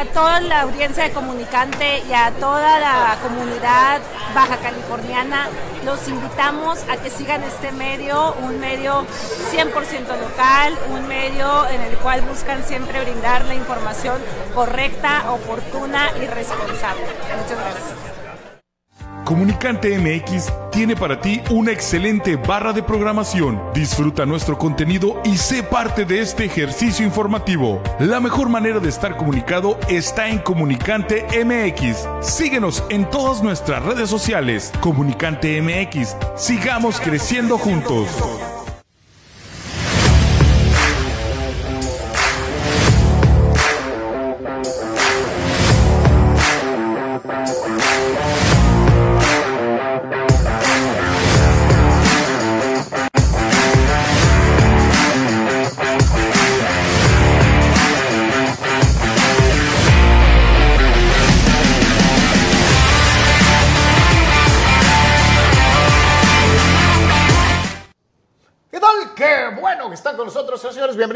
a toda la audiencia de Comunicante y a toda la comunidad baja californiana, los invitamos a que sigan este medio, un medio 100% local, un medio en el cual buscan siempre brindar la información correcta, oportuna y responsable. Muchas gracias. Comunicante MX tiene para ti una excelente barra de programación. Disfruta nuestro contenido y sé parte de este ejercicio informativo. La mejor manera de estar comunicado está en Comunicante MX. Síguenos en todas nuestras redes sociales. Comunicante MX. Sigamos creciendo juntos.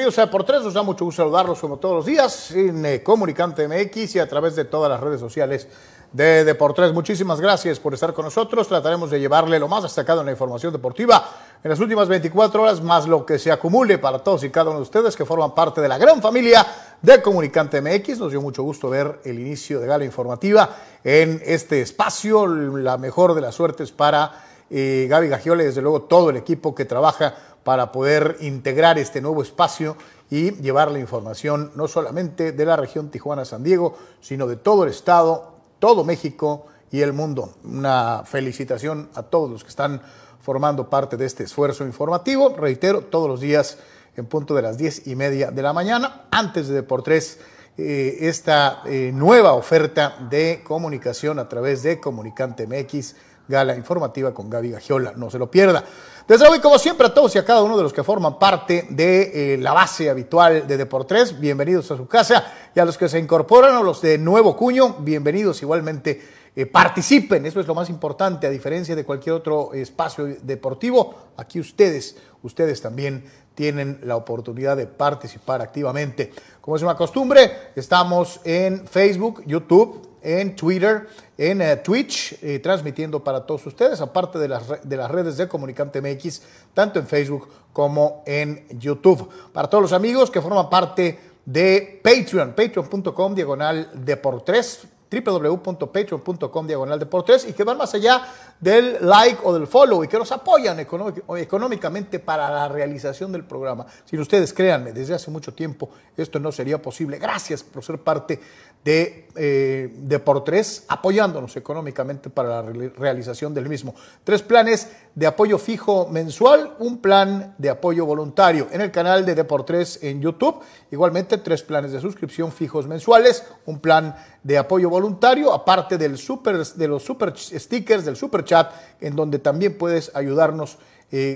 Bienvenidos a Por Tres. Nos da mucho gusto saludarlos como todos los días en eh, Comunicante MX y a través de todas las redes sociales de Deportes. Muchísimas gracias por estar con nosotros. Trataremos de llevarle lo más destacado en la información deportiva en las últimas 24 horas, más lo que se acumule para todos y cada uno de ustedes que forman parte de la gran familia de Comunicante MX. Nos dio mucho gusto ver el inicio de gala informativa en este espacio. La mejor de las suertes para eh, Gaby Gagiola y desde luego todo el equipo que trabaja para poder integrar este nuevo espacio y llevar la información no solamente de la región Tijuana-San Diego, sino de todo el estado, todo México y el mundo. Una felicitación a todos los que están formando parte de este esfuerzo informativo. Reitero, todos los días en punto de las diez y media de la mañana, antes de Deportes, eh, esta eh, nueva oferta de comunicación a través de Comunicante MX, gala informativa con Gaby Gagiola. No se lo pierda. Desde hoy, como siempre, a todos y a cada uno de los que forman parte de eh, la base habitual de Deportes, bienvenidos a su casa. Y a los que se incorporan, o los de nuevo cuño, bienvenidos igualmente. Eh, participen, eso es lo más importante, a diferencia de cualquier otro espacio deportivo. Aquí ustedes, ustedes también tienen la oportunidad de participar activamente. Como es una costumbre, estamos en Facebook, YouTube, en Twitter, en eh, Twitch, eh, transmitiendo para todos ustedes, aparte de las, de las redes de Comunicante MX, tanto en Facebook como en YouTube. Para todos los amigos que forman parte de Patreon, patreon.com diagonal de por tres, www.patreon.com diagonal de por tres y que van más allá del like o del follow y que nos apoyan económicamente para la realización del programa. Sin ustedes, créanme, desde hace mucho tiempo esto no sería posible. Gracias por ser parte de, eh, por tres, apoyándonos económicamente para la realización del mismo. Tres planes de apoyo fijo mensual, un plan de apoyo voluntario en el canal de Deportes en YouTube. Igualmente, tres planes de suscripción fijos mensuales, un plan de apoyo voluntario, aparte del super, de los super stickers, del super chat, en donde también puedes ayudarnos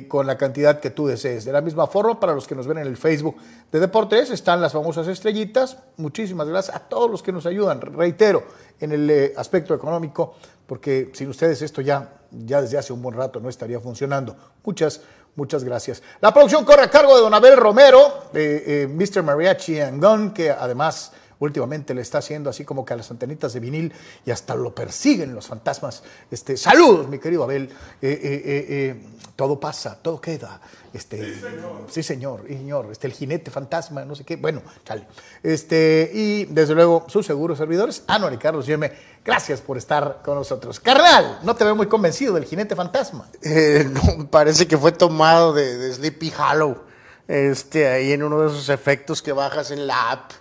con la cantidad que tú desees. De la misma forma, para los que nos ven en el Facebook de Deportes, están las famosas estrellitas. Muchísimas gracias a todos los que nos ayudan. Reitero, en el eh, aspecto económico, porque sin ustedes esto ya, ya desde hace un buen rato no estaría funcionando. Muchas, muchas gracias. La producción corre a cargo de Don Abel Romero, eh, Mr. Mariachi and que además últimamente le está haciendo así como que a las antenitas de vinil y hasta lo persiguen los fantasmas. Este, saludos, mi querido Abel. Eh, eh, todo pasa, todo queda. Este, sí, señor. Sí, señor, Este, el jinete fantasma, no sé qué. Bueno, chale. Este, y desde luego, sus seguros servidores, Anuar y Carlos Yeme. Gracias por estar con nosotros. Carnal, no te veo muy convencido del jinete fantasma. parece que fue tomado de, de Sleepy Hollow. Este, ahí en uno de esos efectos que bajas en la app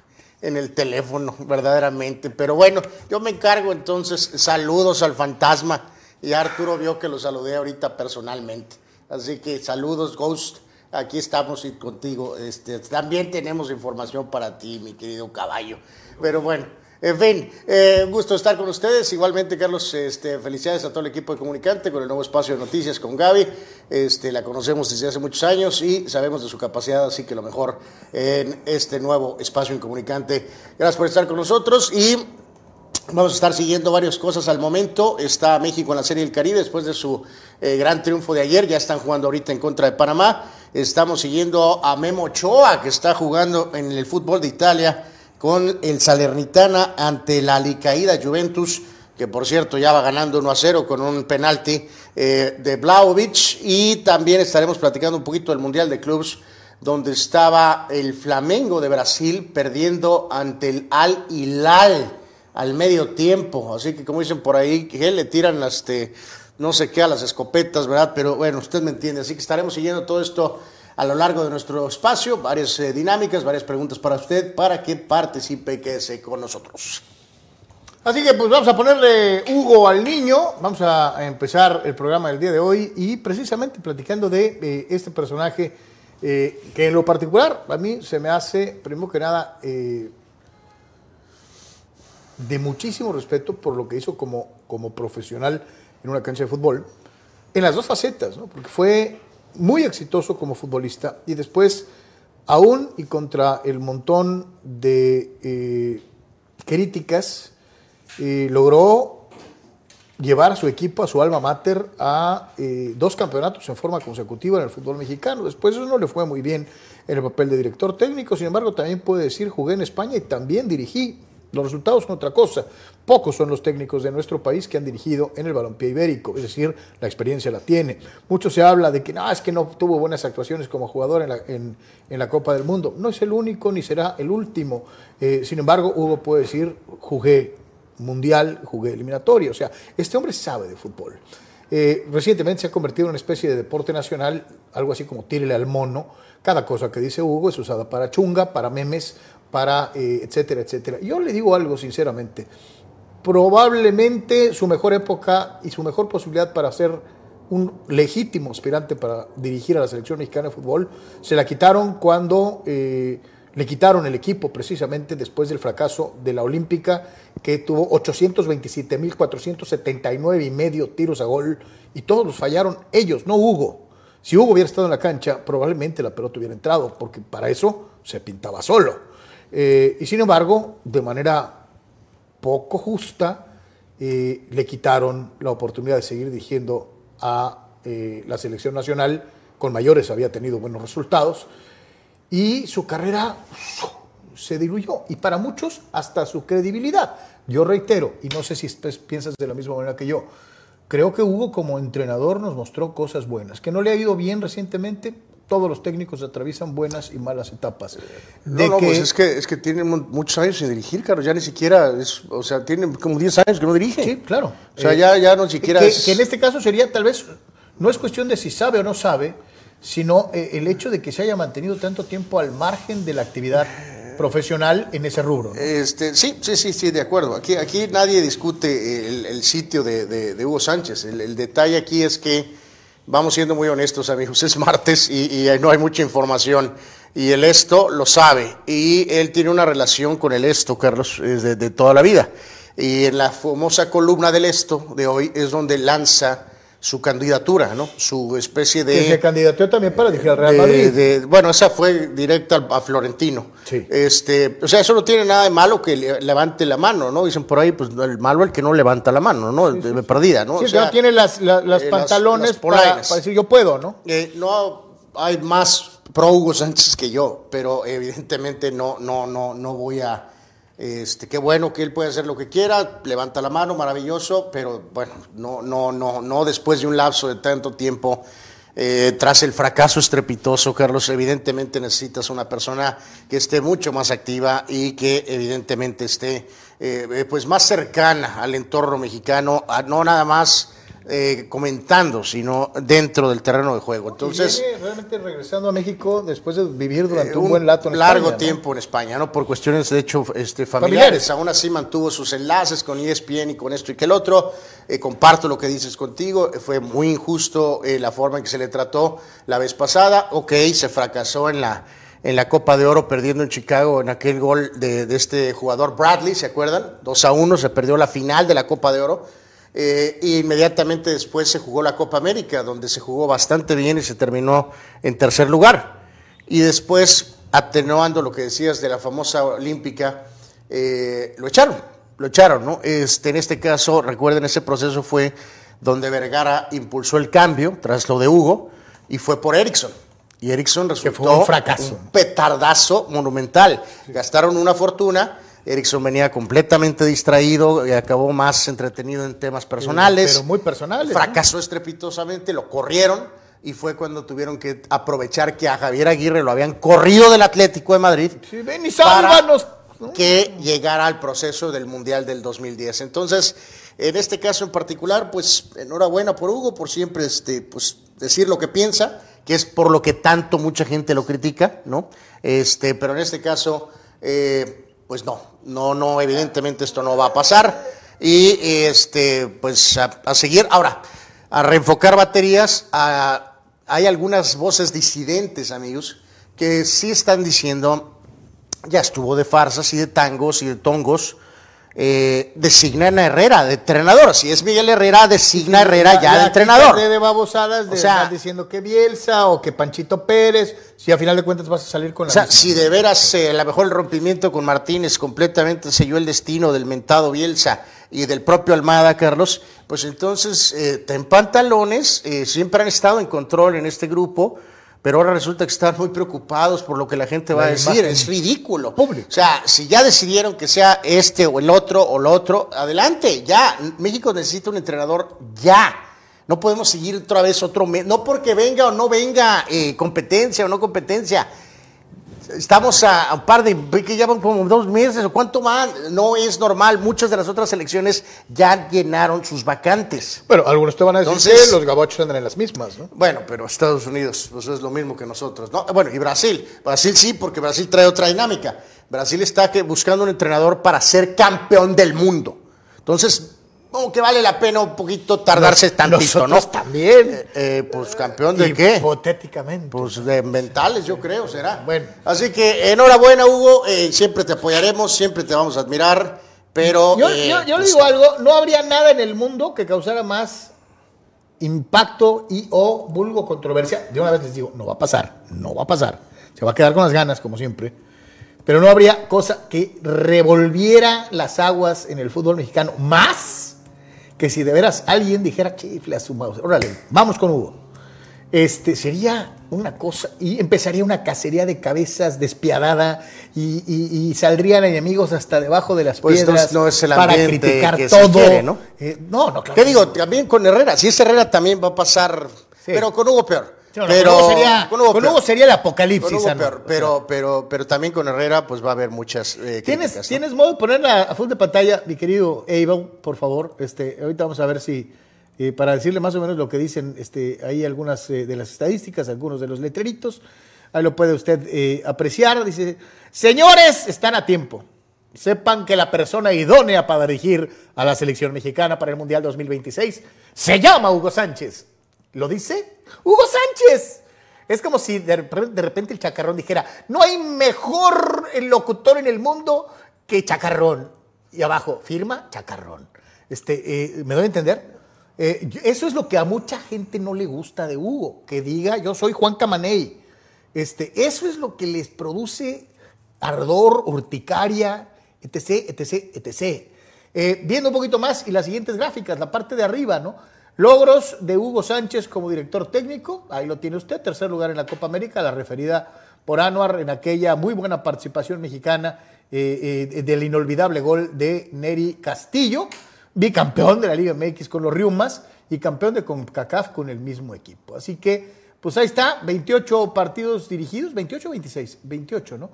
en el teléfono, verdaderamente. Pero bueno, yo me encargo entonces, saludos al fantasma. Y Arturo vio que lo saludé ahorita personalmente. Así que saludos, Ghost. Aquí estamos contigo. Este, también tenemos información para ti, mi querido caballo. Pero bueno. En fin, eh, gusto estar con ustedes. Igualmente, Carlos, este, felicidades a todo el equipo de Comunicante con el nuevo espacio de noticias con Gaby. Este, la conocemos desde hace muchos años y sabemos de su capacidad, así que lo mejor en este nuevo espacio en Comunicante. Gracias por estar con nosotros y Vamos a estar siguiendo varias cosas al momento. Está México en la Serie del Caribe después de su eh, gran triunfo de ayer. Ya están jugando ahorita en contra de Panamá. Estamos siguiendo a Memo Ochoa, que está jugando en el fútbol de Italia con el Salernitana ante la alicaída Juventus, que por cierto ya va ganando 1 a 0 con un penalti eh, de Blaovic. Y también estaremos platicando un poquito del Mundial de Clubs, donde estaba el Flamengo de Brasil perdiendo ante el Al Hilal al medio tiempo. Así que, como dicen por ahí, que le tiran este, no sé qué a las escopetas, ¿verdad? Pero bueno, usted me entiende. Así que estaremos siguiendo todo esto a lo largo de nuestro espacio, varias eh, dinámicas, varias preguntas para usted, para que participe y quede con nosotros. Así que pues vamos a ponerle Hugo al niño, vamos a empezar el programa del día de hoy y precisamente platicando de eh, este personaje eh, que en lo particular a mí se me hace, primero que nada, de muchísimo respeto por lo que hizo como, como profesional en una cancha de fútbol, en las dos facetas, porque fue muy exitoso como futbolista y después, aún y contra el montón de eh, críticas, eh, logró llevar a su equipo, a su alma mater, a eh, dos campeonatos en forma consecutiva en el fútbol mexicano. Después eso no le fue muy bien en el papel de director técnico, sin embargo también puede decir, jugué en España y también dirigí los resultados son otra cosa. Pocos son los técnicos de nuestro país que han dirigido en el balompié ibérico, es decir, la experiencia la tiene. Mucho se habla de que no, es que no tuvo buenas actuaciones como jugador en la, Copa del Mundo. No es el único ni será el último. Eh, sin embargo, Hugo puede decir, jugué mundial, jugué eliminatorio. O sea, este hombre sabe de fútbol. Eh, recientemente se ha convertido en una especie de deporte nacional, algo así como tírele al mono. Cada cosa que dice Hugo es usada para chunga, para memes para eh, etcétera, etcétera. Yo le digo algo sinceramente, probablemente su mejor época y su mejor posibilidad para ser un legítimo aspirante para dirigir a la selección mexicana de fútbol, se la quitaron cuando eh, le quitaron el equipo precisamente después del fracaso de la Olímpica, que tuvo 827.479 y medio tiros a gol y todos los fallaron ellos, no Hugo. Si Hugo hubiera estado en la cancha, probablemente la pelota hubiera entrado, porque para eso se pintaba solo. Eh, y sin embargo, de manera poco justa, eh, le quitaron la oportunidad de seguir dirigiendo a eh, la selección nacional. Con mayores había tenido buenos resultados. Y su carrera se diluyó. Y para muchos, hasta su credibilidad. Yo reitero, y no sé si piensas de la misma manera que yo, creo que Hugo como entrenador nos mostró cosas buenas. Que no le ha ido bien recientemente, todos los técnicos atraviesan buenas y malas etapas. De no, pues es que, es que tienen muchos años sin dirigir, Carlos, ya ni siquiera, es, o sea, tienen como 10 años que no dirige. Sí, claro. O sea, ya, ya no siquiera que, que en este caso sería tal vez, no es cuestión de si sabe o no sabe, sino eh, el hecho de que se haya mantenido tanto tiempo al margen de la actividad profesional en ese rubro. Este, sí, sí, sí, sí, de acuerdo. Aquí, aquí nadie discute el, sitio de, Hugo Sánchez. el detalle aquí es que vamos siendo muy honestos, amigos, es martes y, no hay mucha información. Y el esto lo sabe. Y él tiene una relación con el esto, Carlos, de, de toda la vida. Y en la famosa columna del esto de hoy es donde lanza su candidatura, ¿no? Su especie de... Que se candidató también para dirigir al Real Madrid. bueno, esa fue directa a Florentino. Sí. Este, o sea, eso no tiene nada de malo que levante la mano, ¿no? Dicen por ahí, pues el malo el que no levanta la mano, ¿no? de perdida, ¿no? Sí, o sea, no tiene las, las, eh, pantalones para, decir yo puedo, ¿no? Eh, no hay más pro Hugo Sánchez que yo, pero evidentemente no, no, no, no voy a este, qué bueno que él puede hacer lo que quiera, levanta la mano, maravilloso, pero bueno, no, no, no, no después de un lapso de tanto tiempo. Eh, tras el fracaso estrepitoso, Carlos, evidentemente necesitas una persona que esté mucho más activa y que evidentemente esté eh, pues más cercana al entorno mexicano, no nada más eh, comentando, sino dentro del terreno de juego. Entonces, realmente regresando a México después de vivir durante eh, un, buen lato en largo tiempo en España, no por cuestiones de hecho este, familiares. Aún así mantuvo sus enlaces con ESPN y con esto y que el otro. Eh, comparto lo que dices contigo. Fue muy injusto la forma en que se le trató la vez pasada. Ok, se fracasó en la en la Copa de Oro perdiendo en Chicago en aquel gol de, de este jugador Bradley, ¿se acuerdan? 2 a 1, se perdió la final de la Copa de Oro eh, inmediatamente después se jugó la Copa América, donde se jugó bastante bien y se terminó en tercer lugar. Y después, atenuando lo que decías de la famosa olímpica, eh, lo echaron, lo echaron, ¿no? Este, en este caso, recuerden, ese proceso fue donde Vergara impulsó el cambio tras lo de Hugo y fue por Erickson. Y Ericsson resultó fue un fracaso. un petardazo monumental. Gastaron una fortuna. Ericsson venía completamente distraído y acabó más entretenido en temas personales. pero muy personales, ¿no? Fracasó estrepitosamente, lo corrieron y fue cuando tuvieron que aprovechar que a Javier Aguirre lo habían corrido del Atlético de Madrid Sí, ven y sálvanos. ¿no? que llegara al proceso del Mundial del 2010. Entonces, en este caso en particular, pues enhorabuena por Hugo, por siempre este, pues, decir lo que piensa, que es por lo que tanto mucha gente lo critica, ¿no? Este, pero en este caso, eh, pues no, no, no, evidentemente esto no va a pasar. Y este, pues a, seguir. Ahora, a reenfocar baterías, hay algunas voces disidentes, amigos, que sí están diciendo ya estuvo de farsas y de tangos y de tongos. Eh, designan a Herrera de entrenador. Si es Miguel Herrera, designa a Herrera ya, de entrenador. de babosadas de O sea- estar diciendo que Bielsa o que Panchito Pérez, si a final de cuentas vas a salir con la O sea, misma. si de veras eh, a lo mejor el rompimiento con Martínez completamente selló el destino del mentado Bielsa y del propio Almada, Carlos, pues entonces eh, ten pantalones, eh, siempre han estado en control en este grupo, pero ahora resulta que están muy preocupados por lo que la gente va a decir, es ridículo. pública. O sea, si ya decidieron que sea este o el otro o lo otro, adelante, ya. México necesita un entrenador ya. No podemos seguir otra vez otro mes, no porque venga o no venga eh, competencia o no competencia. Estamos a, a un par de, que ya van como dos meses o cuánto más, no es normal. Muchas de las otras selecciones ya llenaron sus vacantes. Bueno, algunos te van a decir Entonces- que los gabochos andan en las mismas, ¿no? Bueno, pero Estados Unidos pues es lo mismo que nosotros, ¿no? Bueno, y Brasil. Brasil sí, porque Brasil trae otra dinámica. Brasil está que buscando un entrenador para ser campeón del mundo. Entonces, como que vale la pena un poquito tardarse tantito, Nosotros ¿no? también. Eh, eh, pues campeón de qué? Hipotéticamente. Pues de mentales, yo creo, será. Bueno. Así que enhorabuena, Hugo. eh, siempre te apoyaremos, siempre te vamos a admirar. Pero. Yo, eh, yo- yo le pues, digo algo, no habría nada en el mundo que causara más impacto y o vulgo controversia. De una vez les digo, no va a pasar, no va a pasar. Se va a quedar con las ganas, como siempre. Pero no habría cosa que revolviera las aguas en el fútbol mexicano más que si de veras alguien dijera, chifle a su mouse. Órale, vamos con Hugo. Este sería una cosa, y empezaría una cacería de cabezas despiadada y, y- y saldrían enemigos hasta debajo de las Pues piedras no es el para criticar que se todo. quiere, ¿no? Eh, no, no, claro. ¿Qué digo? También con Herrera. Si es Herrera, también va a pasar. Sí. Pero con Hugo peor. Pero con Hugo sería, con Hugo con peor. Hugo sería el apocalipsis. Con Hugo Ana. peor, pero, pero, pero también con Herrera, pues va a haber muchas eh, ¿Tienes, críticas, ¿no? ¿Tienes modo de ponerla a full de pantalla, mi querido Abel, por favor? Este, ahorita vamos a ver si, eh, para decirle más o menos lo que dicen este, ahí algunas eh, de las estadísticas, algunos de los letreritos. Ahí lo puede usted eh, apreciar. Dice, señores, están a tiempo. Sepan que la persona idónea para dirigir a la selección mexicana para el Mundial 2026 se llama Hugo Sánchez. ¿Lo dice? ¡Hugo Sánchez! Es como si de repente, el chacarrón dijera, no hay mejor locutor en el mundo que chacarrón. Y abajo, firma chacarrón. Este, eh, ¿Me doy a entender? Eh, eso es lo que a mucha gente no le gusta de Hugo, que diga yo soy Juan Camaney. Este, eso es lo que les produce ardor, urticaria, etc., etc., etc. Eh, viendo un poquito más y las siguientes gráficas, la parte de arriba, ¿no? Logros de Hugo Sánchez como director técnico, ahí lo tiene usted, tercer lugar en la Copa América, la referida por Anuar en aquella muy buena participación mexicana eh, eh, del inolvidable gol de Neri Castillo, bicampeón de la Liga MX con los Riumas y campeón de CONCACAF con el mismo equipo. Así que, pues ahí está, 28 partidos dirigidos, 28 o 26, 28, ¿no?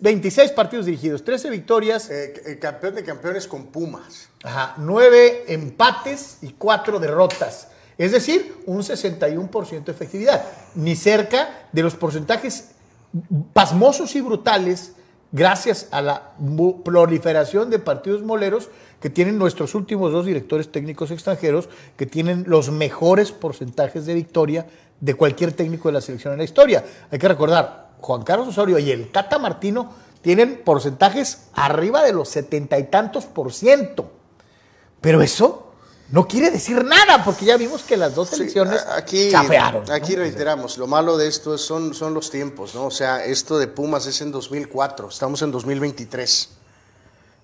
26 partidos dirigidos, 13 victorias, Eh, eh, campeón de campeones con Pumas. Ajá, nueve empates y cuatro derrotas. Es decir, un 61% de efectividad. Ni cerca de los porcentajes pasmosos y brutales gracias a la proliferación de partidos moleros que tienen nuestros últimos dos directores técnicos extranjeros, que tienen los mejores porcentajes de victoria de cualquier técnico de la selección en la historia. Hay que recordar, Juan Carlos Osorio y el Tata Martino tienen porcentajes arriba de los setenta y tantos por ciento. Pero eso no quiere decir nada, porque ya vimos que las dos Sí, a- aquí, chafearon. ¿no? Aquí reiteramos, lo malo de esto es- son, son los tiempos, ¿no? O sea, esto de Pumas es en 2004, estamos en 2023.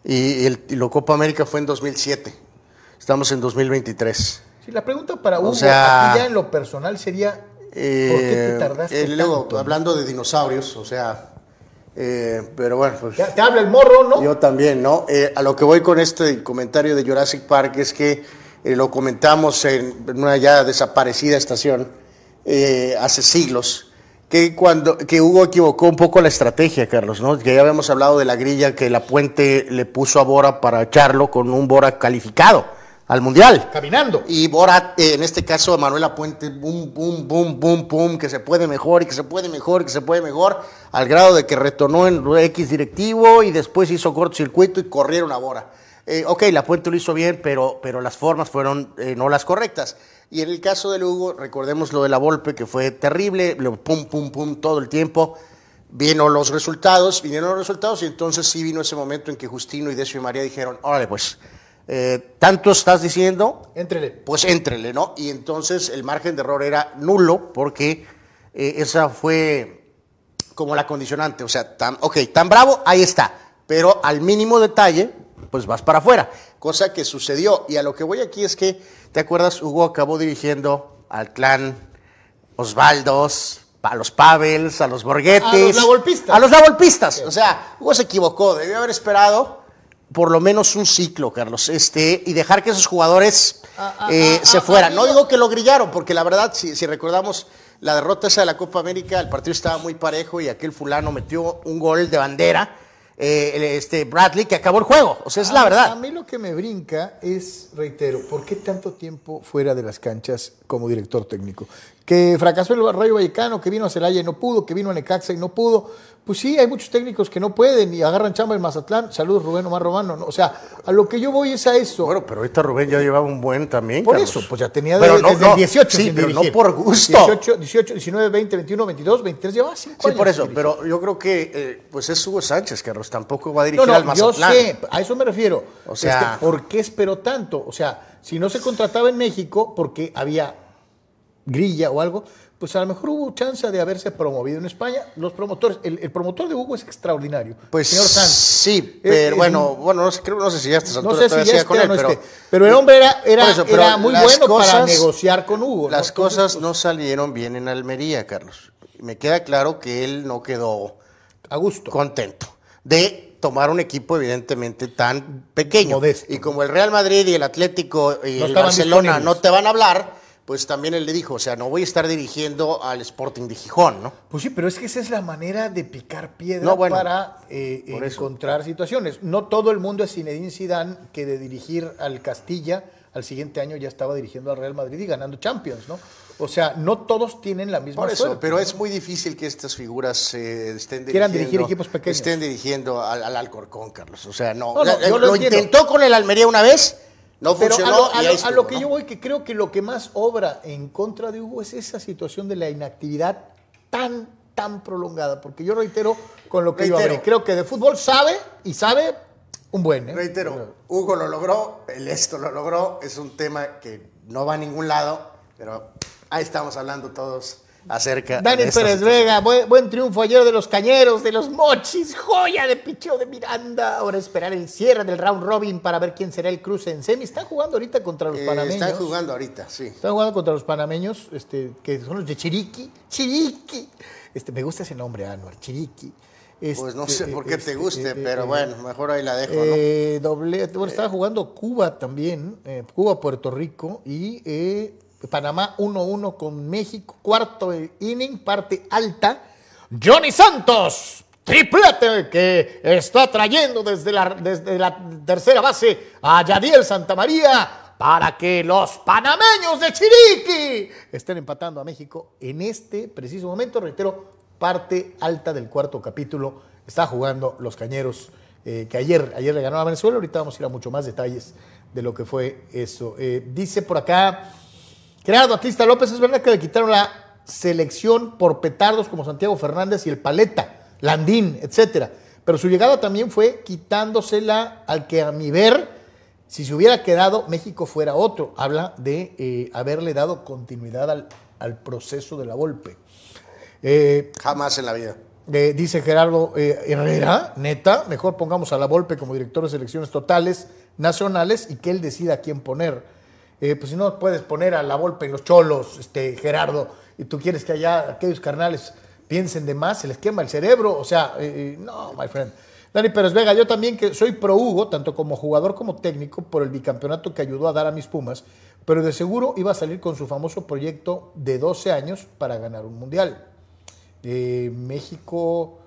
Y, el, y la Copa América fue en 2007, estamos en 2023. Sí, la pregunta para Hugo, sea- aquí ya en lo personal sería, Eh, ¿Por qué te tardaste eh, luego, tanto? hablando de dinosaurios, o sea, eh, pero bueno, pues Ya te habla el morro, ¿no? yo también, ¿no? Eh, a lo que voy con este comentario de Jurassic Park es que eh, lo comentamos en una ya desaparecida estación eh, hace siglos, que cuando que Hugo equivocó un poco la estrategia, Carlos, ¿no? Que ya habíamos hablado de la grilla que la Puente le puso a Bora para echarlo con un Bora calificado al Mundial. Caminando. Y Bora, eh, en este caso, Manuela Puente, boom, boom, boom, boom, boom, que se puede mejor y que se puede mejor y que se puede mejor, al grado de que retornó en X directivo y después hizo cortocircuito y corrieron a Bora. Eh, ok, la Puente lo hizo bien, pero, pero las formas fueron eh, no las correctas. Y en el caso del Hugo, recordemos lo de la Volpe, que fue terrible, lo pum, pum, pum, todo el tiempo. Vino los resultados, vinieron los resultados y entonces sí vino ese momento en que Justino y Decio y María dijeron, órale pues, eh, tanto estás diciendo, Éntrele. pues éntrele, ¿no? Y entonces el margen de error era nulo porque eh, esa fue como la condicionante. O sea, tan, ok, tan bravo, ahí está. Pero al mínimo detalle, pues vas para afuera. Cosa que sucedió. Y a lo que voy aquí es que, ¿te acuerdas? Hugo acabó dirigiendo al clan Osvaldos, a los Pavels, a los Borghetti. A los Lavolpistas. A los Lavolpistas. O sea, Hugo se equivocó. Debió haber esperado por lo menos un ciclo, Carlos, este, y dejar que esos jugadores eh, se fueran. No digo que lo grillaron, porque la verdad, si, si recordamos la derrota esa de la Copa América, el partido estaba muy parejo y aquel fulano metió un gol de bandera, eh, este Bradley, que acabó el juego. O sea, es la verdad. A mí lo que me brinca es, reitero, ¿por qué tanto tiempo fuera de las canchas como director técnico? Que fracasó el Rayo Vallecano, que vino a Celaya y no pudo, que vino a Necaxa y no pudo. Pues sí, hay muchos técnicos que no pueden y agarran chamba en Mazatlán. Saludos, Rubén Omar Romano. ¿no? O sea, a lo que yo voy es a eso. Bueno, pero ahorita Rubén ya llevaba un buen también. por Carlos. eso, pues ya tenía Pero de- no, desde no, el 18 Sí, sin pero no por gusto. 18, 18, 19, 20, 21, 22, 23, llevaba 5 Sí, años. por eso, pero yo creo que eh, pues es Hugo Sánchez, Carlos, tampoco va a dirigir al yo Mazatlán. sé, a eso me refiero. O sea- Este, ¿por qué esperó tanto? O sea, si no se contrataba en México porque había grilla o algo, pues a lo mejor hubo chance de haberse promovido en España. Los promotores, el, el promotor de Hugo es extraordinario. Pues señor Sanz. sí, pero bueno, un- bueno, no sé, creo, no sé si ya estas No alturas sé si ya esté con él, no pero. Pero el hombre era, era, eso, era muy bueno para negociar con Hugo. ¿no? Las cosas pues, no salieron bien en Almería, Carlos. Me queda claro que él no quedó a gusto. contento de tomar un equipo evidentemente tan pequeño. Modesto. Y como el Real Madrid y el Atlético y No el Barcelona no te van a hablar, pues también él le dijo, o sea, no voy a estar dirigiendo al Sporting de Gijón, ¿no? Pues sí, pero es que esa es la manera de picar piedra No, bueno, para eh, eso. encontrar situaciones. No todo el mundo es Zinedine Zidane que de dirigir al Castilla al siguiente año ya estaba dirigiendo al Real Madrid y ganando Champions, ¿no? O sea, no todos tienen la misma Por eso, suerte, pero ¿no? es muy difícil que estas figuras eh, estén Quieran dirigiendo- dirigir equipos pequeños. Estén dirigiendo al, al Alcorcón, Carlos. O sea, no. No, no, Eh, yo lo lo intentó con el Almería una vez, no Pero a funcionó. lo, a y lo- a que ¿no? yo voy, que creo que lo que más obra en contra de Hugo es esa situación de la inactividad tan, tan prolongada. Porque yo reitero con lo que yo hablé. Creo que de fútbol sabe y sabe un buen. ¿eh? Reitero, Hugo lo logró, el esto lo logró, es un tema que no va a ningún lado, pero ahí estamos hablando todos acerca de esta Pérez. Vega, buen, buen triunfo ayer de los cañeros, de los mochis, joya de picheo de Miranda. Ahora esperar el cierre del round robin para ver quién será el cruce en semi. Están jugando ahorita contra los Eh, panameños. están jugando ahorita, sí. Están jugando contra los panameños, este, que son los de Chiriqui. Chiriqui. Este, me gusta ese nombre, Anuar, Chiriqui. Pues no Este, sé por qué te este, guste, eh, pero eh, bueno, mejor ahí la dejo, ¿no? eh, doble, bueno, estaba jugando Cuba también, eh, Cuba, Puerto Rico y eh, Panamá 1-1 con México, cuarto inning, parte alta. Johnny Santos, triplete que está trayendo desde la, desde la tercera base a Yadiel Santamaría para que los panameños de Chiriqui estén empatando a México en este preciso momento, reitero, parte alta del cuarto capítulo. Está jugando los cañeros eh, que ayer, ayer le ganó a Venezuela. Ahorita vamos a ir a mucho más detalles de lo que fue eso. Eh, dice por acá Gerardo Atlista López, es verdad que le quitaron la selección por petardos como Santiago Fernández y el Paleta, Landín, etcétera. Pero su llegada también fue quitándosela al que a mi ver, si se hubiera quedado, México fuera otro. Habla de eh, haberle dado continuidad al, al proceso de la golpe. Eh, Jamás en la vida. eh, dice Gerardo Herrera, neta, mejor pongamos a la Volpe como director de selecciones totales nacionales y que él decida a quién poner. Eh, pues si no puedes poner a la Volpe en los cholos, este, Gerardo, y tú quieres que allá aquellos carnales piensen de más, se les quema el cerebro, o sea, eh, eh, no, my friend. Dani Pérez Vega, yo también que soy pro Hugo, tanto como jugador como técnico, por el bicampeonato que ayudó a dar a mis Pumas, pero de seguro iba a salir con su famoso proyecto de 12 años para ganar un mundial. México,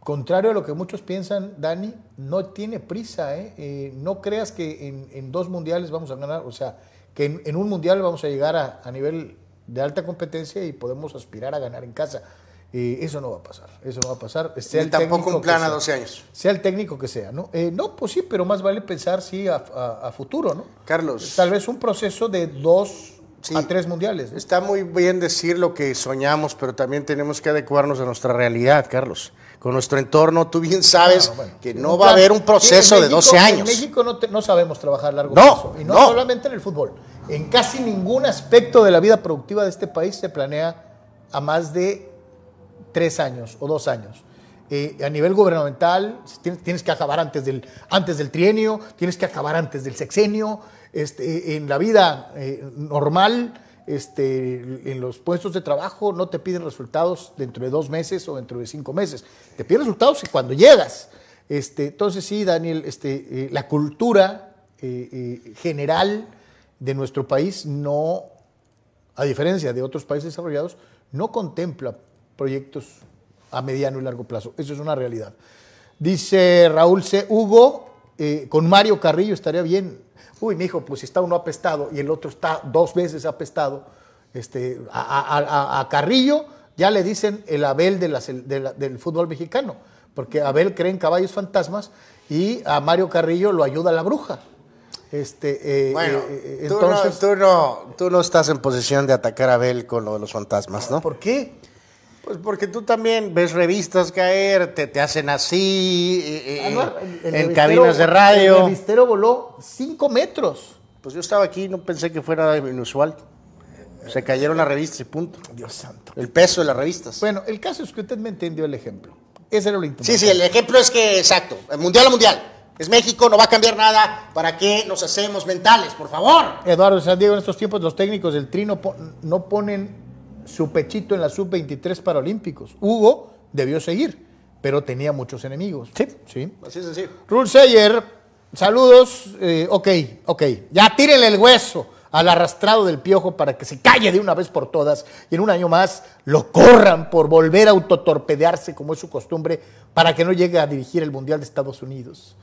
contrario a lo que muchos piensan, Dani, no tiene prisa. ¿eh? No creas que en, dos mundiales vamos a ganar, o sea, que en, un mundial vamos a llegar a, a nivel de alta competencia y podemos aspirar a ganar en casa eso no va a pasar, eso no va a pasar. Sea tampoco un plan a 12 años. Sea el técnico que sea, ¿no? Eh, no, pues sí, pero más vale pensar, sí, a, futuro, ¿no? Carlos. Tal vez un proceso de dos a tres mundiales. Está muy bien decir lo que soñamos, pero también tenemos que adecuarnos a nuestra realidad, Carlos. Con nuestro entorno, tú bien sabes que no va a haber un proceso de 12 años. En México no, no sabemos trabajar a largo plazo. Y no, no solamente en el fútbol. En casi ningún aspecto de la vida productiva de este país se planea a más de tres años o dos años. Eh, a nivel gubernamental, tienes, que acabar antes del, antes del trienio, tienes que acabar antes del sexenio. Este, en la vida eh, normal, este, en los puestos de trabajo, no te piden resultados dentro de dos meses o dentro de cinco meses. Te piden resultados cuando llegas. Este, entonces, sí, Daniel, este, eh, la cultura general de nuestro país no, a diferencia de otros países desarrollados, no contempla proyectos a mediano y largo plazo. Eso es una realidad. Dice Raúl C. Hugo, eh, con Mario Carrillo estaría bien. Uy, mi hijo, pues si está uno apestado y el otro está dos veces apestado, este, a, Carrillo ya le dicen el Abel del fútbol mexicano, porque Abel cree en caballos fantasmas y a Mario Carrillo lo ayuda la bruja. Este, eh, bueno, eh, tú, no, tú, no, tú no estás en posición de atacar a Abel con lo de los fantasmas, ¿no? ¿Por qué? Pues porque tú también ves revistas caer, te, te hacen así, eh, eh, ah, en cabinas de radio. El revistero voló cinco metros. Pues yo estaba aquí, no pensé que fuera inusual. Se cayeron las revistas y punto. Dios santo. El peso de las revistas. Bueno, el caso es que usted me entendió el ejemplo. Ese era lo importante. Sí, sí, el ejemplo es que, exacto, el mundial a mundial. Es México, no va a cambiar nada. ¿Para qué nos hacemos mentales, por favor? Eduardo San Diego, en estos tiempos los técnicos del Trino no ponen su pechito en la sub-23 Paralímpicos. Hugo debió seguir, pero tenía muchos enemigos. Sí, sí. Así es así. Rulseyer, saludos. Eh, ok, ok. Ya tírenle el hueso al arrastrado del piojo para que se calle de una vez por todas y en un año más lo corran por volver a autotorpedearse como es su costumbre para que no llegue a dirigir el Mundial de Estados Unidos.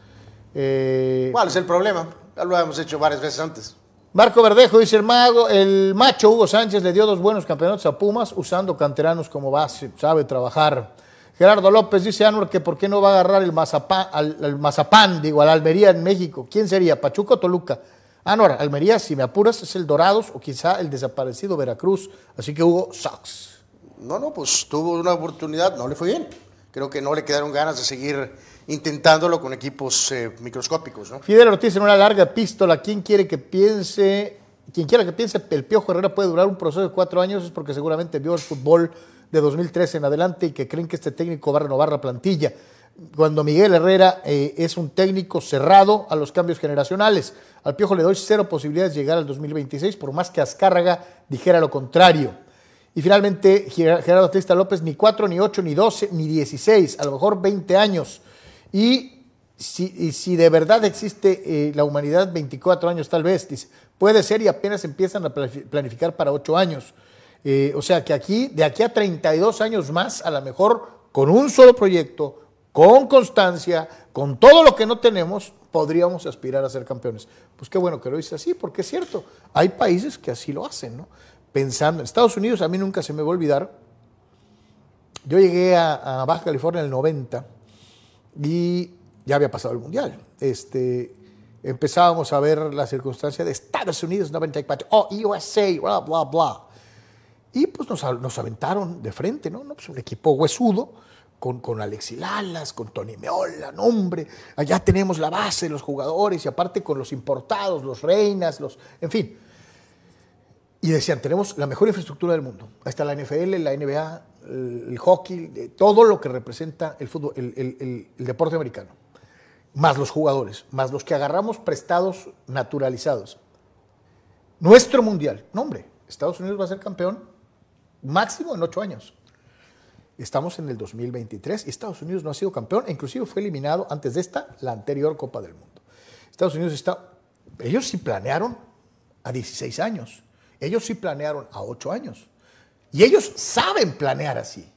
Eh, ¿Cuál es el problema? Ya lo hemos hecho varias veces antes. Marco Verdejo dice el mago, el macho Hugo Sánchez le dio dos buenos campeonatos a Pumas usando canteranos como base, sabe trabajar. Gerardo López dice Anwar que por qué no va a agarrar el mazapán, al, mazapán, digo, al Almería en México. ¿Quién sería? ¿Pachuca o Toluca? Anwar, Almería, si me apuras, es el Dorados o quizá el desaparecido Veracruz. Así que Hugo sucks. No, no, pues tuvo una oportunidad, no le fue bien. Creo que no le quedaron ganas de seguir intentándolo con equipos eh, microscópicos. ¿no? Fidel Ortiz en una larga epístola, ¿quién quiere que piense, quien quiera que piense el Piojo Herrera puede durar un proceso de cuatro años es porque seguramente vio el fútbol de 2013 en adelante y que creen que este técnico va a renovar la plantilla. Cuando Miguel Herrera eh, es un técnico cerrado a los cambios generacionales. Al Piojo le doy cero posibilidades de llegar al 2026, por más que Azcárraga dijera lo contrario. Y finalmente, Gerardo Trista López, ni cuatro, ni ocho, ni doce, ni dieciséis, a lo mejor 20 años. Y si, si de verdad existe eh, la humanidad 24 años tal vez, dice, puede ser y apenas empiezan a planificar para 8 años. Eh, o sea que aquí, de aquí a 32 años más, a lo mejor con un solo proyecto, con constancia, con todo lo que no tenemos, podríamos aspirar a ser campeones. Pues qué bueno que lo dice así, porque es cierto, hay países que así lo hacen, ¿no? Pensando en Estados Unidos, a mí nunca se me va a olvidar, yo llegué a, a Baja California en el 90 y ya había pasado el Mundial. Este, empezábamos a ver la circunstancia de Estados Unidos 94, oh, USA, bla, bla, bla. Y pues nos, nos aventaron de frente, ¿no? Pues un equipo huesudo, con, con Alexi Lalas, con Tony Meola, no hombre, allá tenemos la base los jugadores y aparte con los importados, los reinas, los, en fin. Y decían, tenemos la mejor infraestructura del mundo. Ahí está la NFL, la NBA, el, hockey, todo lo que representa el fútbol, el, deporte americano. Más los jugadores, más los que agarramos prestados naturalizados. Nuestro mundial. No, hombre, Estados Unidos va a ser campeón máximo en ocho años. Estamos en el 2023 y Estados Unidos no ha sido campeón inclusive fue eliminado antes de esta, la anterior Copa del Mundo. Estados Unidos está, ellos sí planearon a 16 años, ellos sí planearon a 8 años y ellos saben planear así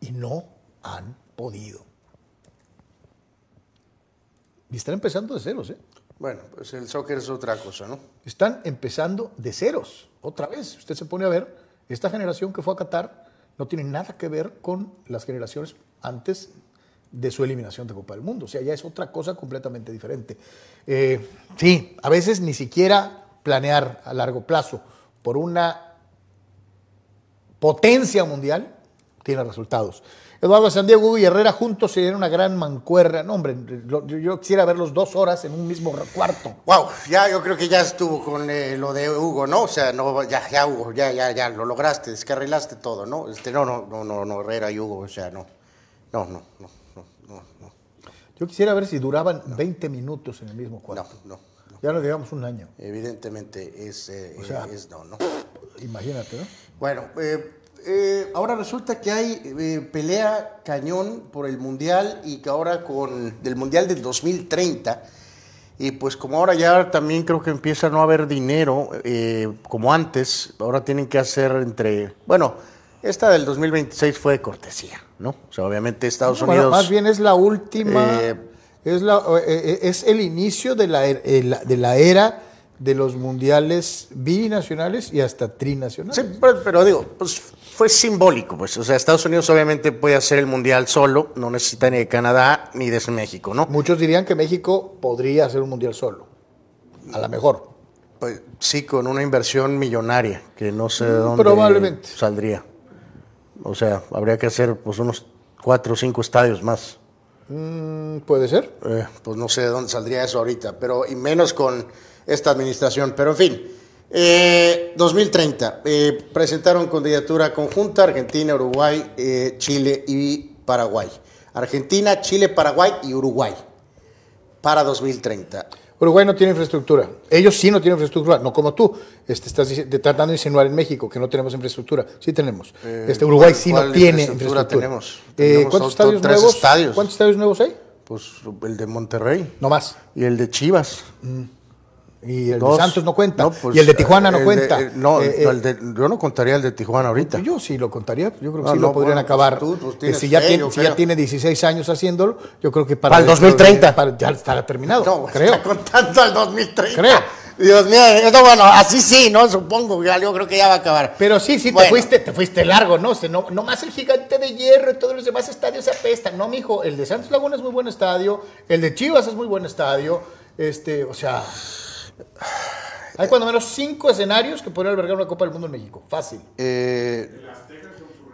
y no han podido. Y están empezando de ceros, ¿eh? Bueno, pues el soccer es otra cosa, ¿no? Están empezando de ceros, otra vez. Usted se pone a ver, esta generación que fue a Qatar no tiene nada que ver con las generaciones antes de su eliminación de Copa del Mundo. O sea, ya es otra cosa completamente diferente. Eh, sí, a veces ni siquiera planear a largo plazo por una potencia mundial tiene resultados. Eduardo San Diego y Herrera juntos serían una gran mancuerra. No, hombre, yo, yo quisiera verlos dos horas en un mismo cuarto. Wow, ya yo creo que ya estuvo con eh, lo de Hugo, ¿no? O sea, no, ya, ya Hugo, ya, ya, ya, lo lograste, descarrilaste todo, ¿no? Este, no, no, no, no, no, Herrera y Hugo, o sea, no. No, no, no, no, no, no. Yo quisiera ver si duraban 20 minutos en el mismo cuarto. No, no, no. Ya nos digamos un año. Evidentemente es, eh, O sea, es no, no. Imagínate, ¿no? Bueno, eh, eh, ahora resulta que hay eh, pelea cañón por el Mundial y que ahora con del Mundial del 2030, y pues como ahora ya también creo que empieza a no haber dinero eh, como antes, ahora tienen que hacer entre, bueno, esta del 2026 fue de cortesía, ¿no? O sea, obviamente Estados Unidos... más bien es la última, Eh, es, la, eh, es el inicio de la, er- la- de la era de los mundiales binacionales y hasta trinacionales. Sí, pero, pero digo, pues fue simbólico, pues. O sea, Estados Unidos obviamente puede hacer el mundial solo, no necesita ni de Canadá ni de México, ¿no? Muchos dirían que México podría hacer un mundial solo, a lo mejor. Pues sí, con una inversión millonaria, que no sé de dónde probablemente. saldría. O sea, habría que hacer pues unos cuatro o cinco estadios más. Mm, Puede ser. Eh, pues no sé de dónde saldría eso ahorita, pero y menos con esta administración. Pero en fin, eh, 2030, eh, presentaron candidatura conjunta Argentina, Uruguay, eh, Chile y Paraguay. Argentina, Chile, Paraguay y Uruguay para 2030. Uruguay no tiene infraestructura. Ellos sí no tienen infraestructura, no como tú. Este, estás tratando de insinuar en México que no tenemos infraestructura. Sí tenemos. este, Uruguay sí no ¿cuál tiene infraestructura infraestructura. tenemos? Eh, Tenemos ¿Cuántos estadios tres nuevos? estadios. ¿Cuántos estadios nuevos hay? Pues el de Monterrey No más. y el de Chivas. Y el Dos. de Santos no cuenta. pues, y el de Tijuana no el cuenta. eh, no, Eh, no, eh, el de- yo no contaría el de Tijuana ahorita. Yo sí lo contaría, yo creo que No, sí lo podrían bueno, pues acabar. tú, pues, Eh, si ya, tiene, si ya tiene 16 años haciéndolo, yo creo que para, de- 2030. para- ya estará terminado, No, creo. está contando al 2030. Creo. Dios mío, esto bueno, así sí, ¿no? Supongo, yo creo que ya va a acabar. Pero sí, sí, Bueno. te, fuiste, te fuiste largo, ¿no? No, no más el gigante de hierro y todos los demás estadios apestan. No, mijo, el de Santos Laguna es muy buen estadio, el de Chivas es muy buen estadio. Este, o sea, hay cuando menos cinco escenarios que podrían albergar una Copa del Mundo en México. Fácil. Eh,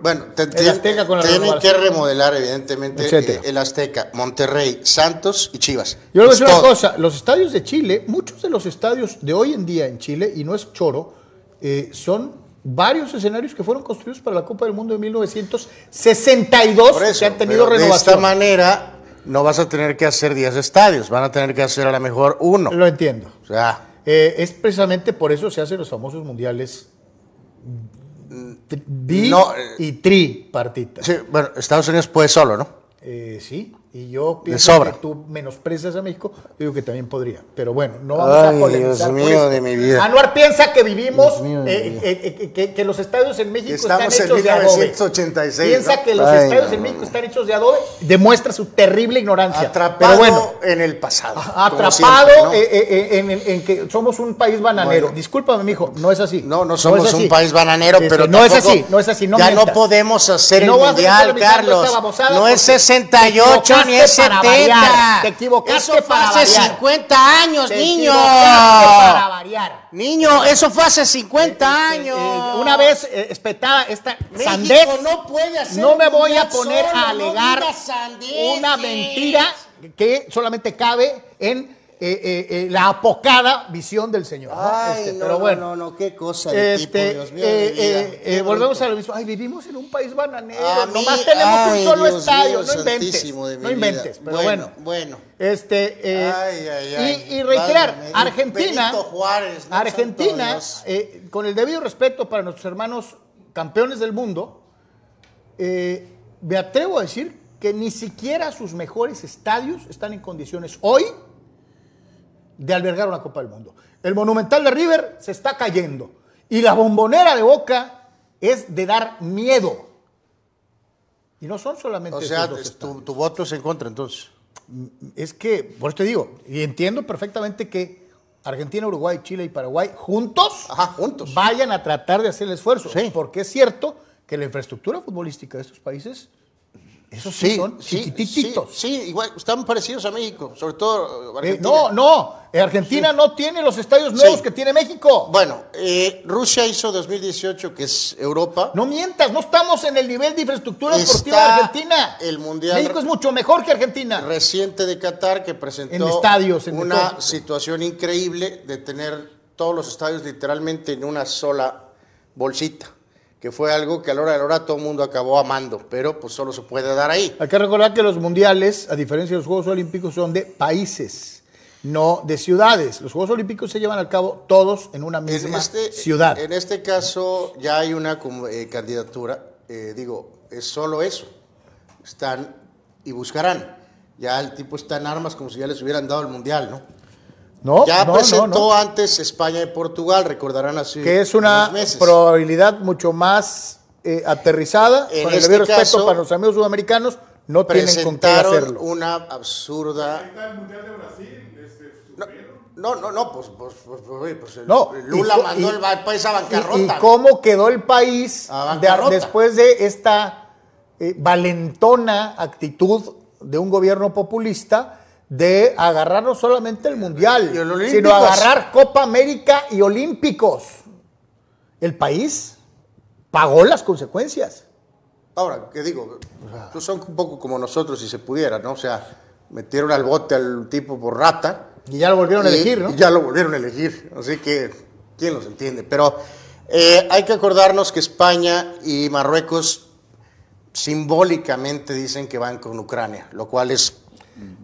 bueno, te- El Azteca con la tienen que renovación. remodelar, evidentemente, Etcétera. eh, el Azteca, Monterrey, Santos y Chivas. Yo le voy a decir una cosa, los estadios de Chile, muchos de los estadios de hoy en día en Chile, y no es choro, eh, son varios escenarios que fueron construidos para la Copa del Mundo de 1962 Por eso, que han tenido pero De renovación. esta manera no vas a tener que hacer 10 estadios, van a tener que hacer a lo mejor uno. Lo entiendo. O sea, Eh, es precisamente por eso se hacen los famosos mundiales tri- bi No, eh, y tripartita. sí, bueno, Estados Unidos puede solo, ¿no? Eh, sí, y yo pienso que tú menosprecias a México, digo que también podría. Pero bueno, no vamos a polemizar. Dios mío, de mi vida. Anuar piensa que vivimos, eh, eh, eh, que, los estadios en México están hechos en 1986, de adobe. Piensa que los estadios en México están hechos de adobe, demuestra su terrible ignorancia. Atrapado Pero bueno, en el pasado. Atrapado en, en, en, que somos un país bananero. Bueno, Discúlpame, mijo, no es así. No, no somos un país bananero, este, pero no es así, no es así. ya no podemos hacer el mundial, Carlos. No es 68 equivocaste ni es 70. Para variar. Te equivocaste eso fue para hace variar. 50 años, Te niño. Para variar. Niño, eso fue hace 50 eh, eh, años. Eh, una vez eh, espetada esta México sandez. No puede hacer No me voy a poner solo, a alegar no una mentira que solamente cabe en eh, eh, eh, la apocada visión del Señor. ¿no? Ay, Este, no, pero no, bueno. no, no, qué cosa de Este, tipo, Dios mío. de volvemos a lo mismo. Ay, vivimos en un país bananero. Mí- Nomás tenemos ay, un solo Dios estadio. no inventes. No inventes. Pero bueno. bueno. Este, Ay, ay, ay. Y, y reiterar. Argentina. Argentina, con el debido respeto para nuestros hermanos campeones del mundo, me atrevo a decir que ni siquiera sus mejores estadios están en condiciones hoy de albergar una Copa del Mundo. El Monumental de River se está cayendo y la bombonera de Boca es de dar miedo. Y no son solamente O sea, tu, voto es en contra entonces. Es que, por eso te digo, y entiendo perfectamente que Argentina, Uruguay, Chile y Paraguay juntos, Ajá, juntos. vayan a tratar de hacer el esfuerzo. Sí. Porque es cierto que la infraestructura futbolística de estos países, esos sí, son chiquititos. Sí, sí, igual, están parecidos a México, sobre todo Eh, Argentina. no, no, Argentina no tiene los estadios nuevos Sí. que tiene México. Bueno, eh, Rusia hizo 2018, que es Europa. No mientas, no estamos en el nivel de infraestructura Está deportiva de Argentina. el Mundial- México es mucho mejor que Argentina. reciente de Qatar que presentó En estadios, en una situación increíble de tener todos los estadios literalmente en una sola bolsita, que fue algo que a la hora de la hora todo el mundo acabó amando, pero pues solo se puede dar ahí. Hay que recordar que los mundiales, a diferencia de los Juegos Olímpicos, son de países, no de ciudades. Los Juegos Olímpicos se llevan a cabo todos en una En misma este, ciudad. en este caso ya hay una eh, candidatura, eh, digo, es solo eso, están y buscarán. Ya el tipo está en armas como si ya les hubieran dado el mundial, ¿no? No, Ya no, presentó no, no. antes España y Portugal, recordarán así. Que es una probabilidad mucho más eh, aterrizada. En con el este debido respeto caso, para los amigos sudamericanos, no tienen con qué hacerlo. una absurda. No, no, no, pues, pues, pues, pues, el- No, Lula y mandó y- el país a ¿Y, bancarrota. y cómo quedó el país de- después de esta eh, valentona actitud de un gobierno populista de agarrar no solamente el Mundial, sino agarrar Copa América y Olímpicos? El país pagó las consecuencias. Ahora, ¿qué digo? Pues son un poco como nosotros, si se pudiera, ¿no? O sea, metieron al bote al tipo por rata. Y ya lo volvieron a elegir, ¿no? y ya lo volvieron a elegir. Así que, ¿quién los entiende? Pero eh, hay que acordarnos que España y Marruecos simbólicamente dicen que van con Ucrania, lo cual es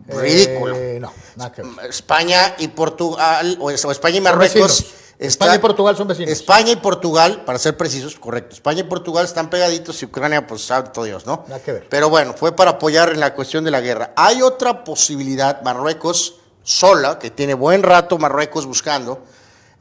ridículo. Eh, no, nada que ver. España y Portugal, o, es- o España y Marruecos. España y Portugal son vecinos. España y Portugal, para ser precisos, correcto. España y Portugal están pegaditos y Ucrania, pues santo Dios, ¿no? Nada que ver. Pero bueno, fue para apoyar en la cuestión de la guerra. Hay otra posibilidad, Marruecos sola, que tiene buen rato Marruecos buscando,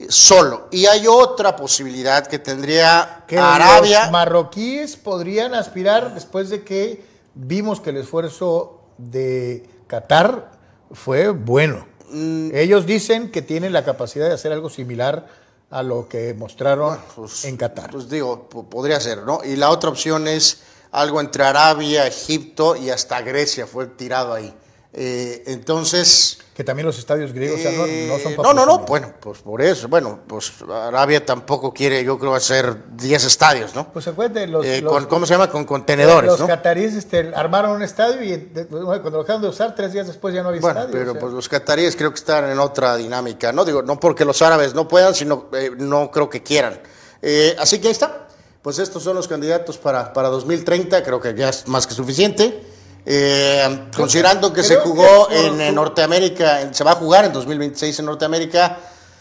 solo. Y hay otra posibilidad que tendría que Arabia. los marroquíes podrían aspirar después de que vimos que el esfuerzo de Qatar fue bueno. Mm. Ellos dicen que tienen la capacidad de hacer algo similar a lo que mostraron Pues, en Qatar. Pues digo, po- podría ser, ¿no? Y la otra opción es algo entre Arabia, Egipto y hasta Grecia fue tirado ahí. Eh, entonces... que también los estadios griegos no, no son eh, no, no, no, bueno, pues por eso, bueno, pues Arabia tampoco quiere, yo creo, hacer 10 estadios, ¿no? Pues acuérdate, los, Eh, los- con, ¿Cómo se llama? Con contenedores, los ¿no? cataríes este, armaron un estadio y de- cuando lo dejaron de usar, tres días después ya no había Bueno, estadio. pero o sea. pues los cataríes creo que están en otra dinámica, ¿no? Digo, no porque los árabes no puedan, sino eh, no creo que quieran. Eh, así que ahí está. Pues estos son los candidatos para, para 2030, creo que ya es más que suficiente. Eh, considerando que se jugó que en, Norteamérica, en- se va a jugar en 2026 en Norteamérica,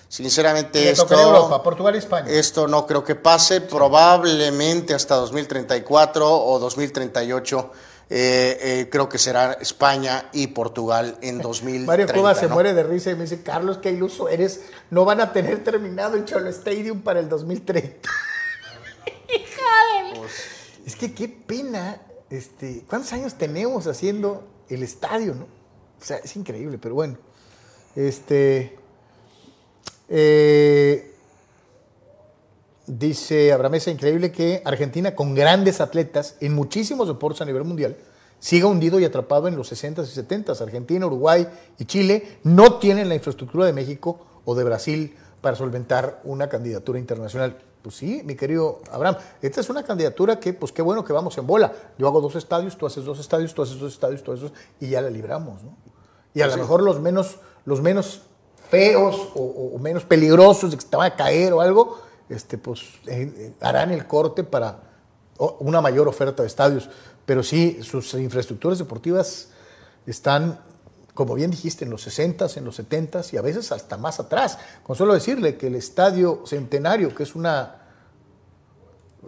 sinceramente esto, Europa, Portugal y España. esto no creo que pase, probablemente hasta 2034 o 2038. eh, eh, creo que será España y Portugal en 2030. Mario Cuba se muere de risa y me dice, Carlos, qué iluso eres. No van a tener terminado el Cholo Stadium para el 2030. Es que qué pena. Este, ¿Cuántos años tenemos haciendo el estadio, no? O sea, es increíble, pero bueno. Este. eh, dice Abraham Mesa, increíble que Argentina, con grandes atletas en muchísimos deportes a nivel mundial, siga hundido y atrapado en los 60s y 70s. Argentina, Uruguay y Chile no tienen la infraestructura de México o de Brasil para solventar una candidatura internacional. Pues sí, mi querido Abraham, esta es una candidatura que, pues qué bueno que vamos en bola. Yo hago dos estadios, tú haces dos estadios, tú haces dos estadios, tú haces dos, y ya la libramos, ¿no? Y a lo mejor los menos, los menos feos o, menos peligrosos de que se te van a caer o algo, este, pues eh, eh, harán el corte para una mayor oferta de estadios. Pero sí, sus infraestructuras deportivas están, como bien dijiste, en los 60s, en los 70s y a veces hasta más atrás. Con solo decirle que el Estadio Centenario, que es una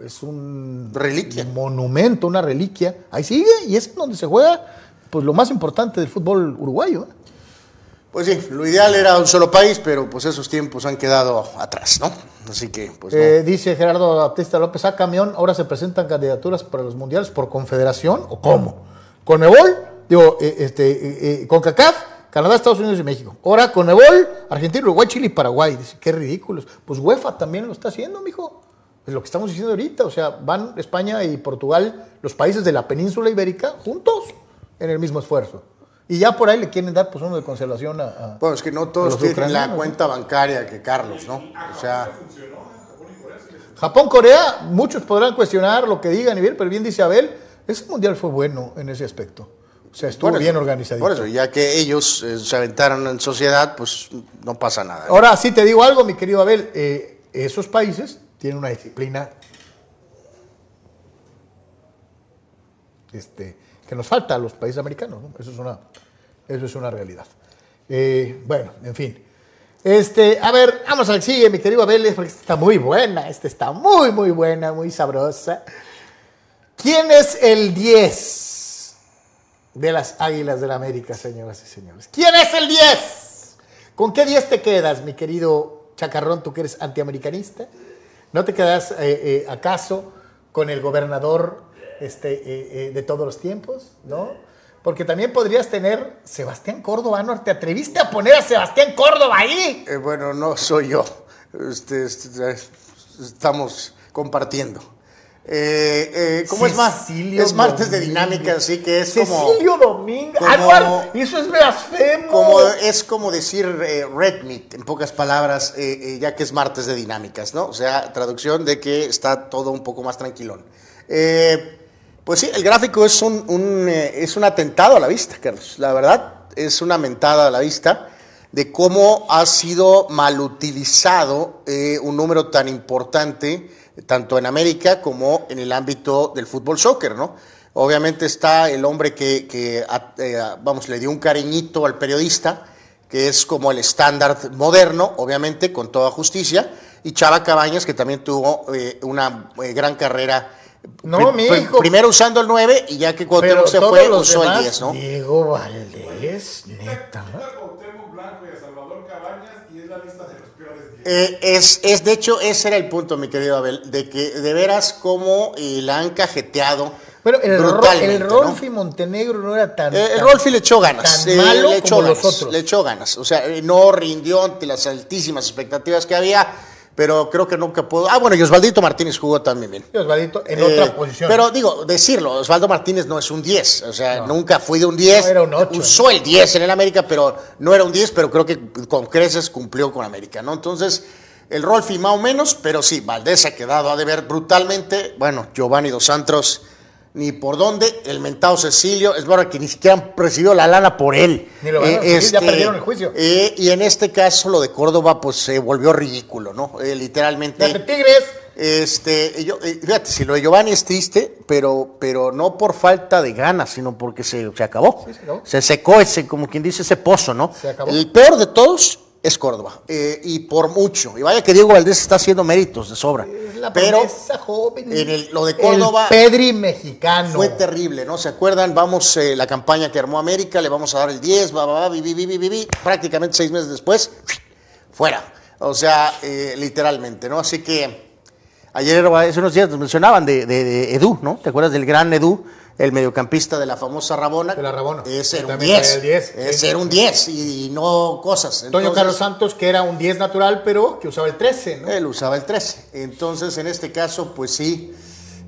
es un Reliquia. monumento, una reliquia. Ahí sigue y es donde se juega pues lo más importante del fútbol uruguayo. ¿eh? Pues sí, lo ideal era un solo país, pero pues esos tiempos han quedado atrás, ¿no? Así que, pues no. Eh, dice Gerardo Baptista López, a camión, ahora se presentan candidaturas para los mundiales por confederación o cómo? ¿Conmebol? Digo, eh, este, eh, eh, CONCACAF, Canadá, Estados Unidos y México. Ahora Conmebol, Argentina, Uruguay, Chile y Paraguay. Dice, qué ridículos. Pues UEFA también lo está haciendo, mijo. Es lo que estamos diciendo ahorita. O sea, van España y Portugal, los países de la península ibérica, juntos en el mismo esfuerzo. Y ya por ahí le quieren dar pues uno de conservación a, a- Bueno, es que no todos tienen la cuenta bancaria que Carlos, ¿no? O sea, Japón, Corea, muchos podrán cuestionar lo que digan y bien, pero bien dice Abel, ese mundial fue bueno en ese aspecto. O sea, estuvo bien organizado. Por eso, ya que ellos eh, se aventaron en sociedad, pues no pasa nada. Ahora sí te digo algo, mi querido Abel, eh, esos países tienen una disciplina este, que nos falta a los países americanos, ¿no? Eso es una, eso es una realidad. Eh, bueno, en fin. Este, a ver, vamos al sigue, mi querido Abel, porque esta está muy buena, esta está muy, muy buena, muy sabrosa. ¿Quién es el 10 de las Águilas del la América, señoras y señores? ¿Quién es el 10? ¿Con qué 10 te quedas, mi querido Chacarrón, tú que eres antiamericanista? ¿No te quedas eh, eh, acaso con el gobernador este, eh, de todos los tiempos? ¿No? Porque también podrías tener Sebastián Córdoba, ¿no? ¿Te atreviste a poner a Sebastián Córdoba ahí? Bueno, no soy yo. Este, este, estamos compartiendo. Eh, eh, ¿Cómo es más? Cecilio Es martes de dinámica, así que es como. Cecilio Domínguez. como- ¡Ah, Anuar, eso es blasfemo. Como, es como decir eh, red meat, en pocas palabras, eh, ya que es martes de dinámicas, ¿no? O sea, traducción de que está todo un poco más tranquilón. Pues sí, el gráfico es un, un, es un atentado a la vista, Carlos. La verdad, es una mentada a la vista de cómo ha sido mal utilizado un número tan importante, tanto en América como en el ámbito del fútbol soccer, ¿no? Obviamente está el hombre que, eh, vamos, le dio un cariñito al periodista, que es como el estándar moderno, obviamente, con toda justicia, y Chava Cabañas, que también tuvo eh, una eh, gran carrera. No, mi hijo. Primero usando el 9 y ya que Cuauhtémoc se fue, usó el demás, 10, ¿no? Diego Valdés, neta. Cuauhtémoc Blanco y a Salvador Cabañas y es la lista de los peores 10. Eh, es, es, de hecho, ese era el punto, mi querido Abel, de que de veras cómo eh, la han cajeteado Pero el, el ¿no? Rolfi Montenegro no era tan. Eh, el Rolfi le echó ganas, tan eh, malo le echó como ganas, los otros. le echó ganas. O sea, eh, no rindió ante las altísimas expectativas que había, pero creo que nunca pudo. Ah, bueno, y Osvaldito Martínez jugó también bien. Y Osvaldito en Eh, otra posición. Pero digo, decirlo, Osvaldo Martínez no es un 10, o sea, nunca fui de un 10. No, era un ocho. Usó el 10 en el América, pero no era un 10, pero creo que con creces cumplió con América, ¿no? Entonces, el Rolfi más o menos, pero sí, Valdés ha quedado a deber brutalmente. Bueno, Giovanni Dos Santos, ni por dónde, el mentado Cecilio, es verdad que ni siquiera han recibido la lana por él. Ni lo van a recibir, ya perdieron el juicio. eh, y en este caso, lo de Córdoba, pues se volvió ridículo, ¿no? Eh, literalmente. De Tigres. Este, yo, eh, fíjate, si lo de Giovanni es triste, pero, pero no por falta de ganas, sino porque se, se acabó. Sí, se acabó. Se secó ese, como quien dice, ese pozo, ¿no? Se acabó. El peor de todos es Córdoba, eh, y por mucho. Y vaya que Diego Valdés está haciendo méritos de sobra. Es la pero joven. en el- lo de Córdoba- El Pedri mexicano. fue terrible, ¿no? ¿Se acuerdan? Vamos, eh, la campaña que armó América, le vamos a dar el 10, va, va, va, vi, vi, vi, vi, vi, vi. prácticamente seis meses después, fuera. O sea, eh, literalmente, ¿no? Así que ayer, hace unos días nos mencionaban de, de- de Edu, ¿no? ¿Te acuerdas del gran Edu? El mediocampista de la famosa Rabona. De la Rabona. Ese era un también 10. traía el 10, Ese era un 10 y, y no cosas. Entonces, Carlos Santos, que era un 10 natural, pero que usaba el 13, ¿no? Él usaba el 13. Entonces, en este caso, pues sí,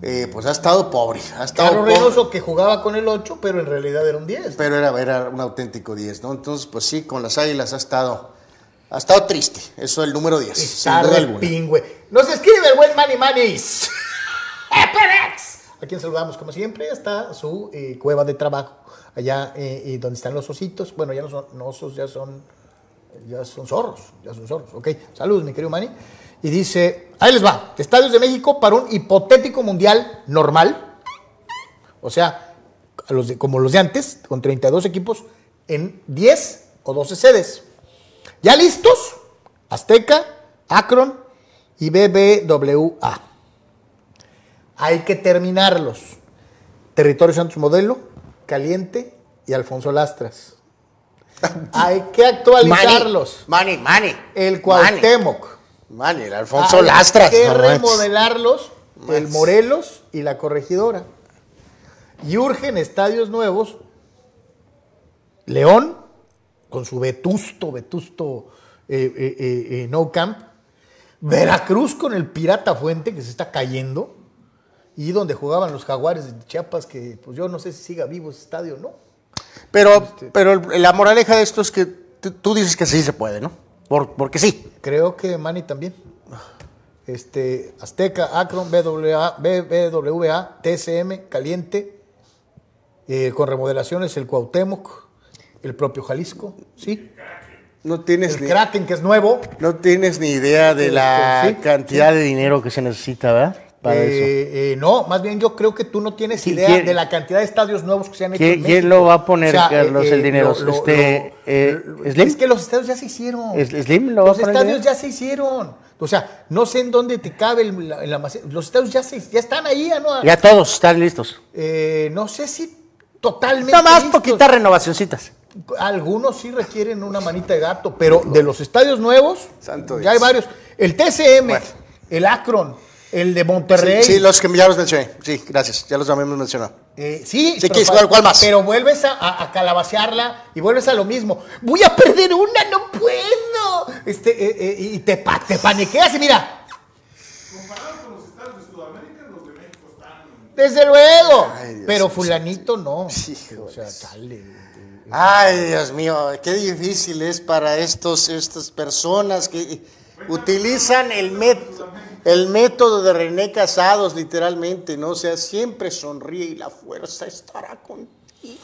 eh, pues ha estado pobre. Ha estado Carlos pobre. Reynoso, que jugaba con el 8, pero en realidad era un 10. Pero era, era un auténtico 10, ¿no? Entonces, pues sí, con las águilas ha estado, ha estado triste. Eso es el número 10. sin Está alguna. pingüe. Nos escribe el buen Manny Manis. ¡Eperex! A quien saludamos, como siempre, está su eh, cueva de trabajo, allá eh, eh, donde están los ositos. Bueno, ya no son osos, ya son, ya son zorros, ya son zorros. Ok, saludos, mi querido Manny. Y dice, ahí les va, Estadios de México para un hipotético mundial normal, o sea, como los de antes, con 32 equipos en 10 o 12 sedes. ¿Ya listos? Azteca, Akron y BBWA. Hay que terminarlos. Territorio Santos Modelo, Caliente y Alfonso Lastras. Hay que actualizarlos. Mani, Mani. El Cuauhtémoc. Mani, el Alfonso Hay Lastras. que no manches. remodelarlos, el. Morelos y la Corregidora. Y urgen estadios nuevos. León, con su vetusto, vetusto eh, eh, eh, no camp. Veracruz con el Pirata Fuente, que se está cayendo. Y donde jugaban los jaguares de Chiapas, que pues yo no sé si siga vivo ese estadio no. Pero, pero el- la moraleja de esto es que tú, dices que sí se puede, ¿no? Por- porque sí. Creo que Manny también. Este, Azteca, Akron, BWA, BBWA, TSM, Caliente, eh, con remodelaciones el Cuauhtémoc, el propio Jalisco, ¿sí? No tienes, El ni, Kraken, que es nuevo. no tienes ni idea de la Sí, cantidad de dinero que se necesita, ¿verdad? Para eso. Eh, eh, no, más bien yo creo que tú no tienes idea ¿quién- de la cantidad de estadios nuevos que se han hecho. ¿Quién- en quién lo va a poner, Carlos, el dinero? Este, eh, ¿Slim? Es que los estadios ya se hicieron. ¿Es- Slim lo va a Los poner el estadios ya se hicieron. O sea, no sé en dónde te cabe el, la-. Los estadios ya, se, ya están ahí, ¿no? Ya todos están listos. Eh, no sé si totalmente. Nada más listos. poquitas renovacioncitas. Algunos sí requieren una manita de gato, pero de los estadios nuevos, Santo ya hay varios. El TCM, Bueno. el Akron, el de Monterrey. Sí, sí, los que ya los mencioné. Sí, gracias. Ya los habíamos mencionado. Eh, sí, Sí, pero ¿qué- pa- cuál- cuál más? Pero vuelves a, a, a calabacearla y vuelves a lo mismo. Voy a perder una, no puedo. Este, eh, eh, y te, pa- te paniqueas y mira. Desde luego. Ay, Dios pero fulanito no. Hijo o sea, chale. Ay, Dios mío, qué difícil es para estos, estas personas que utilizan el, met- el método de René Casados, literalmente, ¿no? O sea, siempre sonríe y la fuerza estará contigo.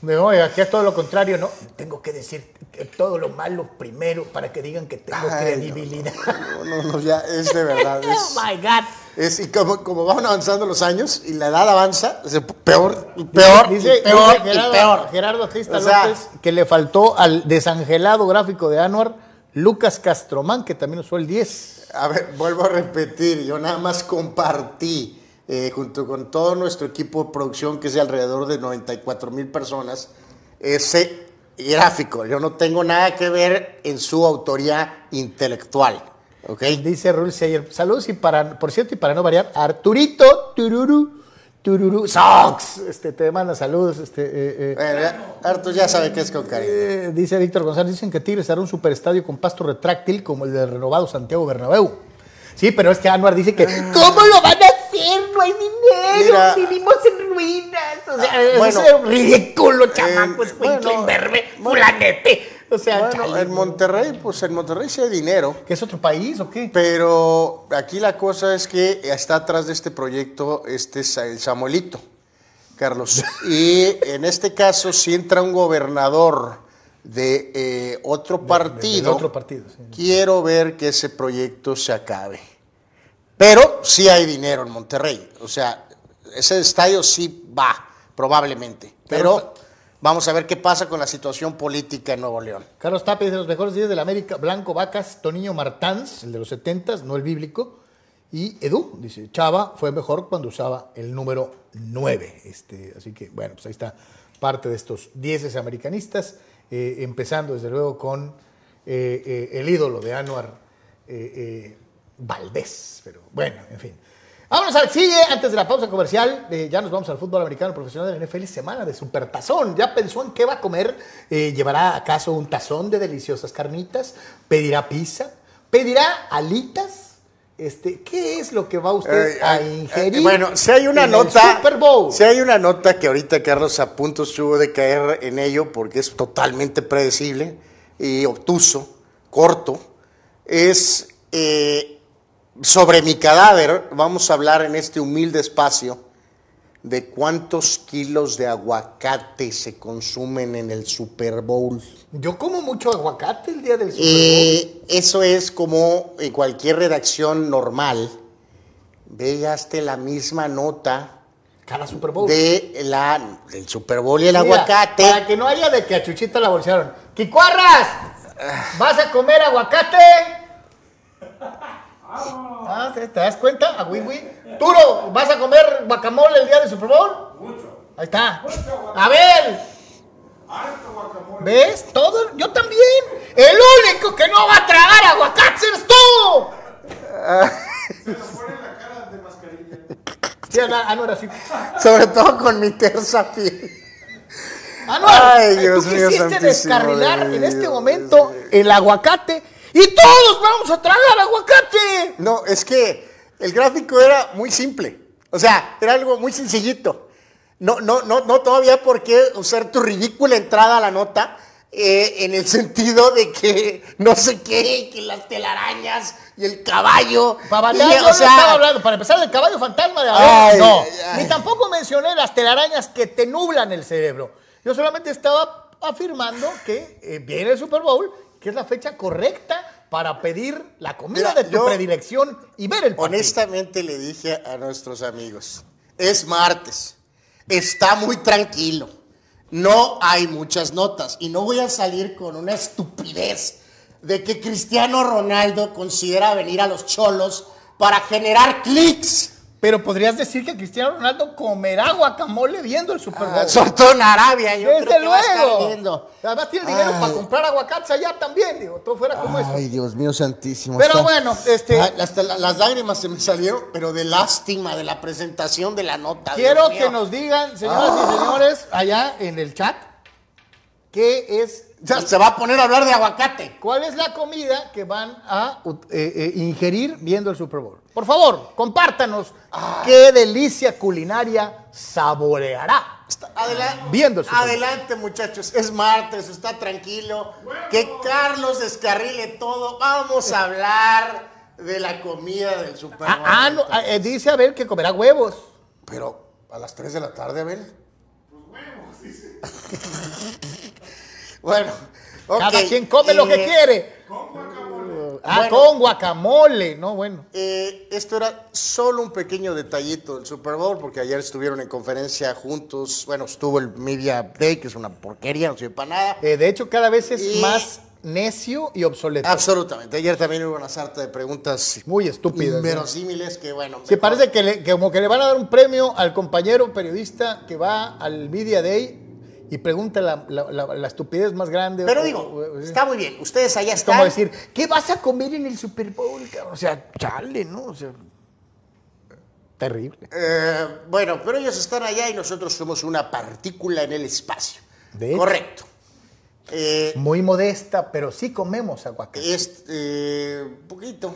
No, aquí es todo lo contrario, ¿no? Tengo que decir todo lo malo primero para que digan que tengo Ay, credibilidad. No, no, no, ya es de verdad. oh my God. es- y como, como van avanzando los años y la edad avanza, es peor, peor, Dice, peor, dice Gerardo, peor. Gerardo Atlista O sea, López que le faltó al desangelado gráfico de Anuar, Lucas Castromán, que también usó el 10. A ver, vuelvo a repetir, yo nada más compartí eh, junto con todo nuestro equipo de producción, que es de alrededor de 94 mil personas, ese gráfico. Yo no tengo nada que ver en su autoría intelectual. ¿Ok? Dice Rul Seyer, saludos y para, por cierto, y para no variar, Arturito, Tururu, Tururu, Sox, este, te manda saludos, este, eh, eh, Bueno, ya, Artur ya sabe que es con cariño. eh, dice Víctor González, dicen que Tigres hará un superestadio con pasto retráctil como el del renovado Santiago Bernabéu. Sí, pero es que Anuar dice que ¿cómo lo van a hacer? No hay dinero, Mira. vivimos en ruinas. O sea, Ah, eso bueno. es ridículo, chamaco, es bueno, imberbe, fulanete. O sea, Bueno, chale. en Monterrey, pues en Monterrey sí hay dinero. ¿qué es otro país o qué? Pero aquí la cosa es que está atrás de este proyecto este es el Samuelito, Carlos. Y en este caso, si entra un gobernador de eh, otro partido, de otro partido, sí. quiero ver que ese proyecto se acabe. Pero sí hay dinero en Monterrey. O sea, ese estadio sí va, probablemente. Pero vamos a ver qué pasa con la situación política en Nuevo León. Carlos Tapia dice los mejores días de la América, Blanco Vacas, Toniño Martans, el de los 70 no el bíblico, y Edu, dice, Chava fue mejor cuando usaba el número 9. Este, así que, bueno, pues ahí está parte de estos 10 americanistas, eh, empezando desde luego con eh, eh, el ídolo de Anuar Valdés. Pero bueno, en fin. Vámonos al sigue antes de la pausa comercial. eh, ya nos vamos al fútbol americano profesional del NFL. Semana de supertazón. ¿Ya pensó en qué va a comer? Eh, ¿Llevará acaso un tazón de deliciosas carnitas? ¿Pedirá pizza? ¿Pedirá alitas? Este, ¿Qué es lo que va usted Eh, a ingerir? bueno, si hay una en el nota. Super Bowl? Si hay una nota que ahorita Carlos a punto estuvo de caer en ello porque es totalmente predecible y obtuso, corto, es sobre mi cadáver. Vamos a hablar en este humilde espacio de cuántos kilos de aguacate se consumen en el Super Bowl. Yo como mucho aguacate el día del Super Bowl. Eh, eso es como en cualquier redacción normal. Veaste la misma nota Cada Super Bowl. de la, del Super Bowl y el Mira, aguacate. Para que no haya de que a Chuchita la bolsearon. ¡Quicuarras! ¿Vas a comer aguacate? Ah, ¿sí? ¿Te das cuenta? A Wiwi. Turo, ¿vas a comer guacamole el día de Super Bowl? Mucho. Ahí está. A ver. ¿Ves? Todo. Yo también. El único que no va a tragar aguacate eres tú. Sí, ah, ah, no era así. Sobre todo con mi terza piel. Ay, tú Dios mío quisiste descarrilar de en este Dios, momento el aguacate y todos vamos a tragar aguacate. No, es que el gráfico era muy simple. O sea, era algo muy sencillito. No, no, no, no todavía por qué usar tu ridícula entrada a la nota eh, en el sentido de que no sé qué, que las telarañas y el caballo. Para y, variar, yo o no sea, estaba hablando, para empezar, del caballo fantasma de Abel, no. ay. Ni tampoco mencioné las telarañas que te nublan el cerebro. Yo solamente estaba afirmando que eh, viene el Super Bowl, que es la fecha correcta para pedir la comida Mira, de tu yo- predilección y ver el partido. Honestamente le dije a nuestros amigos, es martes, está muy tranquilo, no hay muchas notas y no voy a salir con una estupidez de que Cristiano Ronaldo considera venir a los cholos para generar clics. Pero podrías decir que Cristiano Ronaldo comerá guacamole viendo el Super Bowl. Ah, todo en Arabia, yo Desde creo que va a estar luego. viendo. Además tiene dinero Ay. para comprar aguacates allá también, digo, todo fuera como eso. Ay, Dios mío santísimo. Pero está- bueno, este- Ay, hasta la- las lágrimas se me salieron, pero de lástima de la presentación de la nota. Quiero que nos digan, señoras y señores, allá en el chat, qué es, Ya se va a poner a hablar de aguacate. cuál es la comida que van a eh, eh, ingerir viendo el Super Bowl. Por favor, compártanos qué delicia culinaria saboreará. Adelante, Viendo el Super Bowl. adelante muchachos, es martes, está tranquilo. Que Carlos descarrile todo. Vamos a hablar de la comida del Super Bowl. Ah, ah, no, ah, eh, dice Abel que comerá huevos. Pero a las 3 de la tarde, Abel. bueno, ok, Cada quien come lo que eh, quiere. Ah, bueno. con guacamole, no, bueno. Eh, esto era solo un pequeño detallito del Super Bowl, porque ayer estuvieron en conferencia juntos. Bueno, estuvo el Media Day, que es una porquería, no sirve para nada. Eh, de hecho, cada vez es Y- más necio y obsoleto. Absolutamente. Ayer también hubo una sarta de preguntas Muy estúpidas. ¿no? inverosímiles que, bueno. Mejor- parece que, le- que como que le van a dar un premio al compañero periodista que va al Media Day y pregunta la, la- la- la estupidez más grande. Pero o- digo, o- está muy bien. Ustedes allá es están. como decir, ¿qué vas a comer en el Super Bowl? cabrón? O sea, chale, ¿no? O sea, terrible. Eh, bueno, pero ellos están allá y nosotros somos una partícula en el espacio. De. Correcto. Eh, Muy modesta, pero sí comemos aguacate. es, eh, un poquito.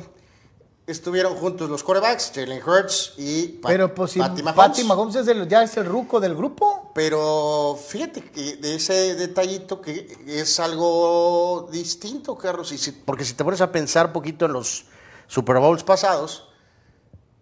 Estuvieron juntos los quarterbacks, Jalen Hurts y Pa- Pero pues Patty Mahomes. Patty Mahomes es el- ya es el ruco del grupo. Pero fíjate que de ese detallito que es algo distinto, Carlos, y si- porque si te pones a pensar un poquito en los Super Bowls pasados,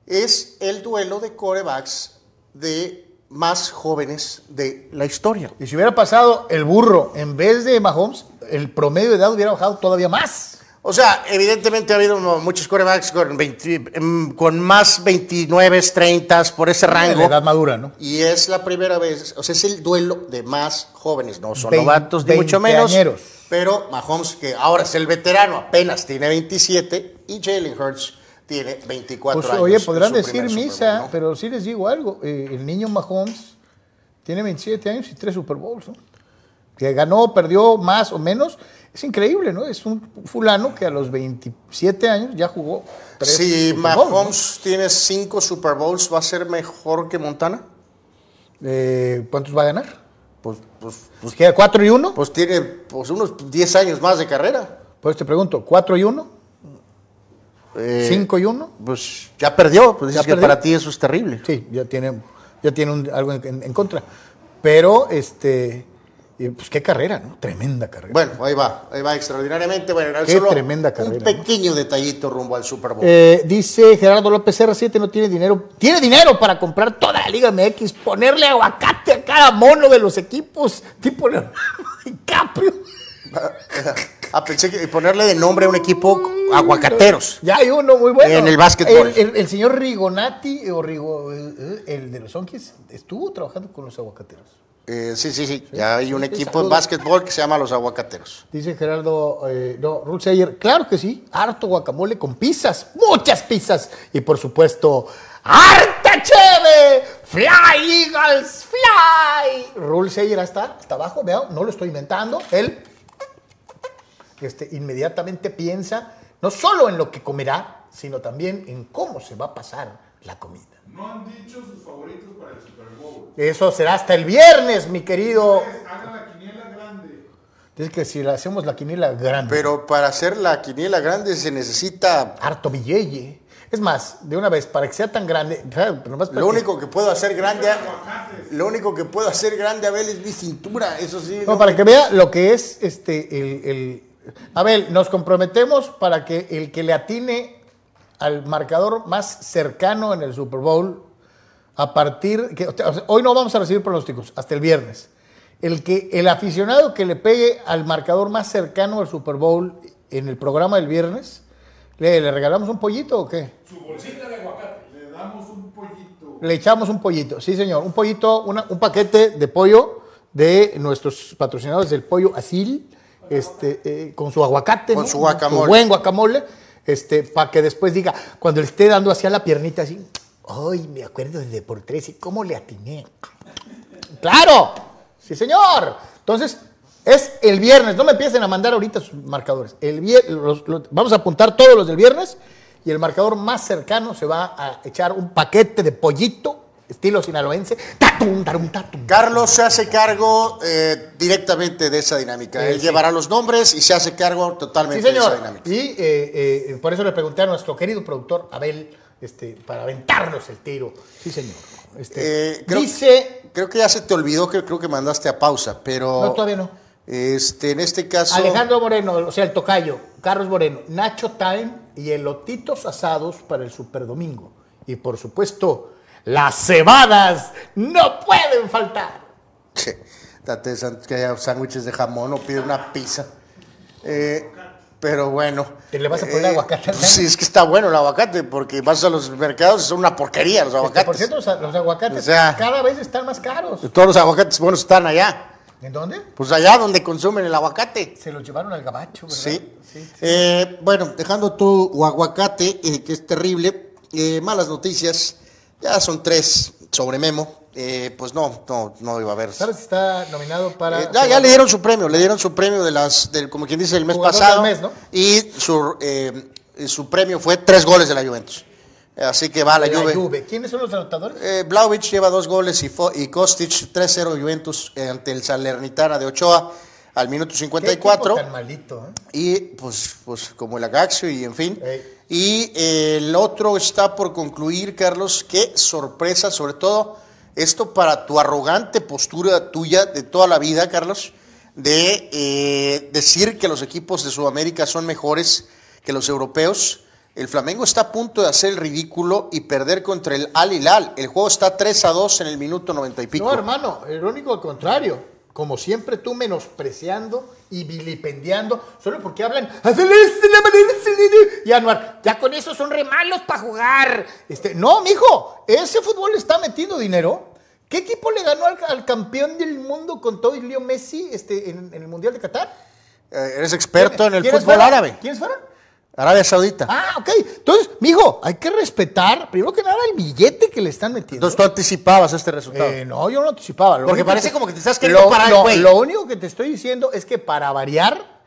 es el duelo de corebacks de más jóvenes de la historia. Y si hubiera pasado el burro en vez de Mahomes, el promedio de edad hubiera bajado todavía más. O sea, evidentemente ha habido muchos corebacks con, 20 em, con más 29, 30 por ese De rango. la edad madura, ¿no? Y es la primera vez, o sea, es el duelo de más jóvenes, no son Vein- novatos ni mucho menos. Pero Mahomes, que ahora es el veterano, apenas tiene 27, y Jalen Hurts tiene 24 Pues, años. oye, podrán decir misa, Bowl, ¿no? pero sí les digo algo. eh, el niño Mahomes tiene 27 años y 3 Super Bowls, ¿no? Que ganó, perdió más o menos. Es increíble, ¿no? Es un fulano que a los 27 años ya jugó. tres Si Bowls, ¿no? Mahomes tiene 5 Super Bowls, ¿va a ser mejor que Montana? Eh, ¿Cuántos va a ganar? Pues, pues, Pues queda 4 y 1. pues tiene pues, unos 10 años más de carrera. Pues te pregunto, ¿4 y 1? Eh, ¿5 y 1? Pues ya perdió, pues ¿Ya dices que perdió? para ti eso es terrible. Sí, ya tiene, ya tiene un- algo en contra. Pero, este, eh, pues qué carrera, ¿no? Tremenda carrera. Bueno, ahí va, ahí va extraordinariamente. Bueno, era Qué solo tremenda carrera, Un ¿no? pequeño detallito rumbo al Super Bowl. Eh, dice Gerardo López R7 no tiene dinero. Tiene dinero para comprar toda la Liga MX, ponerle aguacate a cada mono de los equipos, tipo DiCaprio. ah, pensé que ponerle de nombre a un equipo aguacateros. Ya hay uno muy bueno. En el básquetbol. El, el- el señor Rigonati, o Rigo, eh, el de los Onkis, estuvo trabajando con los aguacateros. Eh, sí, sí, sí, ya hay un equipo de básquetbol que se llama los Aguacateros. Dice Gerardo, eh, no, Rulseyer, claro que sí, harto guacamole con pizzas, muchas pizzas. Y por supuesto, harta cheve, fly Eagles, fly. Rulseyer está, está abajo, vean, no lo estoy inventando. Él este, inmediatamente piensa no solo en lo que comerá, sino también en cómo se va a pasar la comida. No han dicho sus favoritos para el Super Bowl. Eso será hasta el viernes, mi querido. Hagan la quiniela grande. Dice que si le hacemos la quiniela grande. Pero para hacer la quiniela grande se necesita... harto billete. Es más, de una vez, para que sea tan grande, nomás Lo único que puedo hacer grande... Lo único que puedo hacer grande, Abel, es mi cintura, eso sí. no, no para me- que vea lo que es este el, el- Abel, nos comprometemos para que el que le atine al marcador más cercano en el Super Bowl, a partir que o sea, hoy no vamos a recibir pronósticos, hasta el viernes. El que el aficionado que le pegue al marcador más cercano al Super Bowl en el programa del viernes, ¿le, le regalamos un pollito o qué? Su bolsita de aguacate. Le damos un pollito. Le echamos un pollito, sí señor, un pollito, una- un paquete de pollo de nuestros patrocinadores del pollo Asil, este, eh, con su aguacate, Con ¿no? su guacamole. buen guacamole, este, para que después diga, cuando le esté dando hacia la piernita así, ay, me acuerdo de por tres y cómo le atiné. Claro, sí señor. Entonces, es el viernes, no me empiecen a mandar ahorita sus marcadores. El vamos a apuntar todos los del viernes y el marcador más cercano se va a echar un paquete de pollito, estilo sinaloense. Tatum, tarum, tatum. Carlos se hace cargo eh, directamente de esa dinámica. Eh, Él sí. llevará los nombres y se hace cargo Sí, totalmente de esa señor. dinámica. Y eh, eh, por eso le pregunté a nuestro querido productor Abel este, para aventarnos el tiro. Sí, señor. Este, creo- dice, Creo que ya se te olvidó que creo que mandaste a pausa, pero. No, todavía no. Este, en este caso. Alejandro Moreno, o sea, el tocayo, Carlos Moreno, Nacho Time y elotitos asados para el Super Domingo. Y por supuesto, las cebadas no pueden faltar. Date que haya sándwiches de jamón o pide una pizza. Eh, pero bueno. ¿Te le vas a poner aguacate al pues Sí, es que está bueno el aguacate, porque vas a los mercados son una porquería los Este, aguacates. por cierto, los, los aguacates O sea- cada vez están más caros. Todos los aguacates buenos están allá. ¿En dónde? Pues allá donde consumen el aguacate. Se los llevaron al gabacho, ¿verdad? Sí. sí. Eh, bueno, dejando tu aguacate, eh, que es terrible, eh, malas noticias. Ya son tres sobre Memo. Eh, pues no, no, no iba a haber. ¿Sabes si está nominado para... Eh, ya, ya le dieron su premio, le dieron su premio de las, del, como quien dice, el mes pasado. mes, ¿no? Y su, eh, su premio fue tres goles de la Juventus. Así que va la, La Juve. Juve. ¿Quiénes son los anotadores? Eh, lleva dos goles y, Fo- y Kostic 3-0 Juventus ante el Salernitana de Ochoa al minuto ¿Qué 54. equipo tan malito, ¿eh? Y pues, pues como el Agaxio y en fin. Ey. Y eh, el otro está por concluir, Carlos. Qué sorpresa, sobre todo esto para tu arrogante postura tuya de toda la vida, Carlos, de eh, decir que los equipos de Sudamérica son mejores que los europeos. El Flamengo está a punto de hacer el ridículo y perder contra el Al Hilal. El juego está 3 a 2 en el minuto 90 y pico. No, hermano, el único al contrario. Como siempre, tú menospreciando y vilipendiando, solo porque hablan. Y Anuar, ya con eso son re malos para jugar. Este, no, mijo, ese fútbol está metiendo dinero. ¿Qué equipo le ganó al, al campeón del mundo con todo y Leo Messi este, en, en el Mundial de Qatar? Eh, eres experto en el ¿Quiénes fútbol fueron? árabe. ¿Quiénes fueron? Arabia Saudita. Ah, ok. Entonces, mijo, hay que respetar, primero que nada, el billete que le están metiendo. Entonces tú anticipabas este resultado. Eh, no, yo no anticipaba. Lo Porque parece que- como que te estás queriendo lo, parar lo- güey. lo único que te estoy diciendo es que para variar,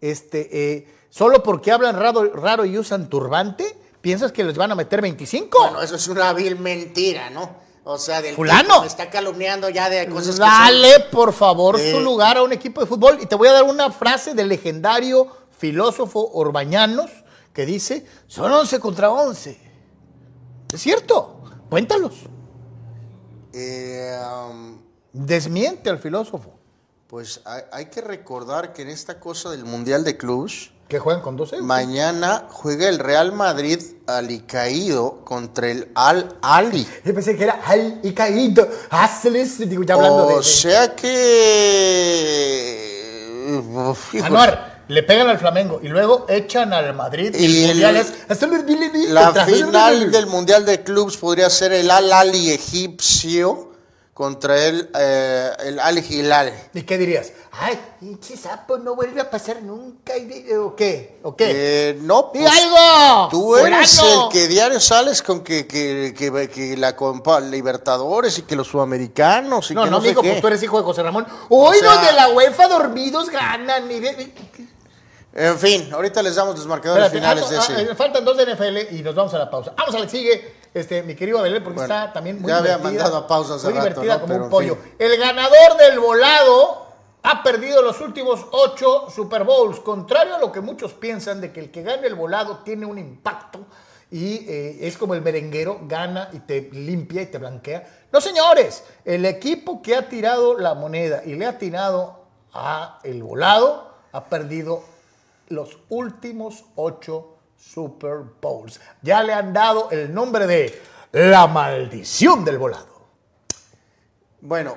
este, eh, solo porque hablan raro, raro y usan turbante, ¿piensas que les van a meter 25? Bueno, eso es una vil mentira, ¿no? O sea, del Fulano. me está calumniando ya de cosas que Dale, por favor, Eh. su lugar a un equipo de fútbol. Y te voy a dar una frase del legendario filósofo Orbañanos que dice, son 11 contra 11. Es cierto, cuéntalos. Eh, um, Desmiente al filósofo. pues hay, hay que recordar que en esta cosa del Mundial de Clubs, Que juegan con 12. mañana juega el Real Madrid alicaído contra el Al Ali. Yo pensé que era al y caído. Hazles, digo, ya hablando o de. de- sea que... Uf. Anuar, le pegan al Flamengo y luego echan al Madrid. Y el el- mundial es. "Hazles, bili, bili", La final del Mundial de Clubs podría ser el Al Ali egipcio contra el, eh, el Al Hilal. ¿Y qué dirías? Ay, pinche sapo, no vuelve a pasar nunca. ¿O qué? ¿O qué? Eh, no, ¡Di pues, algo! Tú eres ¡Fulano! el que diario sales con que, que, que, que la Copa Libertadores y que los sudamericanos y No, que no, no, sé amigo, qué. pues tú eres hijo de José Ramón. Hoy sea- los de la UEFA dormidos ganan. y En fin, ahorita les damos los marcadores Espérate, finales de ah, ese. ah, faltan dos de NFL y nos vamos a la pausa. Vamos a la que sigue, este, mi querido Abel, porque Bueno, está también muy ya había divertida. mandado a pausa Muy rato, divertida ¿no? como Pero, un pollo. fin. El ganador del volado ha perdido los últimos ocho Super Bowls. Contrario a lo que muchos piensan de que el que gane el volado tiene un impacto y eh, es como el merenguero, gana y te limpia y te blanquea. No, señores, el equipo que ha tirado la moneda y le ha tirado a el volado ha perdido los últimos ocho Super Bowls. Ya le han dado el nombre de la maldición del volado. Bueno,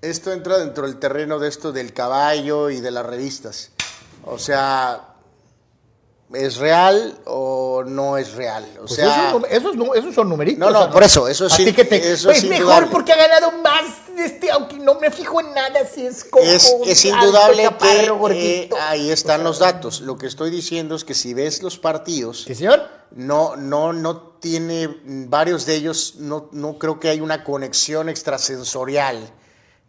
esto entra dentro del terreno de esto del caballo y de las revistas. O sea, ¿es real o no es real? O Pues sea, esos, esos son numeritos. No, no, o sea, por eso, eso sí, ti que te- eso pues es mejor indudable. porque ha ganado más, este, aunque no me fijo en nada si es cojo, es, es alto, indudable que chaparro, eh, gordito. ahí están los datos. Lo que estoy diciendo es que si ves los partidos, ¿Sí, señor? no, no, no tiene, varios de ellos, no, no creo que hay una conexión extrasensorial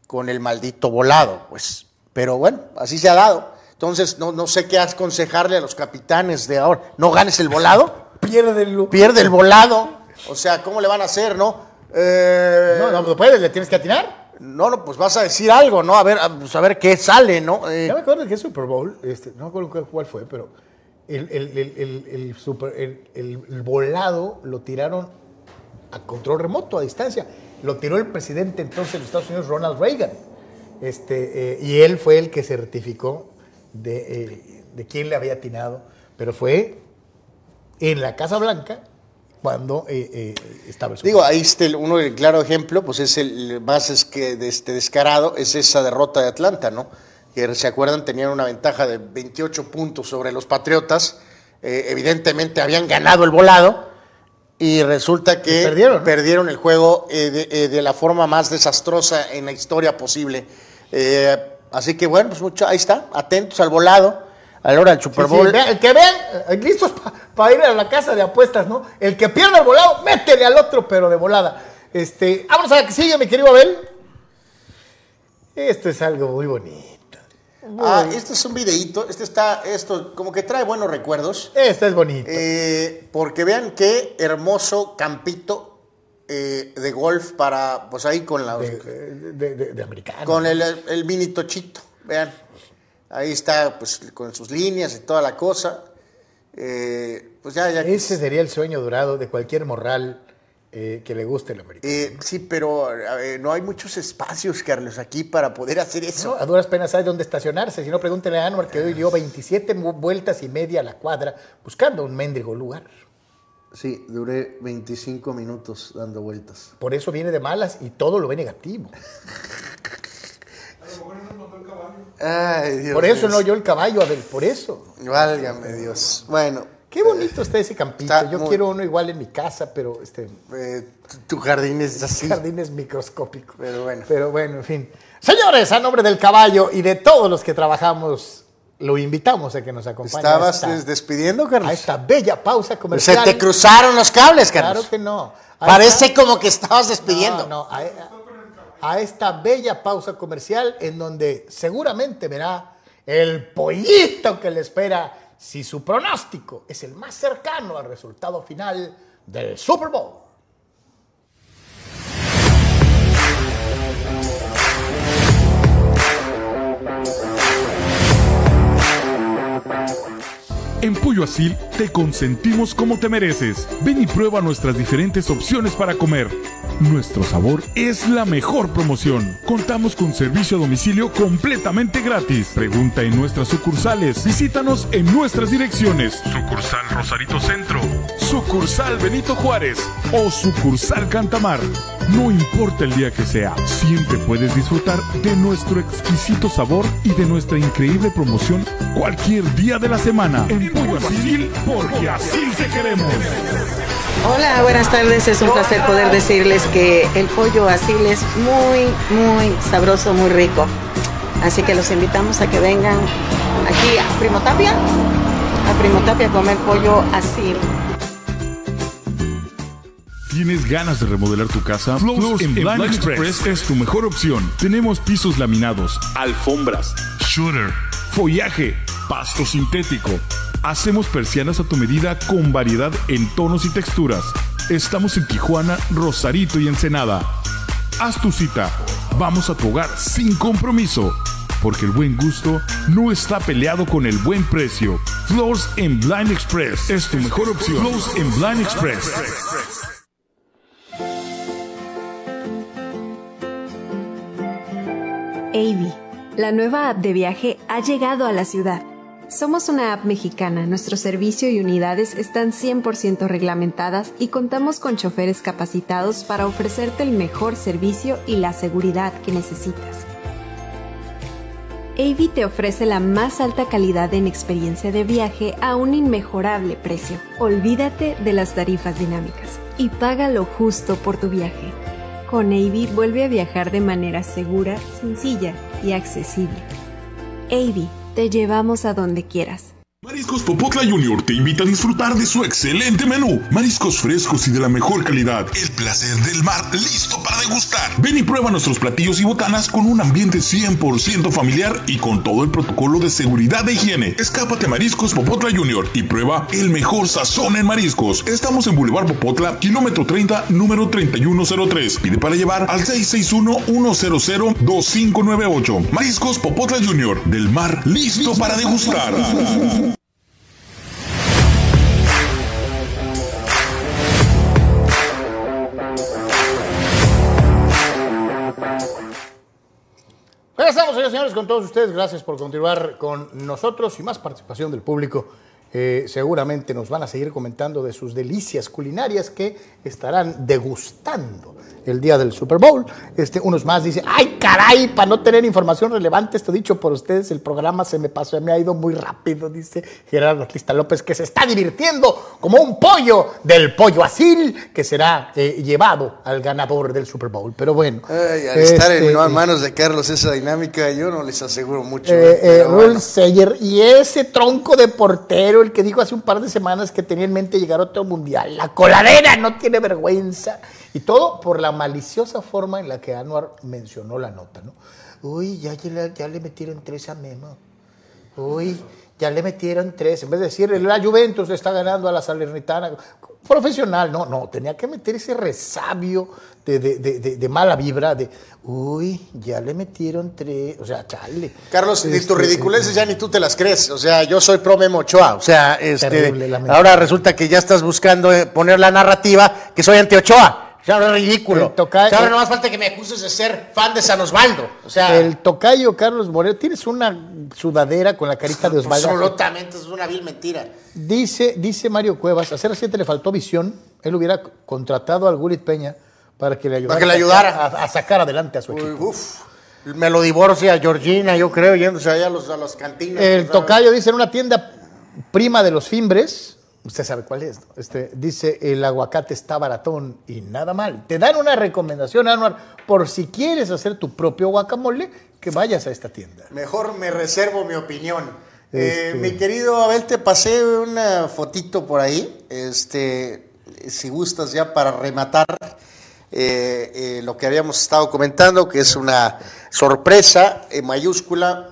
con el maldito volado, pues. Pero bueno, así se ha dado. Entonces, no, no sé qué aconsejarle a los capitanes de ahora. No ganes el volado, Piérdelo. pierde el volado. O sea, ¿cómo le van a hacer, no? Eh, No, no, no puedes, le tienes que atinar. no, no, pues vas a decir algo, ¿no? A ver, a, pues a ver qué sale, ¿no? Eh, Ya me acuerdo que el Super Bowl, este, no me acuerdo cuál- fue, pero el, el- el- el- super- el- el- el volado lo tiraron a control remoto, a distancia. Lo tiró el presidente entonces de los Estados Unidos, Ronald Reagan. Este, eh, y él fue el que certificó de, eh, de quién le había atinado. Pero fue en la Casa Blanca cuando eh, eh, estaba el Digo, ahí está el- uno, el claro ejemplo, pues es el más es que de este descarado, es esa derrota de Atlanta, ¿no? Que se acuerdan, tenían una ventaja de 28 puntos sobre los Patriotas, eh, evidentemente habían ganado el volado, y resulta que Y perdieron, ¿no? perdieron el juego de, de la forma más desastrosa en la historia posible. Así que bueno, pues mucho, ahí está, atentos al volado, a la hora del Super Sí, sí, Bowl. el que vean, eh, listos para ir a la casa de apuestas, ¿no? El que pierda el volado, métele al otro, pero de volada. Este, vámonos a la que sigue, mi querido Abel. Esto es algo muy bonito. Ah, este es un videíto, este está, esto como que trae buenos recuerdos. Esto es bonito. Eh, porque vean qué hermoso campito eh, de golf para, pues ahí con la, de, de- de- de americano. con el, el mini tochito. Vean, ahí está, pues con sus líneas y toda la cosa. Eh, pues ya, ya. Ese sería el sueño dorado de cualquier morral eh, que le guste el americano. Sí, pero no hay muchos espacios, Carlos, aquí para poder hacer eso. ¿no? A duras penas hay dónde estacionarse. Si no, pregúntele a Anwar que hoy dio 27 mu- vueltas y media a la cuadra buscando un mendigo lugar. Sí, duré 25 minutos dando vueltas. Por eso viene de malas y todo lo ve negativo. Ay, Dios Por eso no yo el caballo, Abel, por eso. Válgame Dios. Bueno, Qué bonito está ese campito. Está Yo muy- quiero uno igual en mi casa, pero este eh, tu jardín es así. jardín es microscópico. Pero bueno. Pero bueno, en fin. Señores, a nombre del caballo y de todos los que trabajamos, lo invitamos a que nos acompañe ¿Estabas esta, des- despidiendo, Carlos? a esta bella pausa Se comercial. te cruzaron los cables, Carlos. Claro que no. A Parece esta- como que estabas despidiendo. No, no, a, a esta bella pausa comercial en donde seguramente verá el pollito que le espera si su pronóstico es el más cercano al resultado final del Super Bowl. En Pollo Asil te consentimos como te mereces. Ven y prueba nuestras diferentes opciones para comer. Nuestro sabor es la mejor promoción. Contamos con servicio a domicilio completamente gratis. Pregunta en nuestras sucursales. Visítanos en nuestras direcciones. Sucursal Rosarito Centro. Sucursal Benito Juárez. O sucursal Cantamar. No importa el día que sea, siempre puedes disfrutar de nuestro exquisito sabor y de nuestra increíble promoción cualquier día de la semana. En Pollo Asil, porque así te queremos. Hola, buenas tardes. Es un placer poder decirles que el pollo asil es muy, muy sabroso, muy rico. Así que los invitamos a que vengan aquí a Primo Tapia, a Primo Tapia a comer pollo asil. ¿Tienes ganas de remodelar tu casa? Flows en Blind Express es tu mejor opción. Tenemos pisos laminados, alfombras, shooter, follaje, pasto sintético. Hacemos persianas a tu medida con variedad en tonos y texturas. Estamos en Tijuana, Rosarito y Ensenada. Haz tu cita. Vamos a tu hogar sin compromiso. Porque el buen gusto no está peleado con el buen precio. Floors en Blind Express es tu mejor opción. Floors en Blind Express. Avi, la nueva app de viaje ha llegado a la ciudad. Somos una app mexicana, nuestro servicio y unidades están 100% reglamentadas y contamos con choferes capacitados para ofrecerte el mejor servicio y la seguridad que necesitas. Avi te ofrece la más alta calidad en experiencia de viaje a un inmejorable precio. Olvídate de las tarifas dinámicas y paga lo justo por tu viaje. Con Avi vuelve a viajar de manera segura, sencilla y accesible. Avi, te llevamos a donde quieras. Mariscos Popotla Junior te invita a disfrutar de su excelente menú. Mariscos frescos y de la mejor calidad. El placer del mar listo para degustar. Ven y prueba nuestros platillos y botanas con un ambiente 100% familiar y con todo el protocolo de seguridad e higiene. Escápate a Mariscos Popotla Junior y prueba el mejor sazón en mariscos. Estamos en Boulevard Popotla, kilómetro 30, número 3103. Pide para llevar al 661-100-2598. Mariscos Popotla Junior, del mar listo para degustar. Regresamos, señores señores, con todos ustedes. Gracias por continuar con nosotros y más participación del público. Eh, seguramente nos van a seguir comentando de sus delicias culinarias que estarán degustando el día del Super Bowl. Este, unos más dicen, ay caray, para no tener información relevante, esto dicho por ustedes, el programa se me pasó, me ha ido muy rápido, dice Gerardo Atlista López, que se está divirtiendo como un pollo del pollo asil que será eh, llevado al ganador del Super Bowl. Pero bueno. Ay, al estar este, en manos de Carlos esa dinámica, yo no les aseguro mucho. eh, ¿eh? eh, bueno. Y ese tronco de portero, el que dijo hace un par de semanas que tenía en mente llegar a otro mundial, la coladera no tiene vergüenza. Y todo por la maliciosa forma en la que Anwar mencionó la nota, ¿no? Uy, ya, ya, le- ya le metieron tres a Memo. Uy, ya le metieron tres. En vez de decir, la Juventus está ganando a la Salernitana. Profesional, no, no. Tenía que meter ese resabio de, de- de- de- de mala vibra, de, uy, ya le metieron tres. O sea, chale. Carlos, ni Este, tus ridiculeces ya ni tú te las crees. O sea, yo soy pro Memo Ochoa. O sea, este, Terrible, ahora resulta que ya estás buscando eh, poner la narrativa que soy anti Ochoa. O sea, ahora es ridículo. El toca- O sea, ahora no más falta que me acuses de ser fan de San Osvaldo. O sea, El tocayo Carlos Moreno, tienes una sudadera con la carita de Osvaldo. absolutamente es una vil mentira. Dice, dice Mario Cuevas, a CR7 le faltó visión, él hubiera contratado al Gulit Peña para que le ayudara, Para que le ayudara. A, a sacar adelante a su Uy, equipo. uf, me lo divorcia Georgina, yo creo, yéndose allá a los, a los cantinas. El tocayo dice en una tienda prima de los Fimbres, usted sabe cuál es, ¿no? este, dice el aguacate está baratón y nada mal. Te dan una recomendación, Anuar, por si quieres hacer tu propio guacamole, que vayas a esta tienda. Mejor me reservo mi opinión. Este- Eh, mi querido Abel, te pasé una fotito por ahí. Este, si gustas ya para rematar eh, eh, lo que habíamos estado comentando, que es una sorpresa en mayúscula,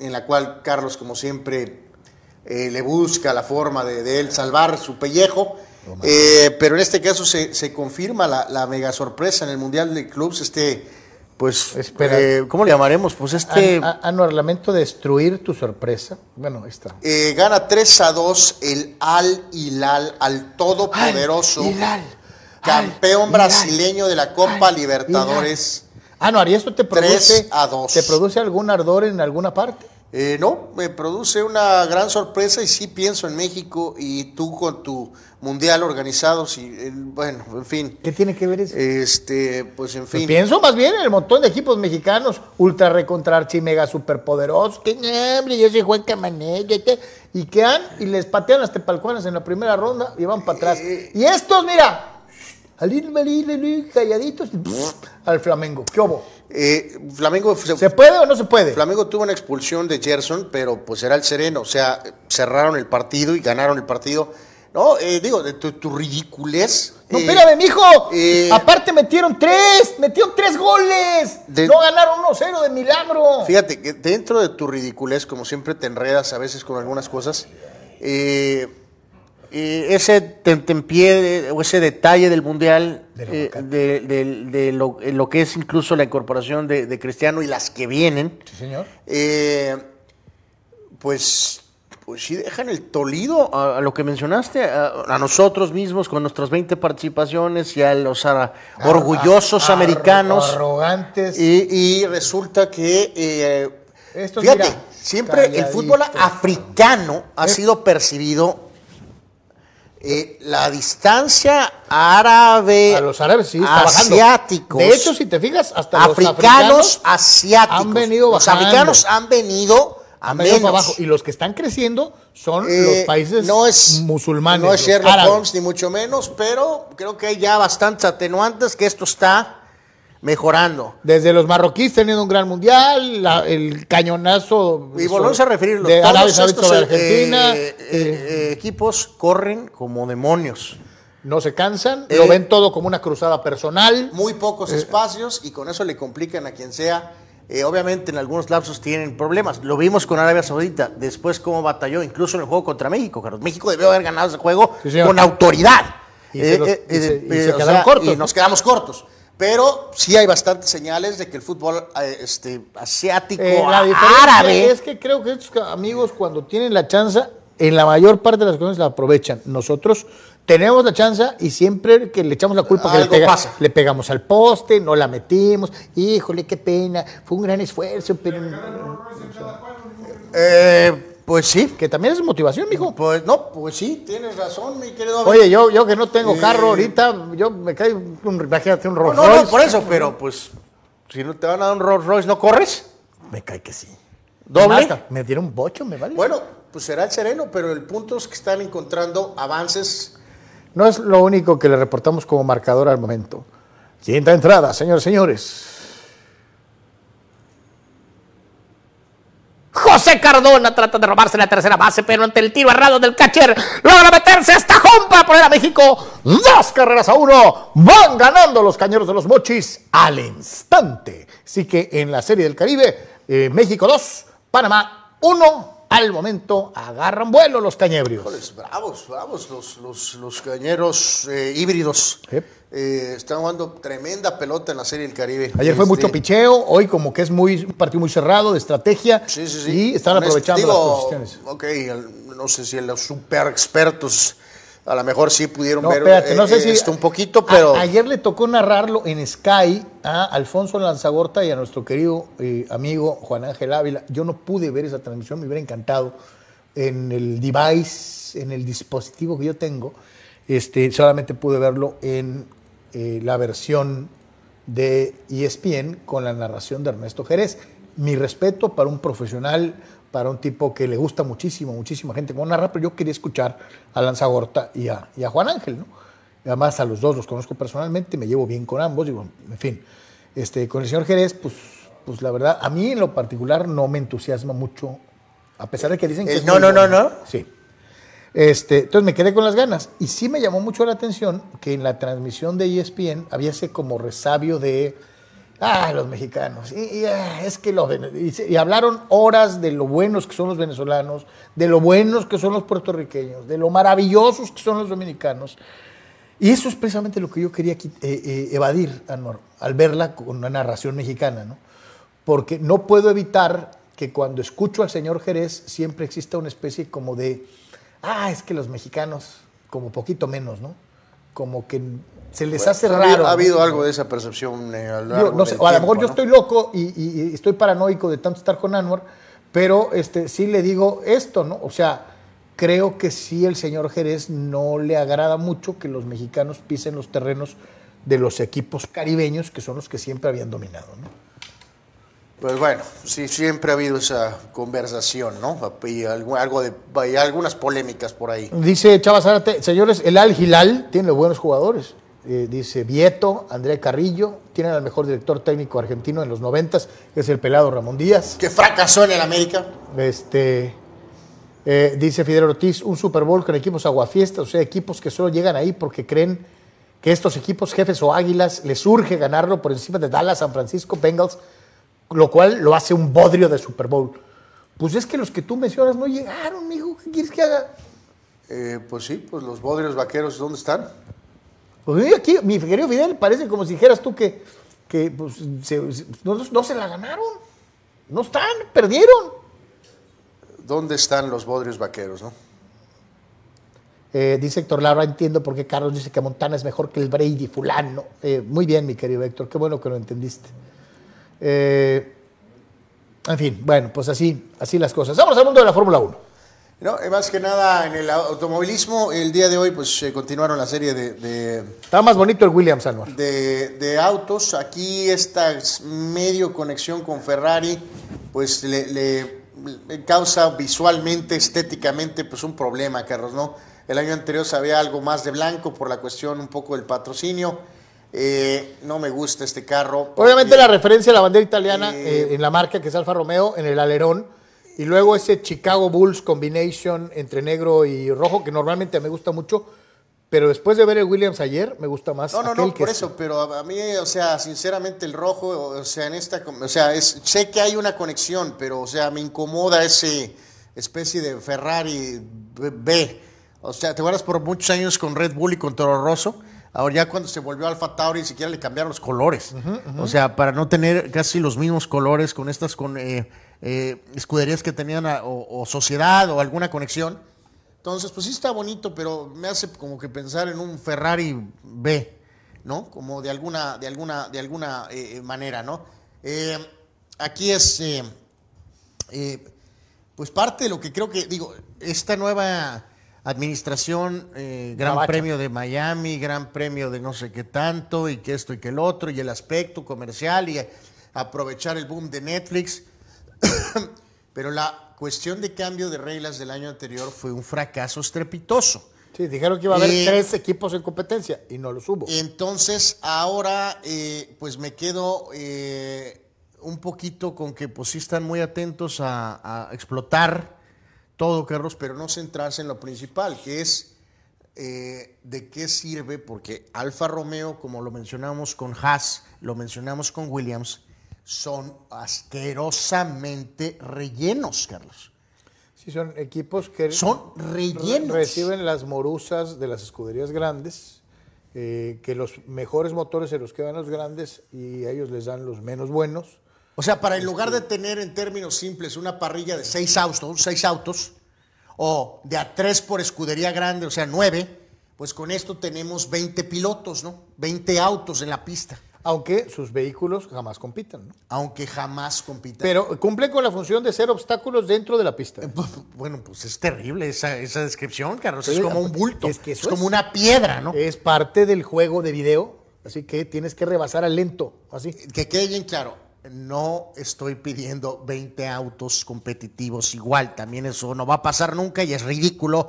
en la cual Carlos, como siempre, eh, le busca la forma de, de él salvar su pellejo. Eh, pero en este caso se, se confirma la, la mega sorpresa en el Mundial de Clubs, este, pues, eh, ¿cómo le llamaremos? Pues este... An- a- Anuar, lamento destruir tu sorpresa. Bueno, ahí está. Eh, gana 3 a 2 el Al Hilal, al todopoderoso Al Hilal, campeón Al Hilal, brasileño de la Copa Al Libertadores. Anuar, ¿y esto te produce, 3 a 2. ¿te produce algún ardor en alguna parte? Eh, no, me produce una gran sorpresa y sí pienso en México y tú con tu mundial organizado, sí, eh, bueno, en fin. ¿Qué tiene que ver eso? Este, pues en Pues fin. pienso más bien en el montón de equipos mexicanos ultra recontra archi mega superpoderosos. Que no, hombre, yo soy Juan este- y quedan y les patean las tepalcuanas en la primera ronda y van para atrás. Y estos, mira, al ir, al ir, al ir, calladitos, al Flamengo. ¿Qué hubo? Eh, Flamengo se, ¿Se puede o no se puede? Flamengo tuvo una expulsión de Gerson, pero pues era el sereno, o sea, cerraron el partido y ganaron el partido. No, eh, digo, de tu, tu ridiculez. No, eh, espérame, mijo. eh, Aparte metieron tres, metieron tres goles. De- no ganaron 1-0 de milagro. Fíjate que dentro de tu ridiculez, como siempre te enredas a veces con algunas cosas, eh, eh, ese tentempié o ese detalle del Mundial, de, de- de lo, eh, lo que es incluso la incorporación de, Cristiano y las que vienen, Sí, señor. eh, pues, pues sí dejan el tolido a, a lo que mencionaste, a, a nosotros mismos con nuestras 20 participaciones y a los orgullosos americanos. Arrogantes. Y, y resulta que, eh, fíjate, mira, siempre el fútbol africano ha sido percibido eh, la distancia árabe, a los árabes sí bajando. asiáticos, De hecho, si te fijas, hasta los africanos, asiáticos, han venido los africanos han venido a han venido menos. para abajo. Y los que están creciendo son Eh, los países no es, musulmanes. No es Sherlock. Holmes, ni mucho menos, pero creo que hay ya bastantes atenuantes que esto está mejorando. Desde los marroquíes teniendo un gran mundial, la- el cañonazo. Y volvemos a referirlo. De todos Arabia Saudita estos, sobre eh, Argentina. eh, eh, eh, equipos corren como demonios. no se cansan, lo ven todo como una cruzada personal. Muy pocos espacios y con eso le complican a quien sea. Obviamente en algunos lapsos tienen problemas. Lo vimos con Arabia Saudita. Después cómo batalló, incluso en el juego contra México. Carlos. México debió haber ganado ese juego Sí, con autoridad. Y se los- y se- y se o quedaron sea, cortos, y ¿no? nos quedamos cortos. Pero sí hay bastantes señales de que el fútbol eh, este, asiático, Eh, la árabe, es que creo que estos amigos cuando tienen la chance, en la mayor parte de las cosas la aprovechan. Nosotros tenemos la chance y siempre que le echamos la culpa que le, Algo pega- pasa. le pegamos al poste, no la metimos, híjole, qué pena, fue un gran esfuerzo, pero eh, pues sí. que también es motivación, mijo. Pues no, pues sí, tienes razón, mi querido. Oye, yo, yo que no tengo carro ahorita, yo me cae un, imagínate un No, Rolls no, no, Royce. por eso, pero pues si no te van a dar un Rolls Royce, ¿no corres? Me cae que sí. ¿Doble? Me dieron bocho, me vale. Bueno, pues será el sereno, pero el punto es que están encontrando avances. No es lo único que le reportamos como marcador al momento. Quinta entrada, señores, señores. José Cardona trata de robarse la tercera base, pero ante el tiro errado del catcher logra meterse hasta home para poner a México. Dos carreras a uno. Van ganando los cañeros de los mochis al instante. Así que en la Serie del Caribe, eh, México 2, Panamá 1. Al momento agarran vuelo los cañebrios. Pues bravos, bravos, los, los, los cañeros eh, híbridos. Eh, están jugando tremenda pelota en la Serie del Caribe. Ayer fue Este, mucho picheo, hoy como que es muy, un partido muy cerrado de estrategia. Sí, sí, sí. Y están este- aprovechando digo, las posiciones. Ok, no sé si los super expertos a lo mejor sí pudieron No, ver espérate, no eh, sé si. esto un poquito, a- pero ayer le tocó narrarlo en Sky a Alfonso Lanzagorta y a nuestro querido eh, amigo Juan Ángel Ávila. Yo no pude ver esa transmisión, me hubiera encantado en el device, en el dispositivo que yo tengo. Este, solamente pude verlo en eh, la versión de ESPN con la narración de Ernesto Jerez. Mi respeto para un profesional, para un tipo que le gusta muchísimo, muchísima gente como narra, pero yo quería escuchar a Lanzagorta y a, y a Juan Ángel, ¿no? Además, a los dos los conozco personalmente, me llevo bien con ambos, digo, en fin. Este, con el señor Jerez, pues, pues la verdad, a mí en lo particular no me entusiasma mucho, a pesar de que dicen que Eh, es no, no, no, bueno. no. Sí. Este, entonces me quedé con las ganas. Y sí me llamó mucho la atención que en la transmisión de ESPN había ese como resabio de, ah, los mexicanos. Y, ah, es que los y, hablaron horas de lo buenos que son los venezolanos, de lo buenos que son los puertorriqueños, de lo maravillosos que son los dominicanos. Y eso es precisamente lo que yo quería eh, eh, evadir, Anor, al verla con una narración mexicana, ¿no? Porque no puedo evitar que cuando escucho al señor Jerez siempre exista una especie como de, ah, es que los mexicanos, como poquito menos, ¿no? Como que se les hace ha raro. habido, ha ¿no? habido algo de esa percepción eh, a lo no sé, del o a lo mejor yo estoy loco y, y- y estoy paranoico de tanto estar con Anwar, pero este, sí le digo esto, ¿no? O sea, creo que sí el señor Jerez no le agrada mucho que los mexicanos pisen los terrenos de los equipos caribeños, que son los que siempre habían dominado, ¿no? Pues bueno, sí, siempre ha habido esa conversación, ¿no? Y algo, algo de, hay algunas polémicas por ahí. Dice Chava Zárate, señores, el Al Hilal tiene buenos jugadores. Eh, dice Vieto, André Carrillo, tienen al mejor director técnico argentino en los noventas, que es el pelado Ramón Díaz. Que fracasó en el América. Este, eh, dice Fidel Ortiz, un Super Bowl con equipos aguafiestas, o sea, equipos que solo llegan ahí porque creen que estos equipos jefes o águilas les urge ganarlo por encima de Dallas, San Francisco, Bengals, lo cual lo hace un bodrio de Super Bowl. Pues es que los que tú mencionas no llegaron, mijo, ¿qué quieres que haga? Eh, pues sí, pues los bodrios vaqueros, ¿dónde están? Pues mira, aquí, mi querido Fidel, parece como si dijeras tú que, que pues, se- se- no, no se la ganaron. No están, perdieron. ¿Dónde están los bodrios vaqueros, no? Eh, dice Héctor Lara, entiendo por qué Carlos dice que Montana es mejor que el Brady fulano. Eh, muy bien, mi querido Héctor, qué bueno que lo entendiste. Eh, en fin, bueno, pues así, así las cosas. Vamos al mundo de la Fórmula 1. No, eh, más que nada en el automovilismo, el día de hoy pues eh, continuaron la serie de, de, Está más bonito el Williams Anwar. de- de autos. Aquí esta medio conexión con Ferrari pues le, le- le causa visualmente, estéticamente pues un problema, Carlos, ¿no? El año anterior se había algo más de blanco por la cuestión un poco del patrocinio. Eh, no me gusta este carro. Obviamente porque- la referencia a la bandera italiana Eh, eh, en la marca que es Alfa Romeo, en el alerón, y luego ese Chicago Bulls combination entre negro y rojo, que normalmente me gusta mucho, pero después de ver el Williams ayer, me gusta más. No, no, aquel no, por es- eso, pero a, mí, o sea, sinceramente el rojo, o sea, en esta, o sea, es, sé que hay una conexión, pero, o sea, me incomoda ese especie de Ferrari B-. O sea, te acuerdas por muchos años con Red Bull y con Toro Rosso. Ahora ya cuando se volvió Alfa Tauri ni siquiera le cambiaron los colores. O sea, para no tener casi los mismos colores con estas con eh, eh, escuderías que tenían a- o, o sociedad o alguna conexión. Entonces, pues sí está bonito, pero me hace como que pensar en un Ferrari B, ¿no? Como de alguna, de alguna, de alguna eh, manera, ¿no? Eh, aquí es, eh, eh, pues parte de lo que creo que, digo, esta nueva administración, eh, Gran Gabacha. Premio de Miami, Gran Premio de no sé qué tanto, y que esto y que el otro, y el aspecto comercial, y eh, aprovechar el boom de Netflix. Pero la cuestión de cambio de reglas del año anterior fue un fracaso estrepitoso. Sí, dijeron que iba a haber Eh, tres equipos en competencia y no los hubo. Entonces, ahora, eh, pues me quedo eh, un poquito con que, pues sí están muy atentos a, a explotar todo, Carlos, pero no centrarse en lo principal, que es de qué sirve, porque Alfa Romeo, como lo mencionamos con Haas, lo mencionamos con Williams, son asquerosamente rellenos, Carlos. Sí, son equipos que Son rellenos. reciben las morusas de las escuderías grandes, eh, que los mejores motores se los quedan los grandes y a ellos les dan los menos buenos. O sea, para en lugar de tener en términos simples una parrilla de seis autos, seis autos, o de a tres por escudería grande, o sea, nueve, pues con esto tenemos 20 pilotos, ¿no? 20 autos en la pista, Aunque sus vehículos jamás compitan. ¿no? aunque jamás compitan. Pero cumple con la función de ser obstáculos dentro de la pista. bueno, pues es terrible esa, esa descripción, Carlos. Es como un bulto, es que como es. una piedra, ¿no? Es parte del juego de video, así que tienes que rebasar al lento, así. Que quede bien claro, no estoy pidiendo 20 autos competitivos igual, también eso no va a pasar nunca y es ridículo,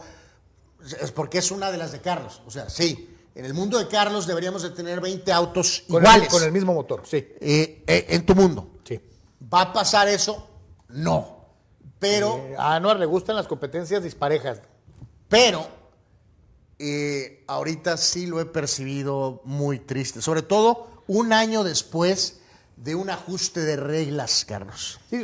es porque es una de las de Carlos, o sea, sí, en el mundo de Carlos deberíamos de tener 20 autos Con iguales el, con el mismo motor, sí. eh, eh, en tu mundo. sí. ¿Va a pasar eso? No, pero... Eh, a Anuar le gustan las competencias disparejas. Pero eh, ahorita sí lo he percibido muy triste, sobre todo un año después de un ajuste de reglas, Carlos. Sí,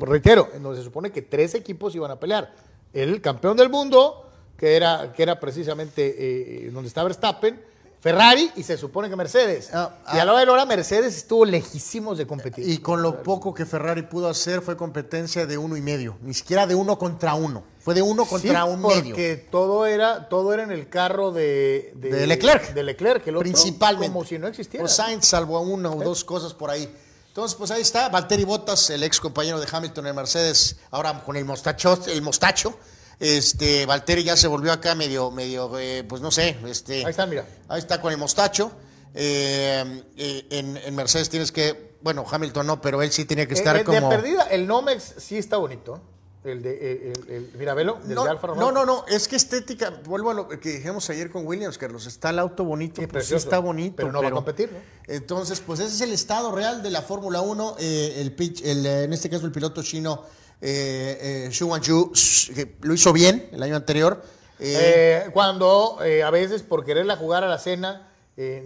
reitero, en donde se supone que tres equipos iban a pelear. El campeón del mundo, que era, que era precisamente eh, donde está Verstappen, Ferrari y se supone que Mercedes. Ah, y a la hora de la hora Mercedes estuvo lejísimos de competir. Y con lo poco que Ferrari pudo hacer fue competencia de uno y medio, ni siquiera de uno contra uno, fue de uno contra Sí, un porque medio. todo era, todo era en el carro de, De Leclerc. De Leclerc, el otro, Principalmente. Como si no existiera. Pues Sainz salvo a una o dos cosas por ahí. Entonces, pues ahí está, Valtteri Bottas, el ex compañero de Hamilton en Mercedes, ahora con el mostacho, el mostacho. Este, Valtteri ya se volvió acá medio, medio, eh, pues no sé, este. Ahí está, mira. Ahí está con el mostacho. Eh, eh, en, en Mercedes tienes que bueno, Hamilton no, pero él sí tenía que Eh, estar como... De perdida, el Nomex sí está bonito. El de el, el Mirabelo, del No, de Alfa Romeo. no, no, no, es que estética, vuelvo a lo que dijimos ayer con Williams, Carlos, está el auto bonito, Sí, pues sí está bonito, pero no va a competir, ¿no? Entonces, pues ese es el estado real de la Fórmula 1, eh, el, pitch- el, en este caso el piloto chino eh, eh, que lo hizo bien el año anterior. eh, Eh, cuando eh, a veces por quererla jugar a la cena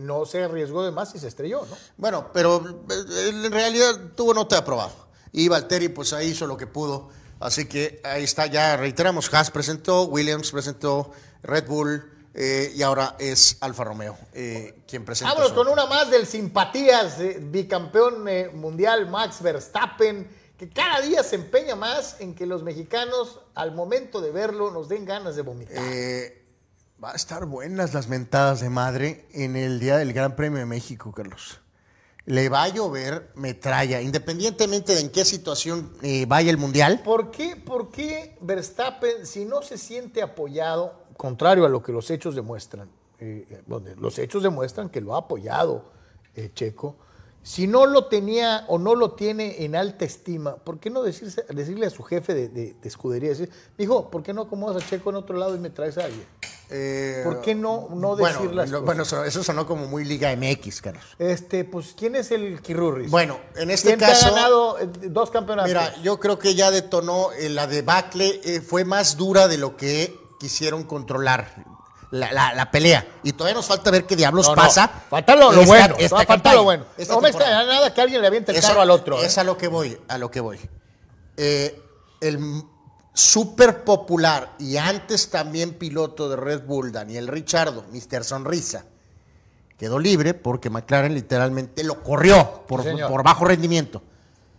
no se arriesgó de más y se estrelló, ¿no? Bueno, pero en realidad tuvo nota de aprobado. Y Valtteri pues ahí hizo lo que pudo. Así que ahí está, ya reiteramos, Haas presentó, Williams presentó, Red Bull eh, y ahora es Alfa Romeo eh, quien presenta. Vámonos su- con una más del simpatías, eh, bicampeón mundial Max Verstappen, que cada día se empeña más en que los mexicanos al momento de verlo nos den ganas de vomitar. Eh, va a estar buenas las mentadas de madre en el día del Gran Premio de México, Carlos. Le va a llover metralla, independientemente de en qué situación eh, vaya el Mundial. ¿Por qué, ¿Por qué Verstappen, si no se siente apoyado, contrario a lo que los hechos demuestran, eh, donde los hechos demuestran que lo ha apoyado Checo, si no lo tenía o no lo tiene en alta estima, ¿por qué no decirse- decirle a su jefe de, de- de escudería, decir, hijo, ¿por qué no acomodas a Checo en otro lado y me traes a alguien? Eh, ¿Por qué no, no bueno, decir las lo- cosas? bueno, eso, sonó como muy Liga MX, Carlos. Este, pues, ¿quién es el Kirurris? Bueno, en este ¿Quién caso- ha ganado eh, dos campeonatos? Mira, yo creo que ya detonó eh, la debacle, eh, fue más dura de lo que quisieron controlar la, la- la pelea. Y todavía nos falta ver qué diablos No, no, pasa. Falta lo, lo esta- bueno. esta no, falta lo bueno. no me extraña nada que alguien le aviente el carro al otro. ¿eh? Es a lo que voy, a lo que voy. Eh, el súper popular y antes también piloto de Red Bull, Daniel Richardo, Mr. Sonrisa, quedó libre porque McLaren literalmente lo corrió por, Sí, por bajo rendimiento.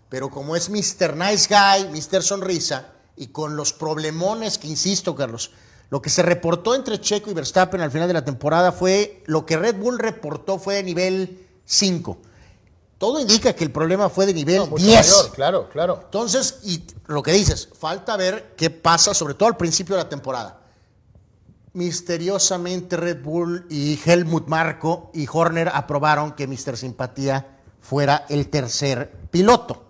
Pero como es Mr. Nice Guy, Mr. Sonrisa, y con los problemones que, insisto, Carlos, lo que se reportó entre Checo y Verstappen al final de la temporada fue, lo que Red Bull reportó fue de nivel 5. Todo indica que el problema fue de nivel No, mucho 10. mayor, claro, claro. Entonces, y lo que dices, falta ver qué pasa, sobre todo al principio de la temporada. Misteriosamente Red Bull y Helmut Marco y Horner aprobaron que Mr. Simpatía fuera el tercer piloto.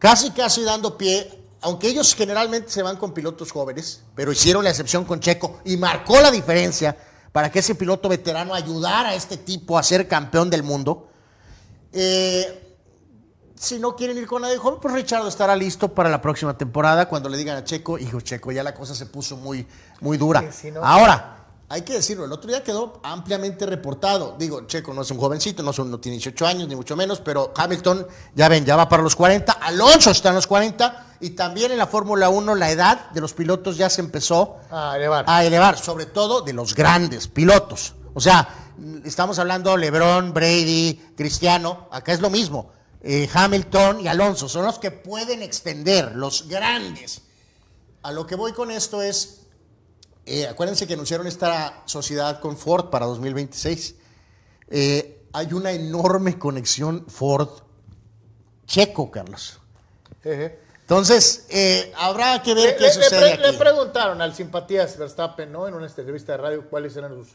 Casi, casi dando pie, aunque ellos generalmente se van con pilotos jóvenes, pero hicieron la excepción con Checo y marcó la diferencia para que ese piloto veterano ayudara a este tipo a ser campeón del mundo. Eh, si no quieren ir con nadie joven, pues Richardo estará listo para la próxima temporada cuando le digan a Checo, hijo Checo, ya la cosa se puso muy, muy dura. Sí, si no- Ahora, hay que decirlo, el otro día quedó ampliamente reportado. Digo, Checo no es un jovencito, no tiene 18 años, ni mucho menos, pero Hamilton, ya ven, ya va para los 40, Alonso está en los 40, y también en la Fórmula 1 la edad de los pilotos ya se empezó A elevar. a elevar, sobre todo de los grandes pilotos. O sea, estamos hablando LeBron, Brady, Cristiano, acá es lo mismo. Eh, Hamilton y Alonso son los que pueden extender, los grandes. A lo que voy con esto es, eh, acuérdense que anunciaron esta sociedad con Ford para 2026. Eh, hay una enorme conexión Ford-Checo, Carlos. Entonces, eh, habrá que ver Le, qué le- le sucede pre- le aquí. preguntaron al simpatías Verstappen, ¿no? En una entrevista de radio, cuáles eran sus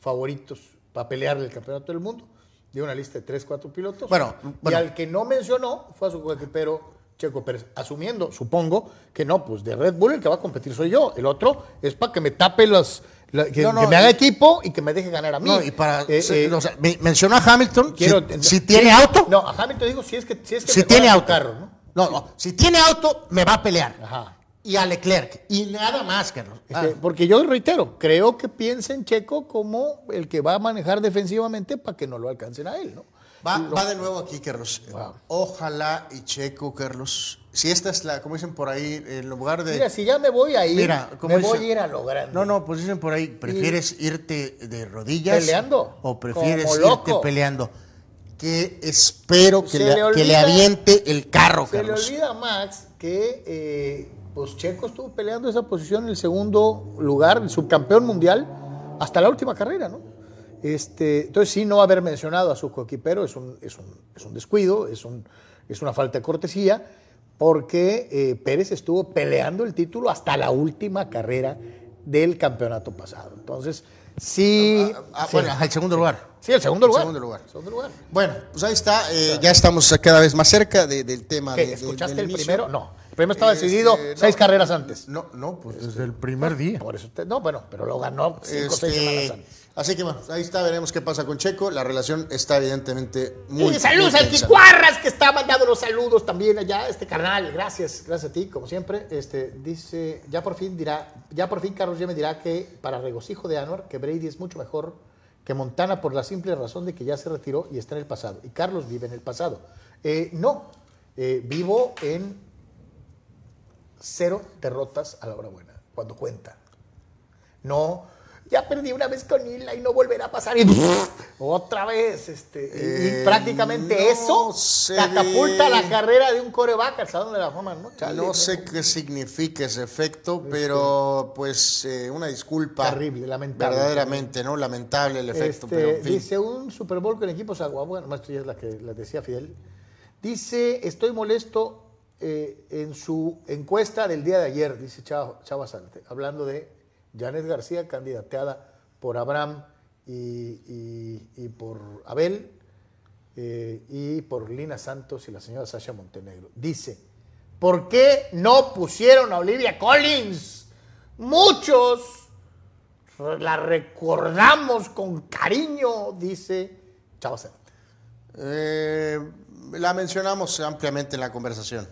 favoritos para pelear el campeonato del mundo. Dio una lista de tres, cuatro pilotos. Bueno, y al que no mencionó fue a su coequipero Checo Pérez, asumiendo, supongo, que no, pues de Red Bull el que va a competir soy yo. El otro es para que me tape los. la- que, No, no, que me haga y- equipo y que me deje ganar a mí. No, y para. Eh, se- eh, o sea, me- mencionó a Hamilton. quiero- si, si tiene auto. No, a Hamilton digo si es que, si es que si tiene auto. carro, ¿no? No, no. Si tiene auto, me va a pelear. Ajá. Y a Leclerc. Y nada más, Carlos. Este, Ah, Porque yo reitero, creo que piensa en Checo como el que va a manejar defensivamente para que no lo alcancen a él, ¿no? va, Lo- va de nuevo aquí, Carlos. Wow. Ojalá y Checo, Carlos. Si esta es la, como dicen por ahí, en lugar de. Mira, si ya me voy a ir, Mira, como me voy a ir a lo grande. No, no, pues dicen por ahí, ¿prefieres irte de rodillas? Peleando, ¿O prefieres irte peleando? Que espero que, Se le, le que le olvida- aviente el carro, Se le Carlos. olvida a Max que eh, pues Checo estuvo peleando esa posición en el segundo lugar, el subcampeón mundial, hasta la última carrera, ¿no? Este, entonces sí, no haber mencionado a su coequipero es un, es un, es un descuido, es, un, es una falta de cortesía, porque eh, Pérez estuvo peleando el título hasta la última carrera del campeonato pasado. Entonces, Sí. Ah, bueno, ajá, el segundo lugar. Sí, el segundo lugar. segundo lugar. Segundo lugar. Bueno, pues ahí está. eh, ya estamos cada vez más cerca de- del tema. ¿Qué, de- ¿Escuchaste del el inicio. primero? No. El primero estaba Este, decidido no, seis carreras antes. No, no, pues desde el primer día. Por eso usted, no, bueno, pero lo ganó cinco o seis Este, semanas antes. Así que bueno, ahí está, veremos qué pasa con Checo. La relación está evidentemente muy. Y saludos al. Ticuarras que está mandando los saludos también allá, este canal. Gracias, gracias a ti, como siempre. Este dice, ya por fin dirá, ya por fin Carlos ya me dirá que para regocijo de Anwar, que Brady es mucho mejor que Montana por la simple razón de que ya se retiró y está en el pasado. Y Carlos vive en el pasado. Eh, no, eh, vivo en cero derrotas a la hora buena, cuando cuenta. No, ya perdí una vez con Isla y no volverá a pasar. Y otra vez, este, y- y, Eh, prácticamente no eso se catapulta la carrera de un coreback al Salón de la Fama, ¿no? Chale, No sé qué significa ese efecto, pero pues eh, una disculpa. Terrible, lamentable. Verdaderamente, ¿no? Lamentable el efecto, Este, pero en fin. Dice un Super Bowl con equipos agua. Bueno, esto ya es la que la decía Fidel. Dice, estoy molesto eh, en su encuesta del día de ayer, dice Chava, Chava Sante, hablando de Janet García, candidateada por Abraham y, por Abel eh, y por Lina Santos y la señora Sasha Montenegro. Dice, ¿por qué no pusieron a Olivia Collins? Muchos la recordamos con cariño, dice Chava. Eh, la mencionamos ampliamente en la conversación,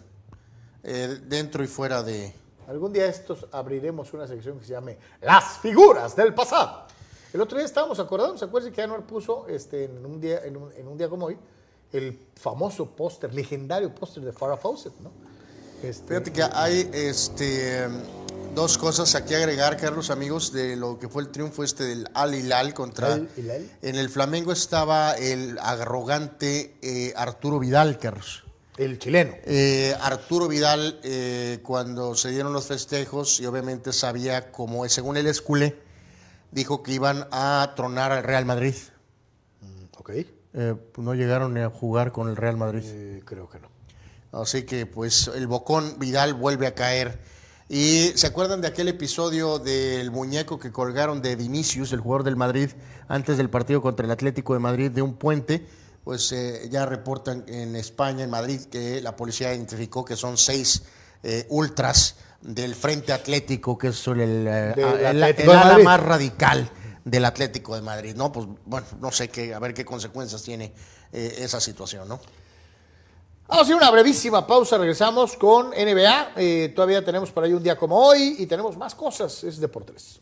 eh, dentro y fuera de... Algún día estos abriremos una sección que se llame Las figuras del pasado. El otro día estábamos acordando, ¿se acuerdan que Anuar puso este, en, un día, en, un, en un día como hoy el famoso póster, legendario póster de Farrah Fawcett, ¿no? Este, Fíjate que hay este, dos cosas aquí a agregar, Carlos, amigos, de lo que fue el triunfo este del Al Hilal contra... Al Hilal. En el Flamengo estaba el arrogante eh, Arturo Vidal, Carlos. El chileno. Eh, Arturo Vidal, eh, cuando se dieron los festejos, y obviamente sabía, como es, según él es culé, dijo que iban a tronar al Real Madrid. Ok. Eh, pues no llegaron ni a jugar con el Real Madrid. Eh, creo que no. Así que pues el bocón Vidal vuelve a caer. Y se acuerdan de aquel episodio del muñeco que colgaron de Vinicius, el jugador del Madrid, antes del partido contra el Atlético de Madrid de un puente. Pues eh, ya reportan en España, en Madrid, que la policía identificó que son seis eh, ultras del Frente Atlético, que es el, eh, el- el ala más radical del Atlético de Madrid, ¿no? Pues bueno, no sé qué, a ver qué consecuencias tiene eh, esa situación, ¿no? Vamos a hacer una brevísima pausa, regresamos con NBA. Todavía tenemos por ahí un día como hoy y tenemos más cosas. Es Deportes.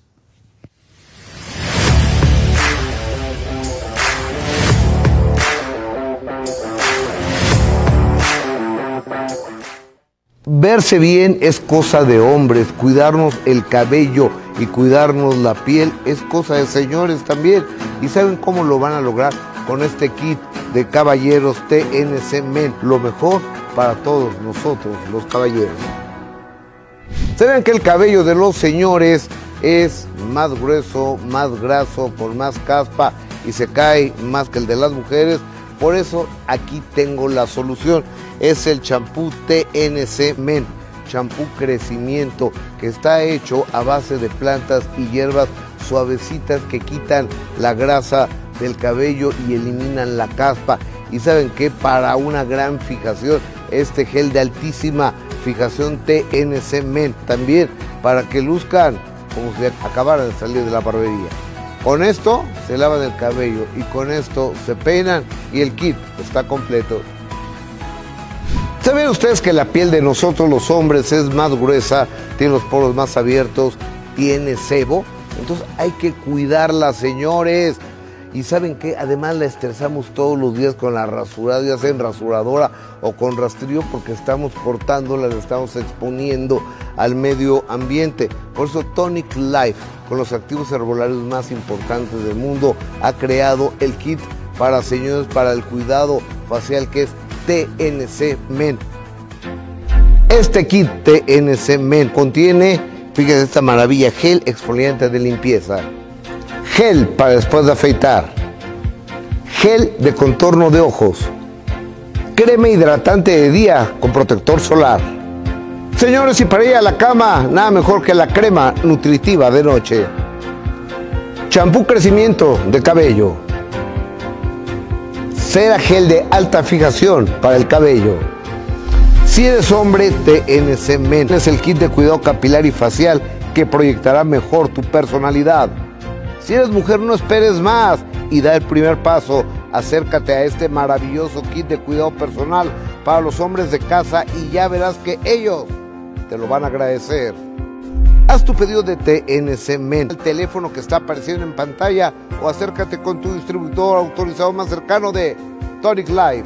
Verse bien es cosa de hombres, cuidarnos el cabello y cuidarnos la piel es cosa de señores también. ¿Y saben cómo lo van a lograr? Con este kit de caballeros TNC Men, lo mejor para todos nosotros, los caballeros. ¿Saben que el cabello de los señores es más grueso, más graso, con más caspa y se cae más que el de las mujeres? Por eso aquí tengo la solución. Es el champú TNC Men, champú crecimiento, que está hecho a base de plantas y hierbas suavecitas que quitan la grasa del cabello y eliminan la caspa. Y saben que para una gran fijación, este gel de altísima fijación TNC Men, también para que luzcan como si acabaran de salir de la barbería. Con esto se lavan el cabello y con esto se peinan y el kit está completo. ¿Saben ustedes que la piel de nosotros los hombres es más gruesa, tiene los poros más abiertos, tiene sebo? Entonces hay que cuidarla, señores. Y saben que además la estresamos todos los días con la rasurada, ya sea en rasuradora o con rastrillo, porque estamos cortándola, la estamos exponiendo al medio ambiente. Por eso Tonic Life, con los activos herbolarios más importantes del mundo, ha creado el kit para señores para el cuidado facial que es TNC Men. Este kit TNC Men contiene, fíjense esta maravilla, gel exfoliante de limpieza, gel para después de afeitar, gel de contorno de ojos, crema hidratante de día con protector solar. Señores, y para ir a la cama, nada mejor que la crema nutritiva de noche. Champú crecimiento de cabello. Cera gel de alta fijación para el cabello. Si eres hombre, TNC Men es el kit de cuidado capilar y facial que proyectará mejor tu personalidad. Si eres mujer, no esperes más y da el primer paso. Acércate a este maravilloso kit de cuidado personal para los hombres de casa y ya verás que ellos te lo van a agradecer. Haz tu pedido de TNC Men, el teléfono que está apareciendo en pantalla o acércate con tu distribuidor autorizado más cercano de Tonic Life.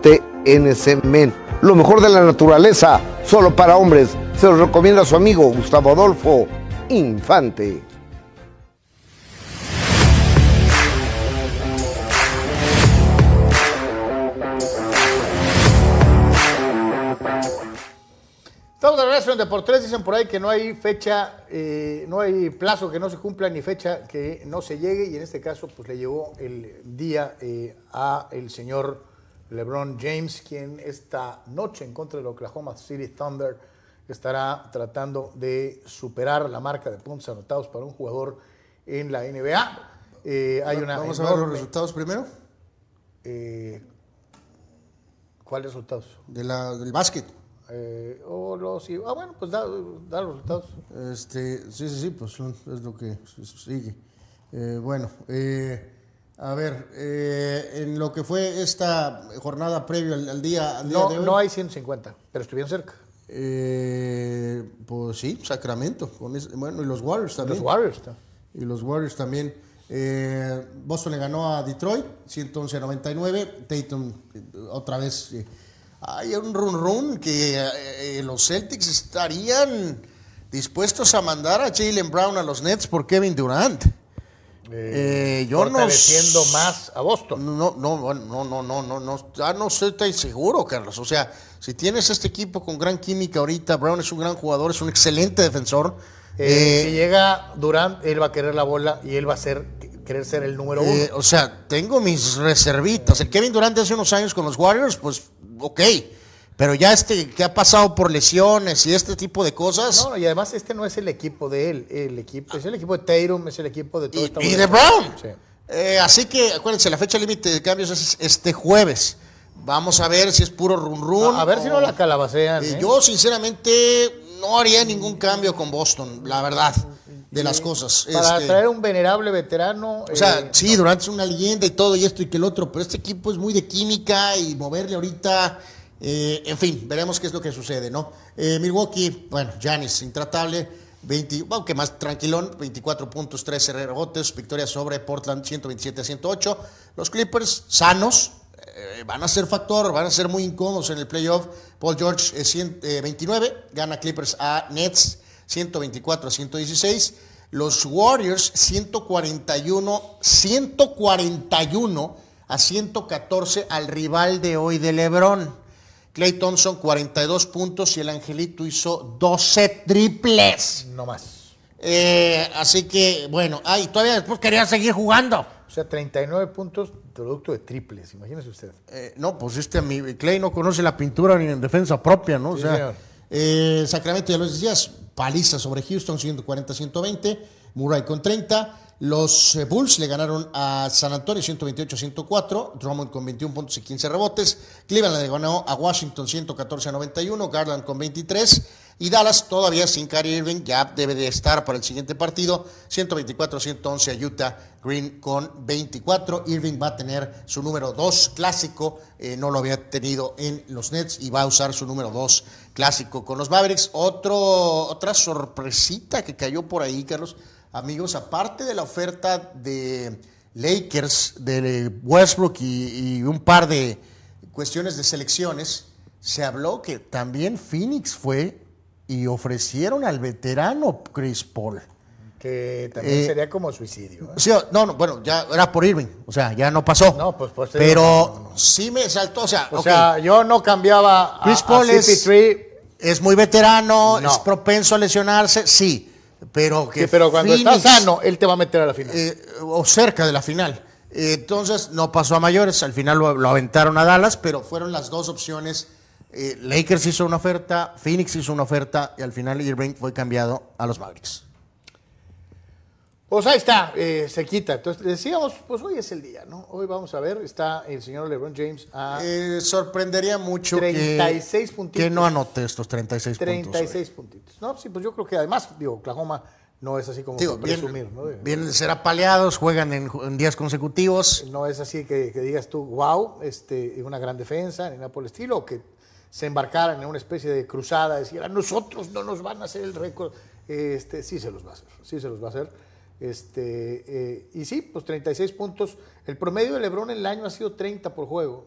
TNC Men, lo mejor de la naturaleza, solo para hombres. Se lo recomienda su amigo Gustavo Adolfo Infante. De en Deportes. Dicen por ahí que no hay fecha, eh, no hay plazo que no se cumpla ni fecha que no se llegue. Y en este caso, pues le llegó el día eh, a el señor LeBron James, quien esta noche en contra del Oklahoma City Thunder estará tratando de superar la marca de puntos anotados para un jugador en la NBA. Eh, hay una Vamos a ver los resultados primero eh, ¿Cuáles resultados? de la, del básquet. Eh, o los, ah, bueno, pues da, da los resultados. Este, sí, sí, sí, pues son- es lo que sigue. Eh, bueno, eh, a ver, en lo que fue esta jornada previo al, al día, al día No, de hoy. no hay 150, pero estuvieron cerca. pues sí, Sacramento. Con ese- bueno, y los Warriors también. Los Warriors. Y los Warriors también. Boston le ganó a Detroit, 111 a 99. Tatum, eh, otra vez. Eh, hay un run run que eh, eh, los Celtics estarían dispuestos a mandar a Jalen Brown a los Nets por Kevin Durant. Eh, yo no más a Boston. no, no, no, no, no, no, no, ya no estoy seguro, Carlos. O sea, si tienes este equipo con gran química ahorita, Brown es un gran jugador, es un excelente defensor. Eh, Eh, si llega Durant, él va a querer la bola y él va a ser, querer ser el número uno. Eh, o sea, tengo mis reservitas. El Kevin Durant hace unos años con los Warriors, pues, ok. Pero ya este que ha pasado por lesiones y este tipo de cosas. no, y además este no es el equipo de él, el equipo, es el equipo de Tatum, es el equipo de todo y, esta y de Brown. Sí. Eh, así que acuérdense, la fecha límite de cambios es este jueves. Vamos a ver si es puro run run. A, a ver si no la calabacean. Eh, ¿eh? Yo, sinceramente, no haría ningún cambio con Boston, la verdad, de las cosas. Para Este, traer un venerable veterano. O sea, eh, sí, Durant es una leyenda y todo, y esto y que el otro, pero este equipo es muy de química y moverle ahorita. eh, en fin, veremos qué es lo que sucede, ¿no? Eh, Milwaukee, bueno, Giannis, intratable, 20, aunque más tranquilón, 24 puntos, 13 rebotes, victoria sobre Portland, 127 a 108. Los Clippers, sanos, eh, van a ser factor, van a ser muy incómodos en el playoff. Paul George, eh, 100, eh, 29, gana Clippers a Nets, 124 a 116. Los Warriors 141, 141 a 114 al rival de hoy de LeBron. Clay Thompson 42 puntos y el Angelito hizo 12 triples. No más. Eh, así que, bueno, ay, todavía después quería seguir jugando. O sea, 39 puntos, producto de triples, imagínese usted. Eh, no, pues este, mi Clay no conoce la pintura ni en defensa propia, ¿no? O sea, eh, Sacramento ya los decías, paliza sobre Houston, 140-120, Murray con 30. Los eh, Bulls le ganaron a San Antonio 128-104, Drummond con 21 puntos y 15 rebotes, Cleveland le ganó a Washington 114-91, Garland con 23 y Dallas todavía sin Kyrie Irving, ya debe de estar para el siguiente partido, 124-111 a Utah, Green con 24, Irving va a tener su número 2 clásico, eh, no lo había tenido en los Nets y va a usar su número 2 clásico con los Mavericks. Otra sorpresita que cayó por ahí, Carlos, amigos, aparte de la oferta de Lakers, de Westbrook y un par de cuestiones de selecciones, se habló que también Phoenix fue y ofrecieron al veterano Chris Paul. Que también Eh, sería como suicidio. ¿eh? No, no, bueno, ya era por Irving, o sea, ya no pasó. No, pues, pues, Pero no, no, sí me saltó, o sea, O sea, yo no cambiaba a, Chris a Paul es- CP3, es muy veterano, No. es propenso a lesionarse, sí, pero que sí, pero cuando Phoenix- está sano, él te va a meter a la final. eh, o cerca de la final. Entonces no pasó a mayores, al final lo, lo aventaron a Dallas, pero fueron las dos opciones. Eh, Lakers hizo una oferta, Phoenix hizo una oferta y al final Irving fue cambiado a los Mavericks. Pues ahí está, eh, se quita. Entonces decíamos, pues hoy es el día, ¿no? Hoy vamos a ver, está el señor LeBron James a Eh, sorprendería mucho 36 que, puntitos. que no anote estos 36, 36 puntitos. No, sí, pues yo creo que además, digo, Oklahoma no es así como Digo, presumir, ¿no? vienen, vienen de ser apaleados, juegan en, en días consecutivos. No es así que, que digas tú, wow, este, una gran defensa, ni nada por el estilo, que se embarcaran en una especie de cruzada, decir, nosotros no nos van a hacer el récord. Este, sí se los va a hacer, sí se los va a hacer. Este, eh, y sí, pues 36 puntos. El promedio de Lebron en el año ha sido 30 por juego.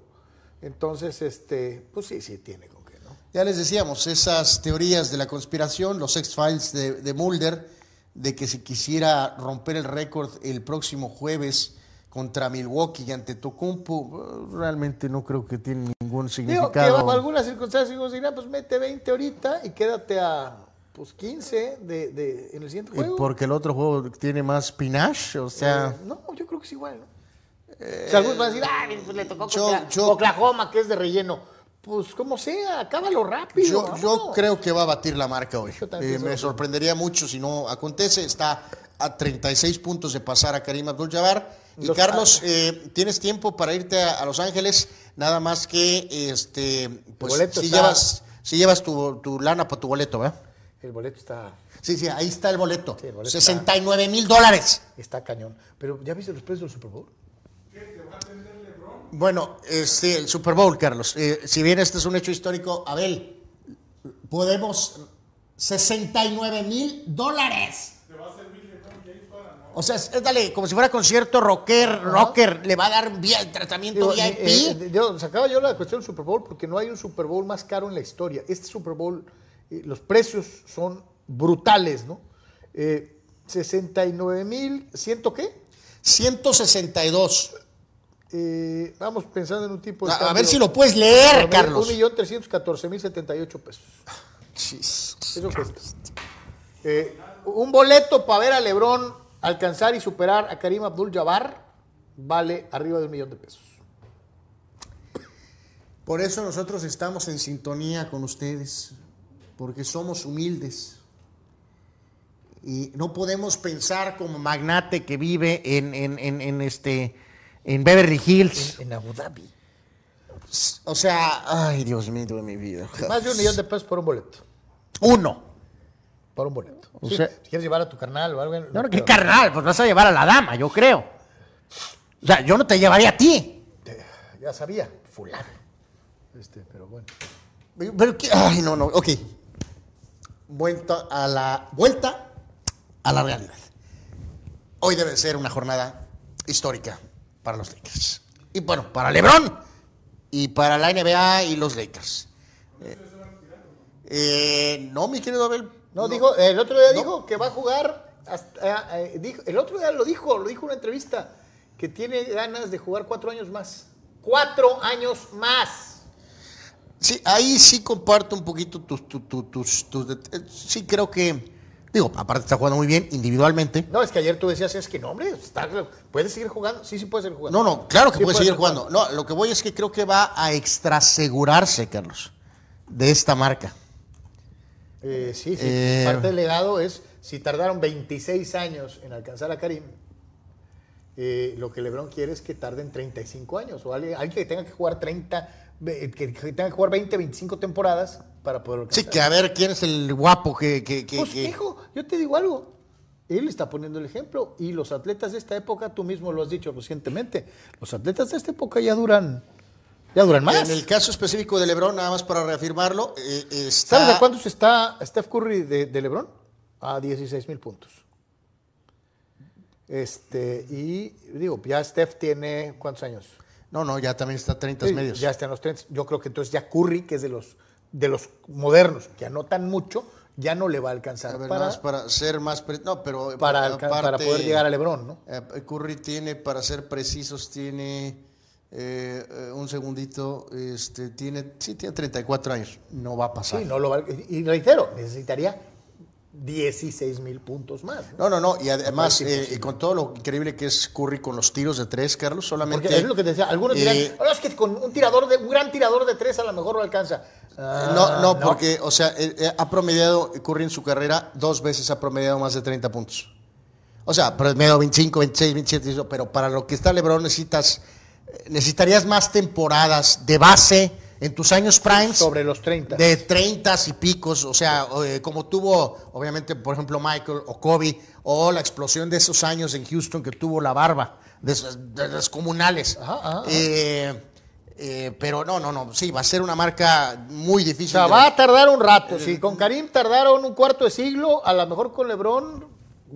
Entonces, este, pues sí, sí tiene con qué, ¿no? Ya les decíamos, esas teorías de la conspiración, los X-Files de, de Mulder, de que si quisiera romper el récord el próximo jueves contra Milwaukee y ante Tocumpo, realmente no creo que tiene ningún Digo, que significado. bajo algunas circunstancias, digo, dirán, pues mete 20 ahorita y quédate a pues 15 de, de- en el siguiente Eh, juego. porque el otro juego tiene más pinache, o sea... Eh, no, yo creo que es igual, ¿no? o sea, algunos van a decir, ah, pues le tocó yo- yo- Oklahoma, que es de relleno. Pues como sea, acábalo rápido. Yo, creo que va a batir la marca hoy. Yo también Eh, me sorprendería mucho si no acontece. Está a 36 puntos de pasar a Karim Abdul-Jabbar. Y Los- Carlos, eh, tienes tiempo para irte a, a Los Ángeles, nada más que este, pues, boleto si está- llevas, si llevas tu, tu lana para tu boleto, ¿verdad? El boleto está, Sí, sí, ahí está el boleto. Sí, el boleto 69 mil dólares. está cañón. Pero, ¿ya viste los precios del Super Bowl? Bueno, este, el Super Bowl, Carlos. Eh, si bien este es un hecho histórico, Abel, podemos 69 mil dólares. O sea, es, dale, como si fuera concierto rocker, rocker, le va a dar bien tratamiento Digo, VIP. eh, eh, yo sacaba yo la cuestión del Super Bowl porque no hay un Super Bowl más caro en la historia. Este Super Bowl, eh, los precios son brutales, ¿no? Eh, 69 mil, ¿ciento qué? 162. Eh, vamos pensando en un tipo de. A, ver si lo puedes leer, Carlos. 1.314.078 pesos. Eso cuesta. Eh, un boleto para ver a Lebron alcanzar y superar a Karim Abdul-Jabbar vale arriba de un millón de pesos. Por eso nosotros estamos en sintonía con ustedes, porque somos humildes. Y no podemos pensar como magnate que vive en, en- en- en este, en Beverly Hills. En Abu Dhabi. O sea, ay Dios mío de mi vida. Más de un millón de pesos por un boleto. Uno. Por un boleto. O Sí, sea- si quieres llevar a tu carnal o algo. No, no, qué carnal, pues vas a llevar a la dama, yo creo. O sea, yo no te llevaría a ti. Ya sabía, fulano. Este, pero bueno. Pero qué- ay, no, no, ok. Vuelta a la vuelta a la realidad. Hoy debe ser una jornada histórica para los Lakers. Y bueno, para LeBron y para la NBA y los Lakers. Eh, eh, no, mi querido Abel. No, dijo, el otro día No. dijo que va a jugar. hasta- eh, dijo, el otro día lo dijo, lo dijo en una entrevista, que tiene ganas de jugar cuatro años más. Cuatro años más. Sí, ahí sí comparto un poquito tus, tus, tus, tus- eh, Sí, creo que. Digo, aparte está jugando muy bien individualmente. No, es que ayer tú decías, es que no, hombre, está, puede seguir jugando. Sí, sí puede seguir jugando. No, no, claro que Sí puede seguir jugando. jugando. No, lo que voy es que creo que va a extrasegurarse, Carlos, de esta marca. Eh, sí, sí. Eh, Parte del legado es, si tardaron 26 años en alcanzar a Karim, eh, lo que LeBron quiere es que tarden 35 años. O alguien, alguien que tenga que jugar 30, ve- que, que tenga que jugar 20, 25 temporadas para poder Sí, que a ver quién es el guapo que. que, que- Pues, hijo, yo te digo algo. Él está poniendo el ejemplo. Y los atletas de esta época, tú mismo lo has dicho recientemente, los atletas de esta época ya duran, ya duran más. En el caso específico de LeBron, nada más para reafirmarlo, eh, está. ¿Sabes a cuántos está Steph Curry de, de LeBron? A 16 mil puntos. Este, y digo, ya Steph tiene, ¿cuántos años? No, no, ya también está a 30 Sí, medios. Ya está en los 30. Yo creo que entonces ya Curry, que es de los, de los modernos, que anotan mucho, ya no le va a alcanzar A ver, para, más para ser más. No, pero. para, alca- para aparte, poder llegar a LeBron, ¿no? eh, Curry tiene, para ser precisos, tiene. eh, eh, un segundito, este, tiene, sí, tiene 34 años. No va a pasar. Sí, no lo va, y reitero, necesitaría 16 mil puntos más. ¿no? No, no, no, y además, eh, imposible. con todo lo increíble que es Curry con los tiros de tres, Carlos, solamente. Porque es lo que te decía, algunos dirán, eh, "Oh, es que con un tirador de, un gran tirador de tres a lo mejor lo alcanza. Ah, no, no, porque, o sea, eh, eh, ha promediado Curry en su carrera dos veces ha promediado más de 30 puntos. O sea, promedio 25, 26, 27, eso, pero para lo que está LeBron necesitas, eh, necesitarías más temporadas de base en tus años primes. Sobre los 30. De 30 y picos, o sea, eh, como tuvo, obviamente, por ejemplo, Michael o Kobe, o la explosión de esos años en Houston que tuvo la barba, de, de comunales. Ajá, ajá, ajá. Eh, eh, pero no, no, no, sí, va a ser una marca muy O difícil. sea, de- va a tardar un rato. Si con Karim tardaron un cuarto de siglo, a lo mejor con LeBron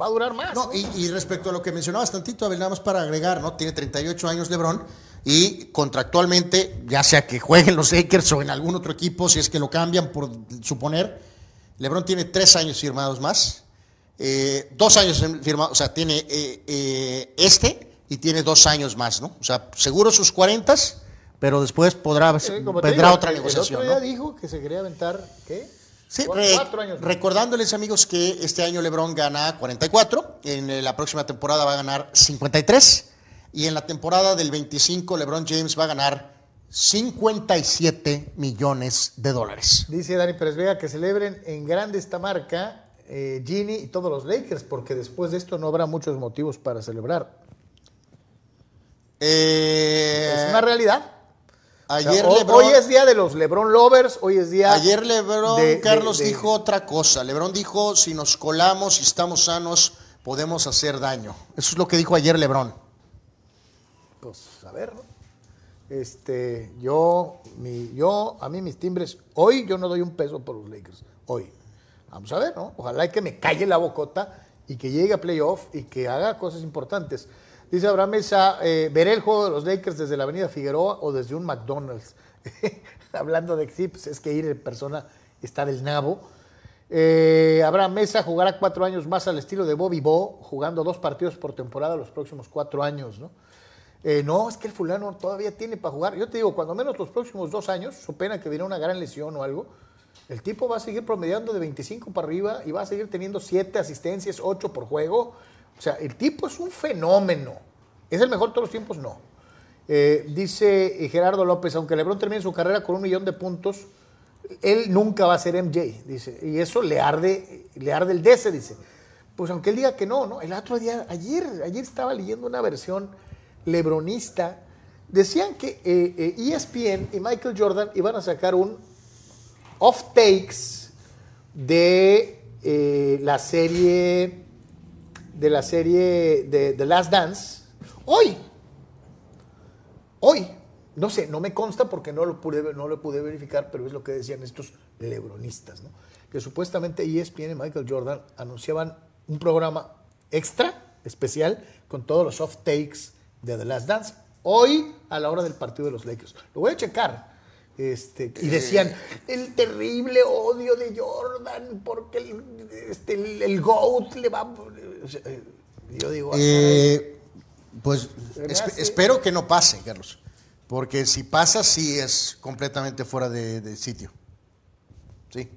va a durar más. No, y, y respecto a lo que mencionabas tantito, Abel, nada más para agregar, ¿no? Tiene 38 años LeBron y contractualmente, ya sea que jueguen los Lakers o en algún otro equipo, si es que lo cambian, por suponer, LeBron tiene tres años firmados más, eh, dos años firmados, o sea, tiene eh, eh, este y tiene dos años más, ¿no? O sea, seguro sus 40, pero después podrá, vendrá digo, otra negociación, El otro ¿no? día dijo que se quería aventar, ¿qué? Sí, re- cuatro años. recordándoles amigos que este año LeBron gana 44, en eh, la próxima temporada va a ganar 53 y en la temporada del 25 LeBron James va a ganar 57 millones de dólares. Dice Dani Pérez Vega que celebren en grande esta marca, eh, Gini y todos los Lakers, porque después de esto no habrá muchos motivos para celebrar. Eh, es una realidad. O sea, ayer LeBron, hoy es día de los LeBron lovers, hoy es día. ayer LeBron de- Carlos de- dijo otra cosa. LeBron dijo, si nos colamos y estamos sanos, podemos hacer daño. Eso es lo que dijo ayer LeBron. A ver, ¿no? Este, yo, mi, yo, a mí mis timbres, hoy yo no doy un peso por los Lakers, hoy. Vamos a ver, ¿no? Ojalá que me calle la bocota y que llegue a playoff y que haga cosas importantes. Dice Abraham Mesa, eh, veré el juego de los Lakers desde la Avenida Figueroa o desde un McDonald's. Hablando de sí, pues es que ir en persona está del nabo. Eh, Abraham Mesa jugará cuatro años más al estilo de Bobby Bo, jugando dos partidos por temporada los próximos cuatro años, ¿no? Eh, no, es que el fulano todavía tiene para jugar. Yo te digo, cuando menos los próximos dos años, su pena que viene una gran lesión o algo, el tipo va a seguir promediando de 25 para arriba y va a seguir teniendo 7 asistencias, 8 por juego. O sea, el tipo es un fenómeno. ¿Es el mejor de todos los tiempos? No. Eh, dice eh, Gerardo López, aunque LeBron termine su carrera con un millón de puntos, él nunca va a ser MJ, dice. Y eso le arde, le arde el DC, dice. Pues aunque él diga que no, ¿no? El otro día, ayer, ayer estaba leyendo una versión lebronista. Decían que eh, eh, ESPN y Michael Jordan iban a sacar un off takes de eh, la serie de la serie de The Last Dance hoy. Hoy. No sé, no me consta porque no lo pude, no lo pude verificar, pero es lo que decían estos lebronistas. Que supuestamente E ESPN y Michael Jordan anunciaban un programa extra, especial, con todos los off takes de The Last Dance, hoy a la hora del partido de los Lakers. Lo voy a checar. Este, y decían, el terrible odio de Jordan, porque el, este, el, el GOAT le va... eh, yo digo, Eh, pues espero que no pase, Carlos. Porque si pasa, sí es completamente fuera de, de sitio. Sí.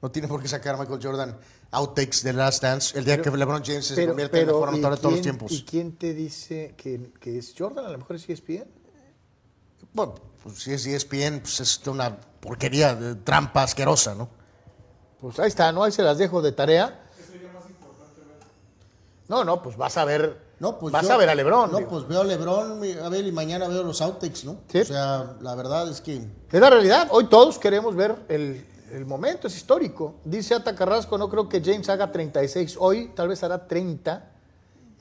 No tiene por qué sacar a Michael Jordan outtakes de Last Dance el día que LeBron James se pero, convierte en el pero, mejor ¿y anotador de todos los tiempos. ¿Y quién te dice que, que es Jordan? A lo mejor es ESPN. Bueno, pues si es ESPN, pues es una porquería, de trampa asquerosa, ¿no? Pues ahí está, ¿no? Ahí se las dejo de tarea. No, no, pues vas a ver. No, pues vas yo- a ver a Lebron. No, digo. pues veo a Lebron, a ver, y mañana veo los outtakes, ¿no? Sí. O sea, la verdad es que Es la realidad. Hoy todos queremos ver el, el momento, es histórico. Dice Ata Carrasco, no creo que James haga 36 hoy, tal vez hará 30.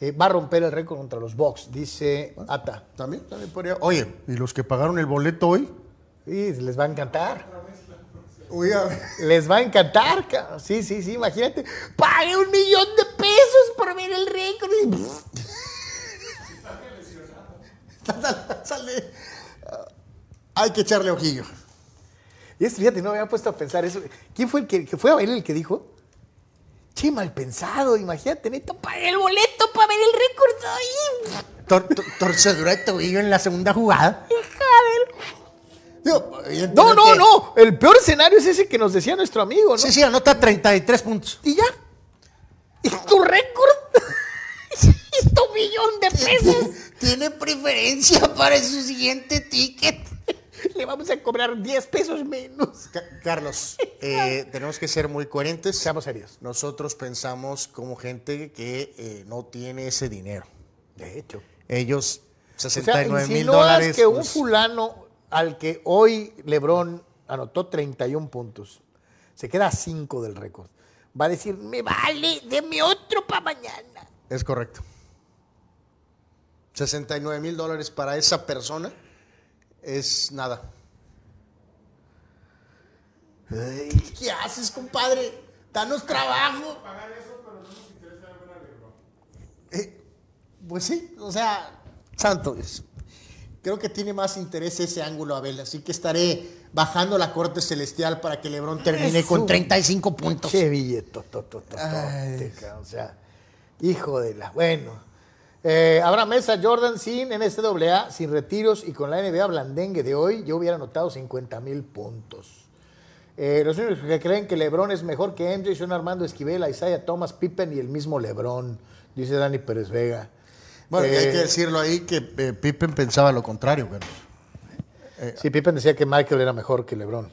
Eh, va a romper el récord contra los Bucks, dice Ata. también, también podría. Oye, ¿y los que pagaron el boleto hoy? Sí, les va a encantar. Les va a encantar, ca- sí, sí, sí, imagínate. Pague un millón de pesos por ver el récord. Sale. Hay que echarle ojillo. Y es, fíjate, no me había puesto a pensar eso. ¿Quién fue el que, que fue a ver el que dijo? Che, mal pensado, imagínate, neto, pagué el boleto para ver el récord. Ay, Tor- tor- torcedura de tobillo en la segunda jugada. Digo, No, no, no. El peor escenario es ese que nos decía nuestro amigo, ¿no? Sí, sí, anota 33 puntos. Y ya. Y tu récord. y tu millón de pesos. Tiene preferencia para su siguiente ticket. le vamos a cobrar 10 pesos menos. Ca- Carlos, eh, tenemos que ser muy coherentes. Seamos serios. Nosotros pensamos como gente que eh, no tiene ese dinero. De hecho. Ellos, O sea, 69 mil dólares. que un pues, fulano al que hoy LeBron anotó 31 puntos, se queda a 5 del récord, va a decir, me vale, deme otro para mañana. Es correcto. 69 mil dólares para esa persona es nada. ¿Qué haces, compadre? Danos trabajo. Eh, pues sí, o sea, santo. Creo que tiene más interés ese ángulo, Abel. Así que estaré bajando la corte celestial para que LeBron termine con un 35 puntos. Ay. tote, o sea, hijo de la, bueno. Eh, Abraham Mesa, Jordan sin NCAA, sin retiros y con la NBA blandengue de hoy, yo hubiera anotado 50 mil puntos. Eh, los únicos que creen que LeBron es mejor que MJ son Armando Esquivel, Isaiah Thomas, Pippen y el mismo LeBron, dice Dani Pérez Vega. Bueno, y Eh, hay que decirlo ahí que eh, Pippen pensaba lo contrario, Carlos. Sí, Pippen decía que Michael era mejor que LeBron.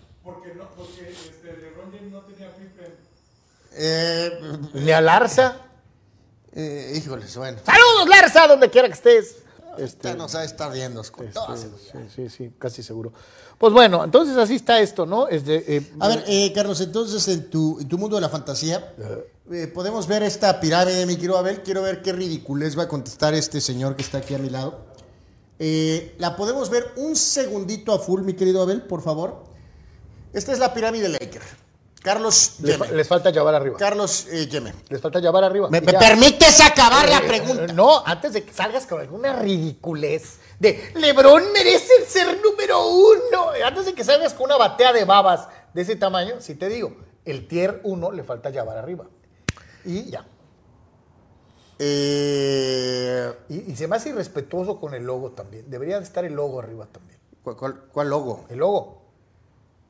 Eh, Ni a Larza. Eh, híjoles, bueno. Saludos, Larza, donde quiera que estés. Este, Ya nos ha estado viendo. con Este, sí, sí, sí, casi seguro. Pues bueno, entonces así está esto, ¿no? Este, eh, A ver, eh, Carlos, entonces en tu, en tu mundo de la fantasía, eh, podemos ver esta pirámide, mi querido Abel. Quiero ver qué ridiculez va a contestar este señor que está aquí a mi lado. La podemos ver un segundito a full, mi querido Abel, por favor. Esta es la pirámide Laker. Carlos les, fa- les falta llevar arriba. Carlos eh, Yeme. Les falta llevar arriba. ¿Me, permites acabar la Eh, pregunta? No, antes de que salgas con alguna ridiculez de LeBron merece el ser número uno. Antes de que salgas con una batea de babas de ese tamaño, si te digo, el tier 1 le falta llevar arriba. Y ya. Eh, Y, y se me hace irrespetuoso con el logo también. Debería de estar el logo arriba también. ¿cuál, cuál- cuál logo? El logo.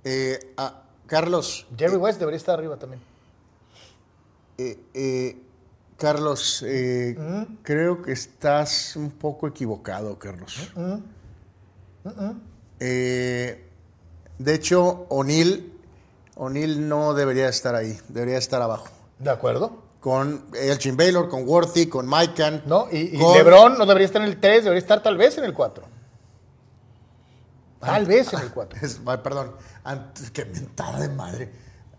Eh, ah, Carlos. Jerry West debería estar arriba también. Eh, eh, Carlos, eh, creo que estás un poco equivocado, Carlos. Eh, de hecho, O'Neill, O'Neill no debería estar ahí, debería estar abajo. ¿De acuerdo? Con Elgin Baylor, con Worthy, con Maikan. ¿No? Y, y con- LeBron no debería estar en el 3, debería estar tal vez en el 4. Tal vez en el 4. Es- ay, perdón, Qué mentada de madre.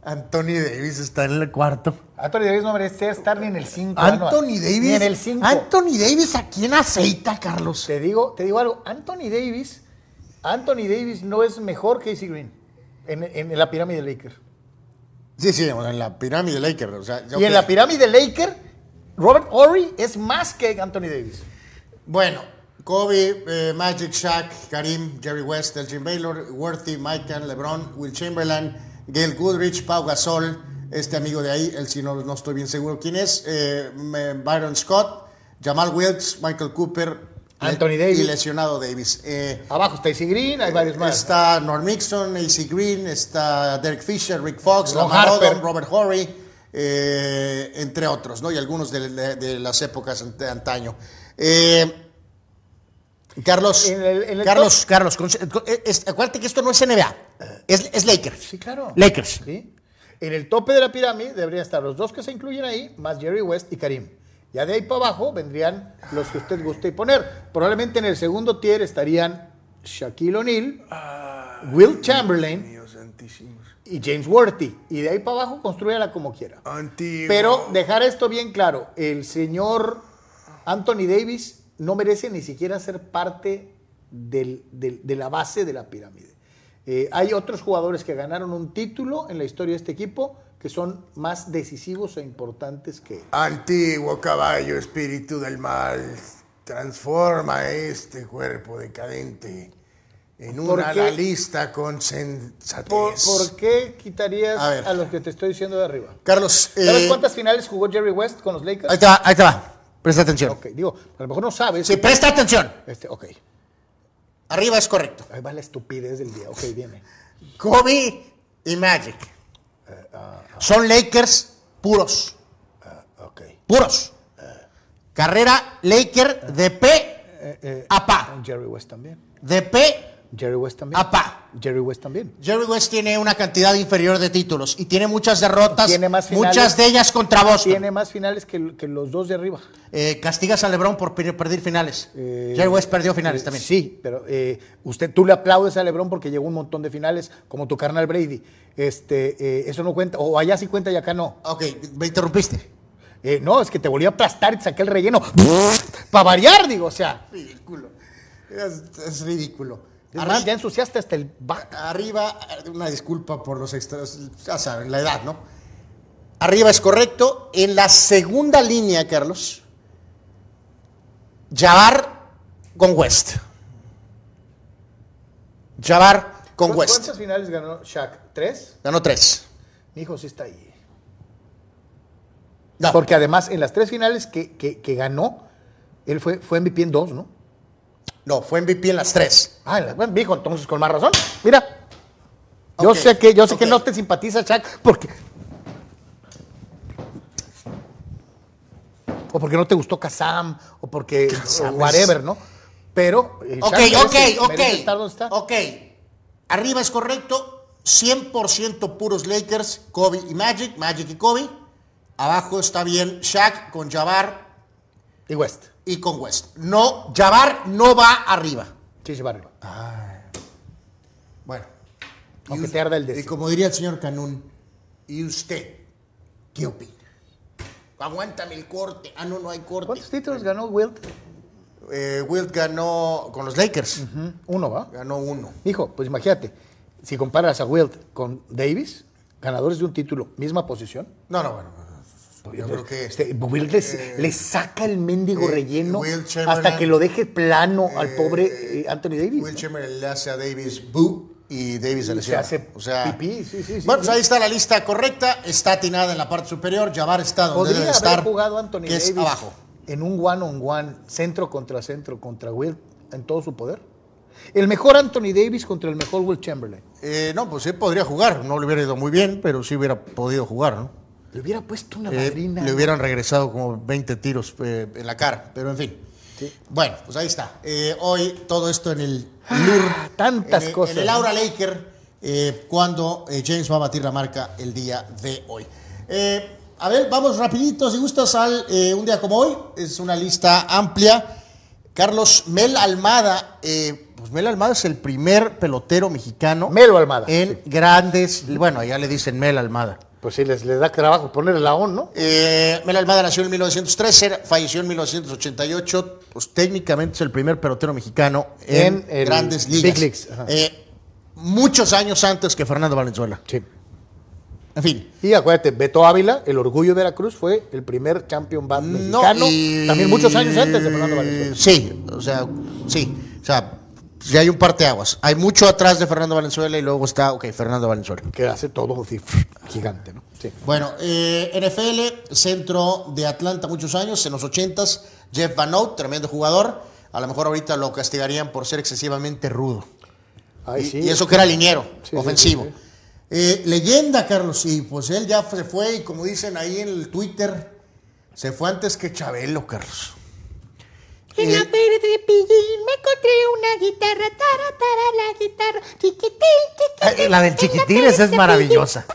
Anthony Davis está en el cuarto. Anthony Davis no merece estar ni en el 5. Anthony Davis. Ni en el 5. Anthony Davis, ¿a quién aceita, Carlos? Te digo, te digo algo. Anthony Davis, Anthony Davis no es mejor que AC Green en, en la pirámide Laker. Sí, sí, en la pirámide. O sea, Y en la pirámide Laker, Robert Horry es más que Anthony Davis. Bueno, Kobe, eh, Magic, Shaq, Karim, Jerry West, Elgin Baylor, Worthy, Michael, LeBron, Will Chamberlain, Gail Goodrich, Pau Gasol, este amigo de ahí, el si no, no estoy bien seguro quién es, eh, Byron Scott, Jamal Wilkes, Michael Cooper, Anthony Davis. y lesionado Davis. Eh, Abajo está AC Green, hay varios más. Está Norm Mixon, AC Green, está Derek Fisher, Rick Fox, Ron Lamar. Odom, Robert Horry, eh, entre otros, ¿no? Y algunos de, de- de las épocas de antaño. Eh, Carlos, En el- en el Carlos, top- Carlos, con- es- acuérdate que esto no es NBA, es, es Lakers. Sí, claro. Lakers. ¿Sí? En el tope de la pirámide deberían estar los dos que se incluyen ahí, más Jerry West y Karim. Ya de ahí para abajo vendrían los que usted guste poner. Probablemente en el segundo tier estarían Shaquille O'Neal, Will Chamberlain y James Worthy. Y de ahí para abajo construyala como quiera. Pero dejar esto bien claro, el señor Anthony Davis no merece ni siquiera ser parte del- del- de la base de la pirámide. Eh, hay otros jugadores que ganaron un título en la historia de este equipo que son más decisivos e importantes que él. Antiguo caballo, espíritu del mal, transforma este cuerpo decadente en ¿Por una qué? analista con sensatez. ¿Por, por qué quitarías A los que te estoy diciendo de arriba? Carlos, ¿Sabes eh, cuántas finales jugó Jerry West con los Lakers? ahí te va, ahí te va. Presta atención. Ok, digo, a lo mejor no sabes. Sí, presta atención. Este, ok, Arriba es correcto. ahí va la estupidez del día. Ok, viene. Kobe y Magic. Son Lakers puros. Ok. Puros. Carrera Laker de P a pa. Jerry West también. De P Jerry West también. Apa. Jerry West también. Jerry West tiene una cantidad inferior de títulos y tiene muchas derrotas, Tiene más finales. muchas de ellas contra Boston. Tiene más finales que, que los dos de arriba. Eh, castigas a LeBron por per- perder finales. Jerry West perdió finales Eh, también. Sí, pero eh, usted, tú le aplaudes a LeBron porque llegó un montón de finales, como tu carnal Brady. Este, eh, eso no cuenta, o allá sí cuenta y acá no. Ok, me interrumpiste. Eh, no, es que te volví a aplastar y te saqué el relleno. Para variar, digo, o sea. Ridículo. Es, es ridículo. Ya ensuciaste hasta el ba- Arriba, una disculpa por los extras, ya saben, la edad, ¿no? Arriba es correcto. En la segunda línea, Carlos, Jabbar con West. Jabbar con ¿Cu- West. ¿Cuántas finales ganó Shaq? ¿Tres? Ganó tres. Mi hijo sí está ahí. No. Porque además, en las tres finales que, que- que ganó, él fue, fue MVP en dos, ¿no? No, fue MVP en las tres. Ah, en las- bueno, hijo, entonces con más razón. Mira. Yo sé que, yo sé que no te simpatiza Shaq porque. O porque no te gustó Kazam, o porque. o whatever, ¿no? Pero. eh, Ok, Shaq ok, merece- ok. merece estar donde está. Ok. Arriba es correcto. 100% puros Lakers, Kobe y Magic, Magic y Kobe. Abajo está bien Shaq con Jabbar Y West. y con West. No, Jabbar no va arriba. Sí, se va arriba. Bueno. Aunque te arda el Y deseo. como diría el señor Canún, ¿y usted qué opina? Aguántame el corte. Ah, no, no hay corte. ¿Cuántos títulos ganó Wilt? Eh, Wilt ganó con los Lakers. Uno, ¿va? Ganó uno. Hijo, pues imagínate, si comparas a Wilt con Davis, ganadores de un título, misma posición. No, no, bueno. Yo creo que Este, Wilt les- le saca el mendigo eh, relleno hasta que lo deje plano al pobre eh, Anthony Davis. Will ¿no? Chamberlain le hace a Davis boo y Davis se se lesiona. hace o sea, pipí, sí, sí, sí, bueno, pues ahí está la lista correcta. Está atinada en la parte superior. Jabbar está donde Podría debe haber estar. jugado Anthony que es Davis abajo. en un one-on-one, centro contra centro, contra Wilt, en todo su poder. El mejor Anthony Davis contra el mejor Will Chamberlain. Eh, no, pues sí podría jugar. No le hubiera ido muy bien, pero sí hubiera podido jugar, ¿no? Le hubiera puesto una Eh, madrina. le hubieran regresado como 20 tiros eh, en la cara, pero en fin. Bueno, pues ahí está. Eh, hoy todo esto en el. Ah, tantas en el- cosas, En el. Aura Laker, eh, cuando eh, James va a batir la marca el día de hoy. Eh, a ver, vamos rapidito, si gustas, al eh, un día como hoy. Es una lista amplia. Carlos Mel Almada, eh, pues Mel Almada es el primer pelotero mexicano Melo Almada. en grandes, bueno, ya le dicen Mel Almada. Pues sí, les, les da trabajo ponerle la ON, ¿no? Eh, Mel Almada nació en 1913, falleció en 1988. Pues técnicamente es el primer pelotero mexicano en, grandes ligas. Big Leagues. Eh, muchos años antes que Fernando Valenzuela. Sí. En fin. Y acuérdate, Beto Ávila, el orgullo de Veracruz, fue el primer champion bat No, mexicano, y- también muchos años antes de Fernando Valenzuela. Sí, o sea, sí. O sea, ya hay un parteaguas. Hay mucho atrás de Fernando Valenzuela y luego está, ok, Fernando Valenzuela. Que hace todo así, gigante, ¿no? Sí. Bueno, eh, NFL, centro de Atlanta muchos años, en los 80s, Jeff Van Oud, tremendo jugador. A lo mejor ahorita lo castigarían por ser excesivamente rudo. Ay, y, sí. y eso que era liniero, Sí, ofensivo. Eh, leyenda, Carlos, y pues él ya se fue, y como dicen ahí en el Twitter, se fue antes que Chabelo, Carlos. En la feria de Pillín me encontré una guitarra, tara, tara, la guitarra, chiquitín, chiquitín. Eh, La del chiquitín, esa es maravillosa.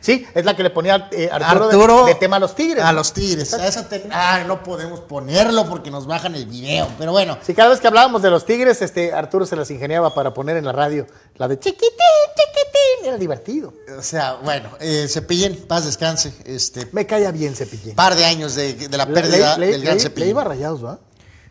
Sí, es la que le ponía eh, Arturo, de- Arturo de, tema a los tigres. A los tigres. A esa te- ah, no podemos ponerlo porque nos bajan el video, pero bueno. Sí, cada vez que hablábamos de los tigres, este, Arturo se las ingeniaba para poner en la radio la de chiquitín, chiquitín. Era divertido. O sea, bueno, eh, Cepillín, paz descanse. Este, Me caía bien Cepillín. par de años de, de la pérdida Le- le- del gran le- Cepillín. le iba a rayados, ¿va?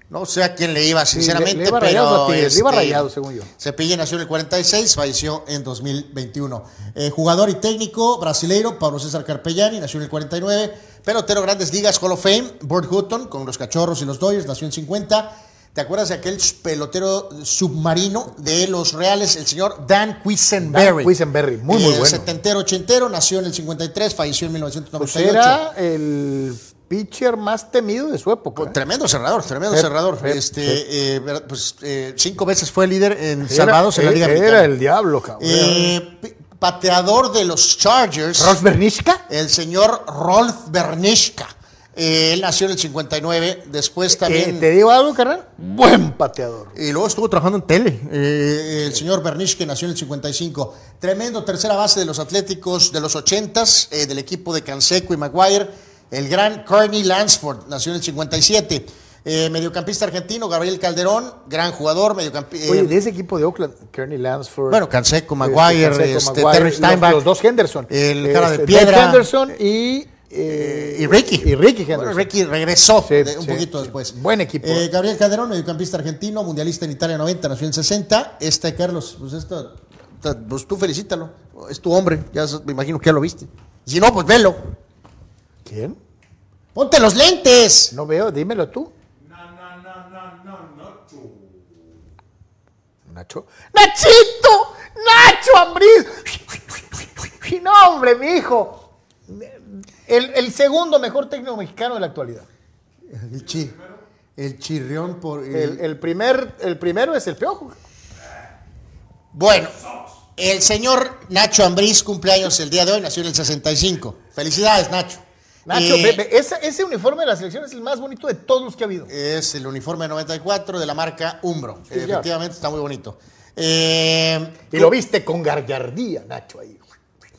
No sé a quién le iba, sinceramente, le- le iba pero... Tigres, le iba este, Rayados, según yo. Cepillín nació en el 46, falleció en 2021. Eh, jugador y técnico brasileiro, Pablo César Carpellani, nació en el 49. Pelotero Grandes Ligas, Hall of Fame, Burt Hutton, con los Cachorros y los Dodgers, nació en 50. ¿Te acuerdas de aquel pelotero submarino de los Reales, el señor Dan Quisenberry? Dan Quisenberry, muy, muy Eh, bueno. Setentero, ochentero, nació en el 53, falleció en Pues 1998. era el pitcher más temido de su época. ¿eh? Tremendo cerrador, tremendo Sí, cerrador. este, eh, ver- pues, eh, cinco veces fue líder en Era- salvados en la Liga Era Mexicana. el diablo, cabrón. Eh, pateador de los Chargers. ¿Rolf Bernishka? El señor Rolf Bernishka. Eh, él nació en el 59, después Eh, también... ¿Te digo algo, carnal? Buen pateador. Y luego estuvo trabajando en tele. Eh, el señor Bernish, que nació en el 55. Tremendo tercera base de los Atléticos de los 80s, eh, del equipo de Canseco y Maguire. El gran Carney Lansford, nació en el 57. Eh, mediocampista argentino, Gabriel Calderón, gran jugador, mediocampista. Oye, de ese equipo de Oakland, Kearney Lansford. Bueno, Canseco, Maguire, Canseco, este, Maguire, Terry Steinbach. Los, dos Henderson. El cara de Este, piedra. Henderson y. eh, y Ricky. Y Ricky Henderson. Bueno, Ricky regresó Sí, de- un sí, poquito sí. después. Buen equipo. Eh, Gabriel Calderón, mediocampista argentino, mundialista en Italia 90, nació en 60. Este, Carlos, pues esto, pues tú felicítalo. Es tu hombre, ya me imagino que ya lo viste. Si no, pues velo. ¿Quién? ¡Ponte los lentes! No veo, dímelo tú. Nacho. ¡Nachito! ¡Nacho Ambriz! Y no, hombre, mi hijo. El, el segundo mejor técnico mexicano de la actualidad. El, chi, el chirrión por... El, el primer, el primero es el Piojo. Bueno, el señor Nacho Ambriz cumpleaños el día de hoy, nació en el 65. Felicidades, Nacho. Nacho, Eh, ese uniforme de la selección es el más bonito de todos los que ha habido. Es el uniforme 94 de la marca Umbro. Sí. Efectivamente, está muy bonito. Eh, Y lo viste con gallardía, Nacho, ahí.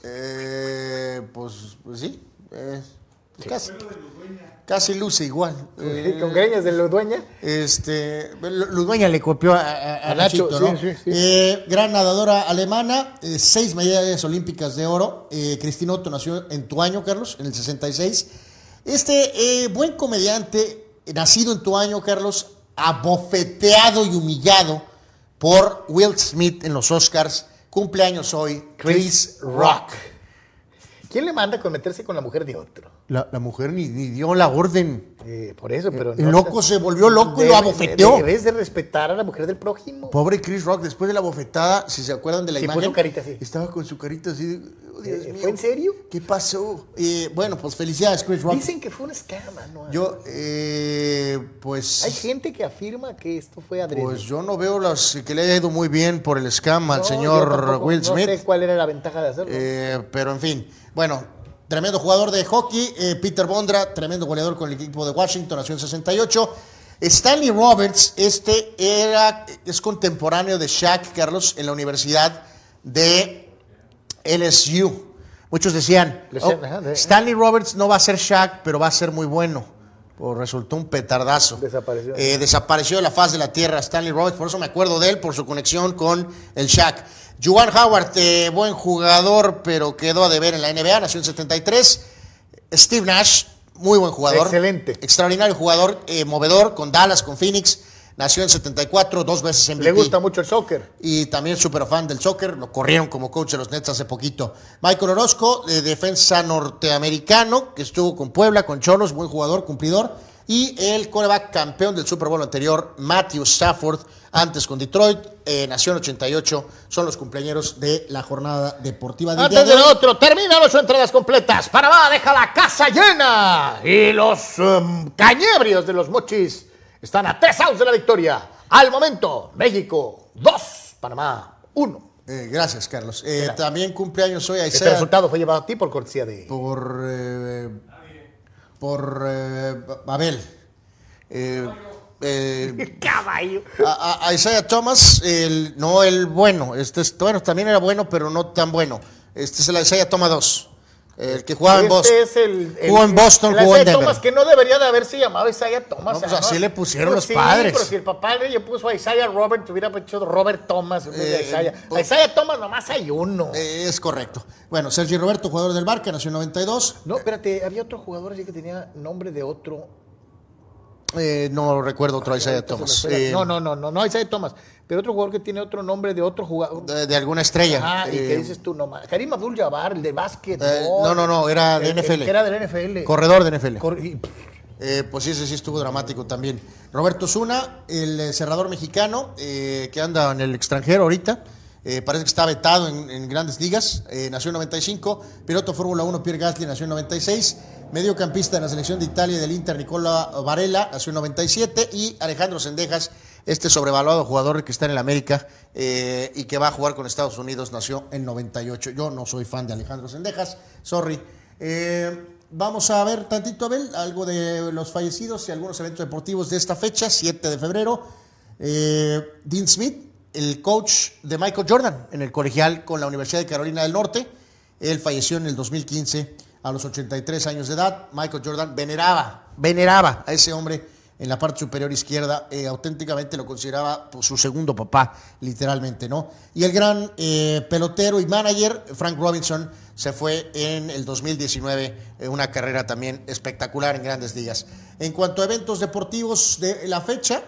eh, pues, pues sí. eh, casi, casi luce igual. Eh, con greñas de los dueña. Este, Lu- Ludueña le copió a, a- a A Nacho, Nachito, sí, ¿no? sí, sí. Eh, gran nadadora alemana, eh, seis medallas olímpicas de oro. Eh, Cristina Otto nació en tu año, Carlos, en el 66. Este buen comediante, nacido en tu año, Carlos, abofeteado y humillado por Will Smith en los Oscars, cumpleaños hoy, Chris Rock. ¿Quién le manda con meterse con la mujer de otro? La, la mujer ni, ni dio la orden. Eh, por eso, pero El loco se volvió loco y lo Debe- abofeteó. Debes de respetar a la mujer del prójimo. Pobre Chris Rock, después de la bofetada, si se acuerdan de la Sí, imagen, puso carita así. estaba con su carita así. "Oh, Dios Eh, mío, ¿Fue en serio? ¿Qué pasó? Eh, bueno, pues felicidades, Chris Rock. Dicen que fue un escama, ¿no? Yo, eh, pues, Hay gente que afirma que esto fue adrede. pues yo no veo las que le haya ido muy bien por el scam al No, yo señor tampoco- Will Smith. No sé cuál era la ventaja de hacerlo. Eh, pero en fin, bueno, tremendo jugador de hockey, eh, Peter Bondra, tremendo goleador con el equipo de Washington, nació en 68. Stanley Roberts, este era, es contemporáneo de Shaq, Carlos, en la Universidad de LSU. Muchos decían, "Oh, Stanley Roberts no va a ser Shaq, pero va a ser muy bueno. Pues resultó un petardazo. Desapareció. Eh, desapareció de la faz de la tierra Stanley Roberts, por eso me acuerdo de él, por su conexión con el Shaq. Juwan Howard, eh, buen jugador, pero quedó a deber en la NBA, nació en 73. Steve Nash, muy buen jugador. Excelente. Extraordinario jugador, eh, movedor, con Dallas, con Phoenix. Nació en 74, dos veces en Le gusta mucho el soccer. y también súper fan del soccer, lo corrieron como coach de los Nets hace poquito. Michael Orozco, de defensa norteamericano, que estuvo con Puebla, con Cholos, buen jugador, cumplidor. Y el coreback campeón del Super Bowl anterior, Matthew Stafford, antes con Detroit, eh, nació en 88, son los cumpleaños de la jornada deportiva del Antes de de otro, terminan las entradas completas. Panamá deja la casa llena. Y los em, cañebrios de los mochis están a tres outs de la victoria. Al momento, México 2, Panamá 1. Eh, gracias, Carlos. Eh, también cumpleaños hoy Este Isaiah resultado fue llevado a ti por cortesía de... por eh, por eh, Babel. Eh, Caballo. a, Isaiah Thomas, el, no el bueno, este es, bueno, también era bueno, pero no tan bueno. Este es el Isaiah Thomas 2, el que jugaba en Este Boston. es el, el- jugó en Boston, el jugó en Denver. Thomas, que no debería de haberse llamado Isaiah Thomas. No, pues ¿no? así le pusieron Pues los sí, padres. Pero si el papá le puso a Isaiah Robert, hubiera hecho Robert Thomas. de Eh, Isaiah. pues- A Isaiah Thomas nomás hay uno. Eh, es correcto. Bueno, Sergio Roberto, jugador del Barca, nació en 92. no, espérate, había otro jugador así que tenía nombre de otro. Eh, no recuerdo otro Isaiah Ahorita se me Thomas. Eh, no, no, no, no, no Isaiah Thomas. Pero otro jugador que tiene otro nombre de otro jugador. De, de alguna estrella. Ah, y Eh, que dices tú nomás. Karim Abdul Jabbar, el de básquet. no, no, no, era de NFL. era del NFL. Corredor de NFL. Cor- y- Eh, pues sí, ese sí estuvo dramático también. Roberto Zuna, el eh, cerrador mexicano eh, que anda en el extranjero ahorita. Eh, parece que está vetado en, grandes ligas. eh, nació en 95. Piloto Fórmula 1 Pierre Gasly nació en 96. Mediocampista en la selección de Italia del Inter Nicola Varela nació en 97. Y Alejandro Sendejas, este sobrevaluado jugador que está en el América eh, y que va a jugar con Estados Unidos, nació en 98. Yo no soy fan de Alejandro Sendejas, sorry. Vamos a ver tantito, Abel, algo de los fallecidos y algunos eventos deportivos de esta fecha, 7 de febrero. Dean Smith, el coach de Michael Jordan en el colegial con la Universidad de Carolina del Norte. Él falleció en el 2015 a los 83 años de edad. Michael Jordan veneraba, veneraba a ese hombre en la parte superior izquierda. eh, auténticamente lo consideraba pues, su segundo papá, literalmente, ¿no? Y el gran eh, pelotero y manager, Frank Robinson, se fue en el 2019, eh, una carrera también espectacular en grandes ligas. En cuanto a eventos deportivos de la fecha,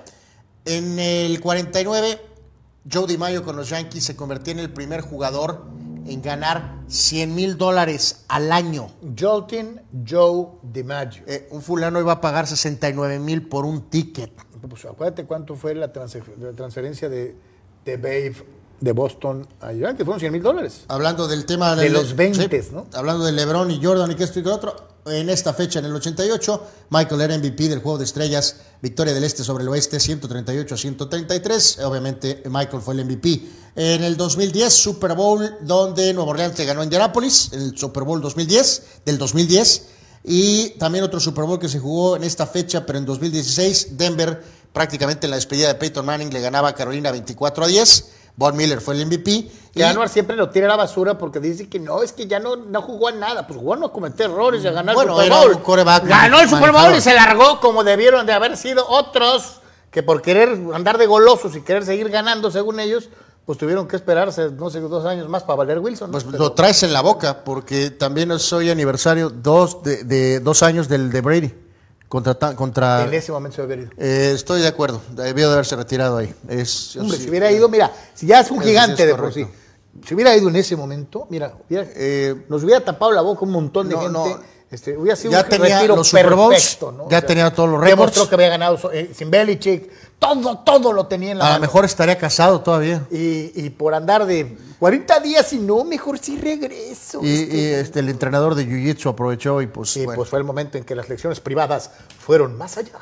en el 49, Joe DiMaggio con los Yankees se convirtió en el primer jugador en ganar 100 mil dólares al año. Joltin Joe DiMaggio. Eh, un fulano iba a pagar 69 mil por un ticket. Pues acuérdate cuánto fue la, transfer- la transferencia de, de Babe de Boston a Yankees. Fueron 100 mil dólares. Hablando del tema De los 20, sí, ¿no? Hablando de LeBron y Jordan y que esto y que lo otro. En esta fecha, en el 88, Michael era MVP del Juego de Estrellas, victoria del Este sobre el Oeste, 138 a 133. Obviamente, Michael fue el MVP. En el 2010, Super Bowl, donde Nueva Orleans le ganó a Indianapolis, el Super Bowl 2010, del 2010. Y también otro Super Bowl que se jugó en esta fecha, pero en 2016, Denver, prácticamente en la despedida de Peyton Manning, le ganaba a Carolina 24 a 10. Von Miller fue el MVP. Que Anuar siempre lo tira a la basura porque dice que no, es que ya no, no jugó a nada. Pues jugó a no cometer errores y a ganar Bueno, el Super era Bowl. un Ganó el Super Bowl y se largó como debieron de haber sido otros que por querer andar de golosos y querer seguir ganando según ellos, pues tuvieron que esperarse, no sé, dos años más para valer Wilson. ¿no? Pues Pero- lo traes en la boca, porque también es hoy aniversario dos de, de dos años del de Brady contra contra. en ese momento se haber ido. Eh, estoy de acuerdo, debió de haberse retirado ahí. Es, Hombre, sí, si hubiera ido, mira, si ya es un gigante es de por sí. Si hubiera ido en ese momento, mira, hubiera- Eh, nos hubiera tapado la boca un montón de no, gente. no. Este, hubiera sido Ya un tenía retiro los perfecto, ¿no? ya tenía todos los Demostró récords. que había ganado eh, sin Belichick. Todo, todo lo tenía en la a lo mejor estaría casado todavía. Y, y por andar de 40 días y no, mejor sí regreso. Y, este. y, este, el entrenador de Jiu-Jitsu aprovechó y pues, Y, bueno. pues fue el momento en que las lecciones privadas fueron más allá.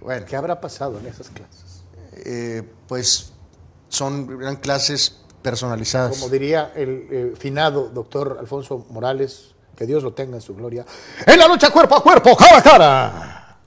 bueno, ¿Qué habrá pasado en esas clases? eh, pues son eran clases personalizadas. Como diría el eh, finado doctor Alfonso Morales, que Dios lo tenga en su gloria. En la lucha cuerpo a cuerpo, cara a cara.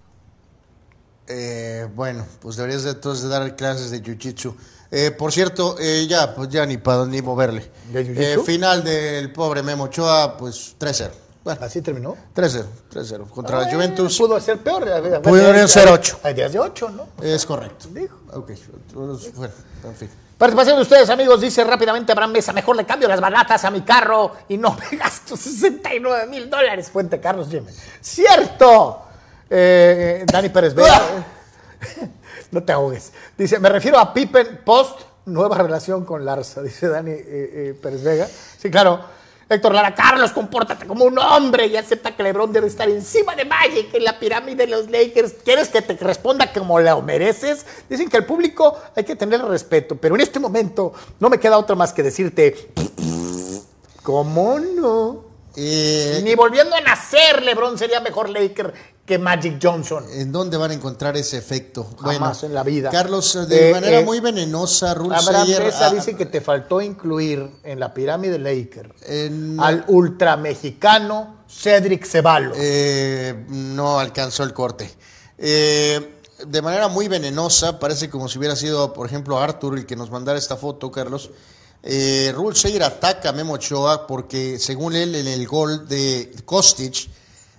Eh, bueno, pues deberías de, entonces de dar clases de jiu-jitsu. Eh, por cierto, eh, ya, pues ya ni para ni moverle. ¿De jiu-jitsu? Eh, final del pobre Memo Ochoa, pues 3-0. Bueno, Así terminó. 3-0, 3-0. Contra la Ah, Juventus. Pudo ser peor. Pudieron ser ocho. Hay días de ocho, ¿no? Es correcto. Dijo. Ok, bueno, en fin. Participación de ustedes, amigos. Dice rápidamente Abraham Mesa, mejor le cambio las baratas a mi carro y no me gasto 69 mil dólares. Fuente Carlos Jiménez. ¡Cierto! Eh, Dani Pérez Vega. no te ahogues. Dice, me refiero a Pippen post nueva relación con Larsa, dice Dani eh, eh, Pérez Vega. Sí, claro. Héctor Lara, Carlos, compórtate como un hombre y acepta que LeBron debe estar encima de Magic en la pirámide de los Lakers. ¿Quieres que te responda como lo mereces? Dicen que al público hay que tener respeto, pero en este momento no me queda otra más que decirte, ¿cómo no? Eh, Ni volviendo a nacer, LeBron sería mejor Laker que Magic Johnson. ¿En dónde van a encontrar ese efecto? Jamás en la vida. Carlos, de Eh, manera eh, muy venenosa, Mesa ah, dice que te faltó incluir en la pirámide Laker en- al ultramexicano Cedric Ceballos. no alcanzó el corte. De manera muy venenosa, parece como si hubiera sido, por ejemplo, Arthur el que nos mandara esta foto, Carlos. Eh, Rule Sayer ataca a Memo Ochoa porque, según él, en el gol de Kostic,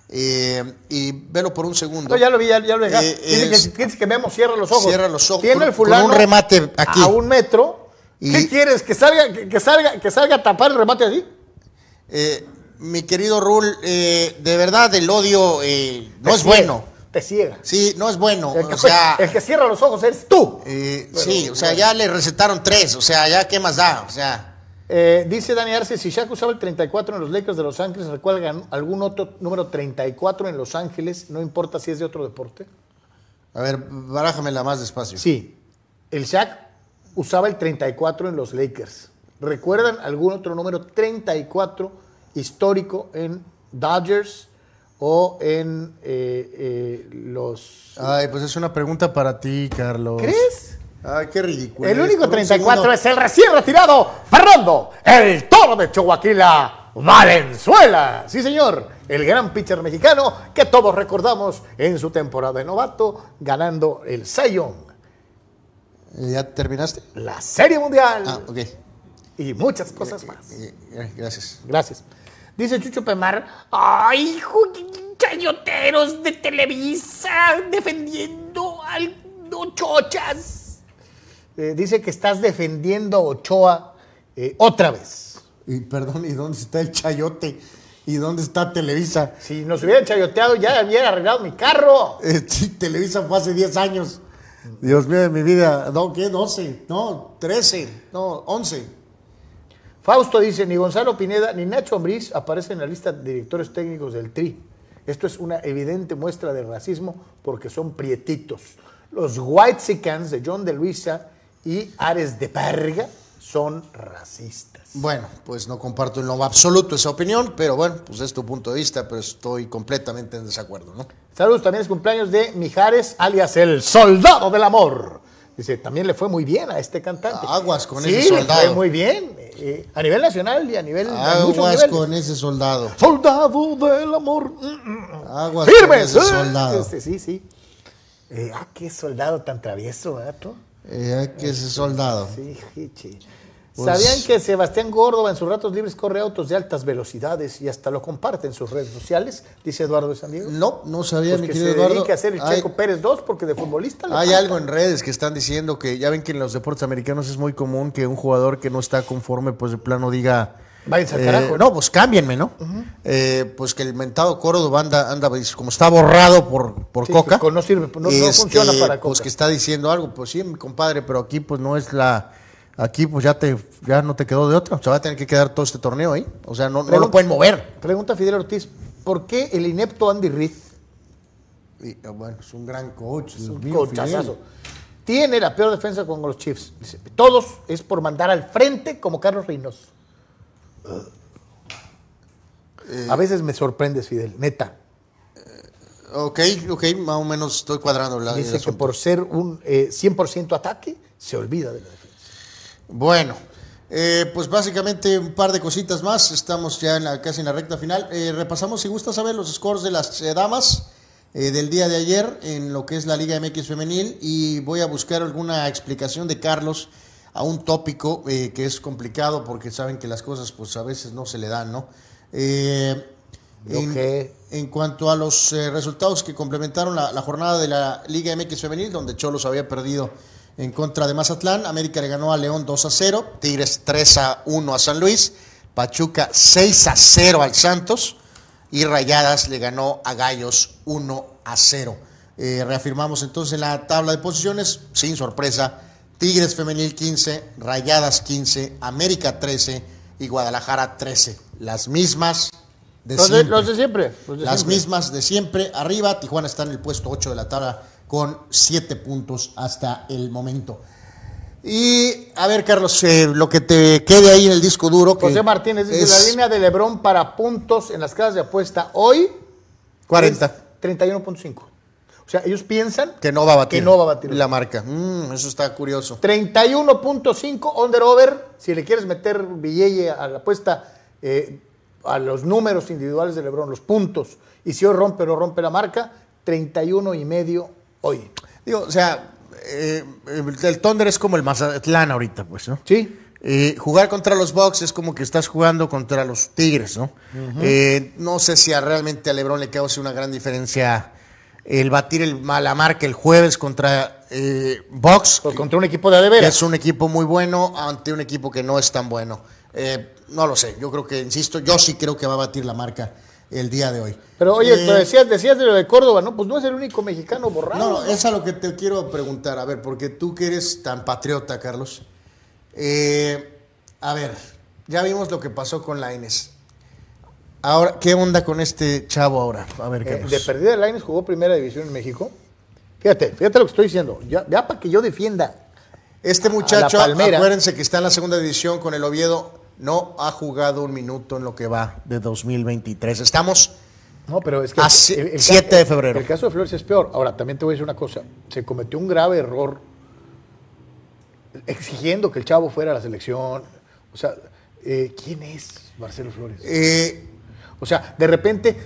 eh, y velo por un segundo. No, ya lo vi, ya, ya lo dejé. Eh, dice, es- que, dice que Memo cierra los ojos. Cierra los ojos Tiene con- el con fulano un remate aquí. a un metro. Y- ¿Qué quieres? ¿Que salga, que, que salga, que salga a tapar el remate así? Eh, mi querido Rule, eh, de verdad el odio eh, no es ciega, bueno. Te ciega. Sí, no es bueno. El que, O sea, el que cierra los ojos eres tú. eh, sí, o sea, ya le recetaron tres. O sea, ya qué más da. O sea, Eh, dice Dani Arce, si Shaq usaba el 34 en los Lakers de Los Ángeles, ¿recuerda algún otro número 34 en Los Ángeles? No importa si es de otro deporte. a ver, barájamela más despacio. Sí, el Shaq usaba el 34 en los Lakers. ¿Recuerdan algún otro número 34 histórico en Dodgers o en eh, eh, los... Ay, pues es una pregunta para ti, Carlos. ¿Crees? Ay, qué ridículo. El único Por un 34 segundo. es el recién retirado Fernando, el toro de Chihuahua Valenzuela. Sí, señor, el gran pitcher mexicano que todos recordamos en su temporada de novato, ganando el Cy Young, ¿Ya terminaste? la Serie Mundial Ah, ok. y muchas cosas más. Gracias. Gracias. Dice Chucho Pemar, Ay, hijo, chayoteros de Televisa defendiendo al no chochas. eh, dice que estás defendiendo a Ochoa eh, otra vez. Y perdón, ¿y dónde está el chayote? ¿Y dónde está Televisa? Si nos hubieran chayoteado ya hubiera arreglado mi carro. Eh, sí, Televisa fue hace 10 años. Dios mío de mi vida. No, ¿qué? 12. No, 13. No, 11. Fausto dice, ni Gonzalo Pineda ni Nacho Ambriz aparecen en la lista de directores técnicos del TRI. Esto es una evidente muestra de racismo porque son prietitos. Los White Sicans de John de Luisa y Ares de Parga son racistas. Bueno, pues no comparto en lo absoluto esa opinión, pero bueno, pues es tu punto de vista, pero estoy completamente en desacuerdo, ¿no? Saludos, también es cumpleaños de Mijares, alias el Soldado del Amor. Dice, también le fue muy bien a este cantante. Aguas con sí, ese le soldado. fue muy bien. eh, a nivel nacional y a nivel... Aguas con ese soldado. Soldado del amor. mm, mm, Aguas con Firmes. ese eh. soldado. Este, sí, sí. Eh, ah, qué soldado tan travieso, ¿verdad? tú? Eh, que ese soldado. Sí, jichi. Pues- ¿Sabían que Sebastián Córdoba en sus ratos libres corre autos de altas velocidades y hasta lo comparte en sus redes sociales? Dice Eduardo de San Diego. No, no sabía, Pues mi que querido se Eduardo. dedique a hacer el Hay- Checo Pérez 2 porque de futbolista Hay falta. algo en redes que están diciendo que ya ven que en los deportes americanos es muy común que un jugador que no está conforme, pues de plano diga. Váyanse al eh, carajo. No, pues cámbienme, ¿no? Eh, pues que el mentado Córdoba anda, anda pues, como está borrado por, por Sí, Coca. pues, no sirve, no- no este, funciona para Pues Coca. que está diciendo algo, pues sí, mi compadre, pero aquí pues no es la. Aquí pues ya te ya no te quedó de otra. O sea, va a tener que quedar todo este torneo ahí. O sea, no, no lo pueden mover. Pregunta Fidel Ortiz, ¿por qué el inepto Andy Reid, Y, eh, bueno, es un gran coach. Dios un cochazazo, tiene la peor defensa con los Chiefs? Dice, todos es por mandar al frente como Carlos Reynoso. Eh, A veces me sorprendes, Fidel, neta. Ok, ok, más o menos estoy cuadrando la Dice que por ser un eh, 100% ataque, se olvida de la defensa. Bueno, eh, pues básicamente un par de cositas más. Estamos ya en la, casi en la recta final. Eh, repasamos, si gusta saber, los scores de las eh, damas eh, del día de ayer en lo que es la Liga MX Femenil y voy a buscar alguna explicación de Carlos a un tópico eh, que es complicado porque saben que las cosas pues a veces no se le dan, ¿no? Eh, en, Ok. en cuanto a los eh, resultados que complementaron la, la jornada de la Liga MX Femenil, donde Cholos había perdido en contra de Mazatlán, América le ganó a León 2 a 0, Tigres 3 a 1 a San Luis, Pachuca 6 a 0 al Santos y Rayadas le ganó a Gallos 1 a 0. Eh, reafirmamos entonces la tabla de posiciones, sin sorpresa, Tigres Femenil 15, Rayadas 15, América 13 y Guadalajara 13. Las mismas de Los de, siempre. los de siempre. los de Las siempre. mismas de siempre. Arriba, Tijuana está en el puesto 8 de la tabla con 7 puntos hasta el momento. Y a ver, Carlos, eh, lo que te quede ahí en el disco duro. que José Martínez dice, es la línea de Lebrón para puntos en las casas de apuesta hoy 40. es 31.5. O sea, ellos piensan Que no va a batir. que no va a batir. La marca. Mm, eso está curioso. 31.5 under over. Si le quieres meter billete a la apuesta, eh, a los números individuales de Lebron, los puntos. Y si hoy rompe o no rompe la marca, 31 y medio hoy. Digo, o sea, eh, el Thunder es como el Mazatlán ahorita, pues, ¿no? Sí. Eh, jugar contra los Bucks es como que estás jugando contra los Tigres, ¿no? Eh, no sé si a realmente a LeBron le cause una gran diferencia el batir el, la marca el jueves contra eh, Bucks, Pues contra un equipo de veras. es un equipo muy bueno ante un equipo que no es tan bueno. Eh, no lo sé, yo creo que, insisto, yo sí creo que va a batir la marca el día de hoy. Pero oye, Eh, pero decías, decías de lo de Córdoba, ¿no? Pues no es el único mexicano borrado. no, no, es a lo que te quiero preguntar. A ver, porque tú que eres tan patriota, Carlos. Eh, a ver, ya vimos lo que pasó con Laines. Ahora, ¿qué onda con este chavo ahora? A ver, Eh, Carlos. de perdida, Lainez jugó primera división en México. Fíjate, fíjate lo que estoy diciendo. Ya, ya para que yo defienda. Este muchacho, a la Palmera. acuérdense que está en la segunda división con el Oviedo, no ha jugado un minuto en lo que va de 2023. Estamos No, pero es que. A el- el- 7 de febrero. El caso de Flores es peor. Ahora, también te voy a decir una cosa. Se cometió un grave error exigiendo que el chavo fuera a la selección. O sea, eh, ¿quién es Marcelo Flores? Eh, O sea, de repente,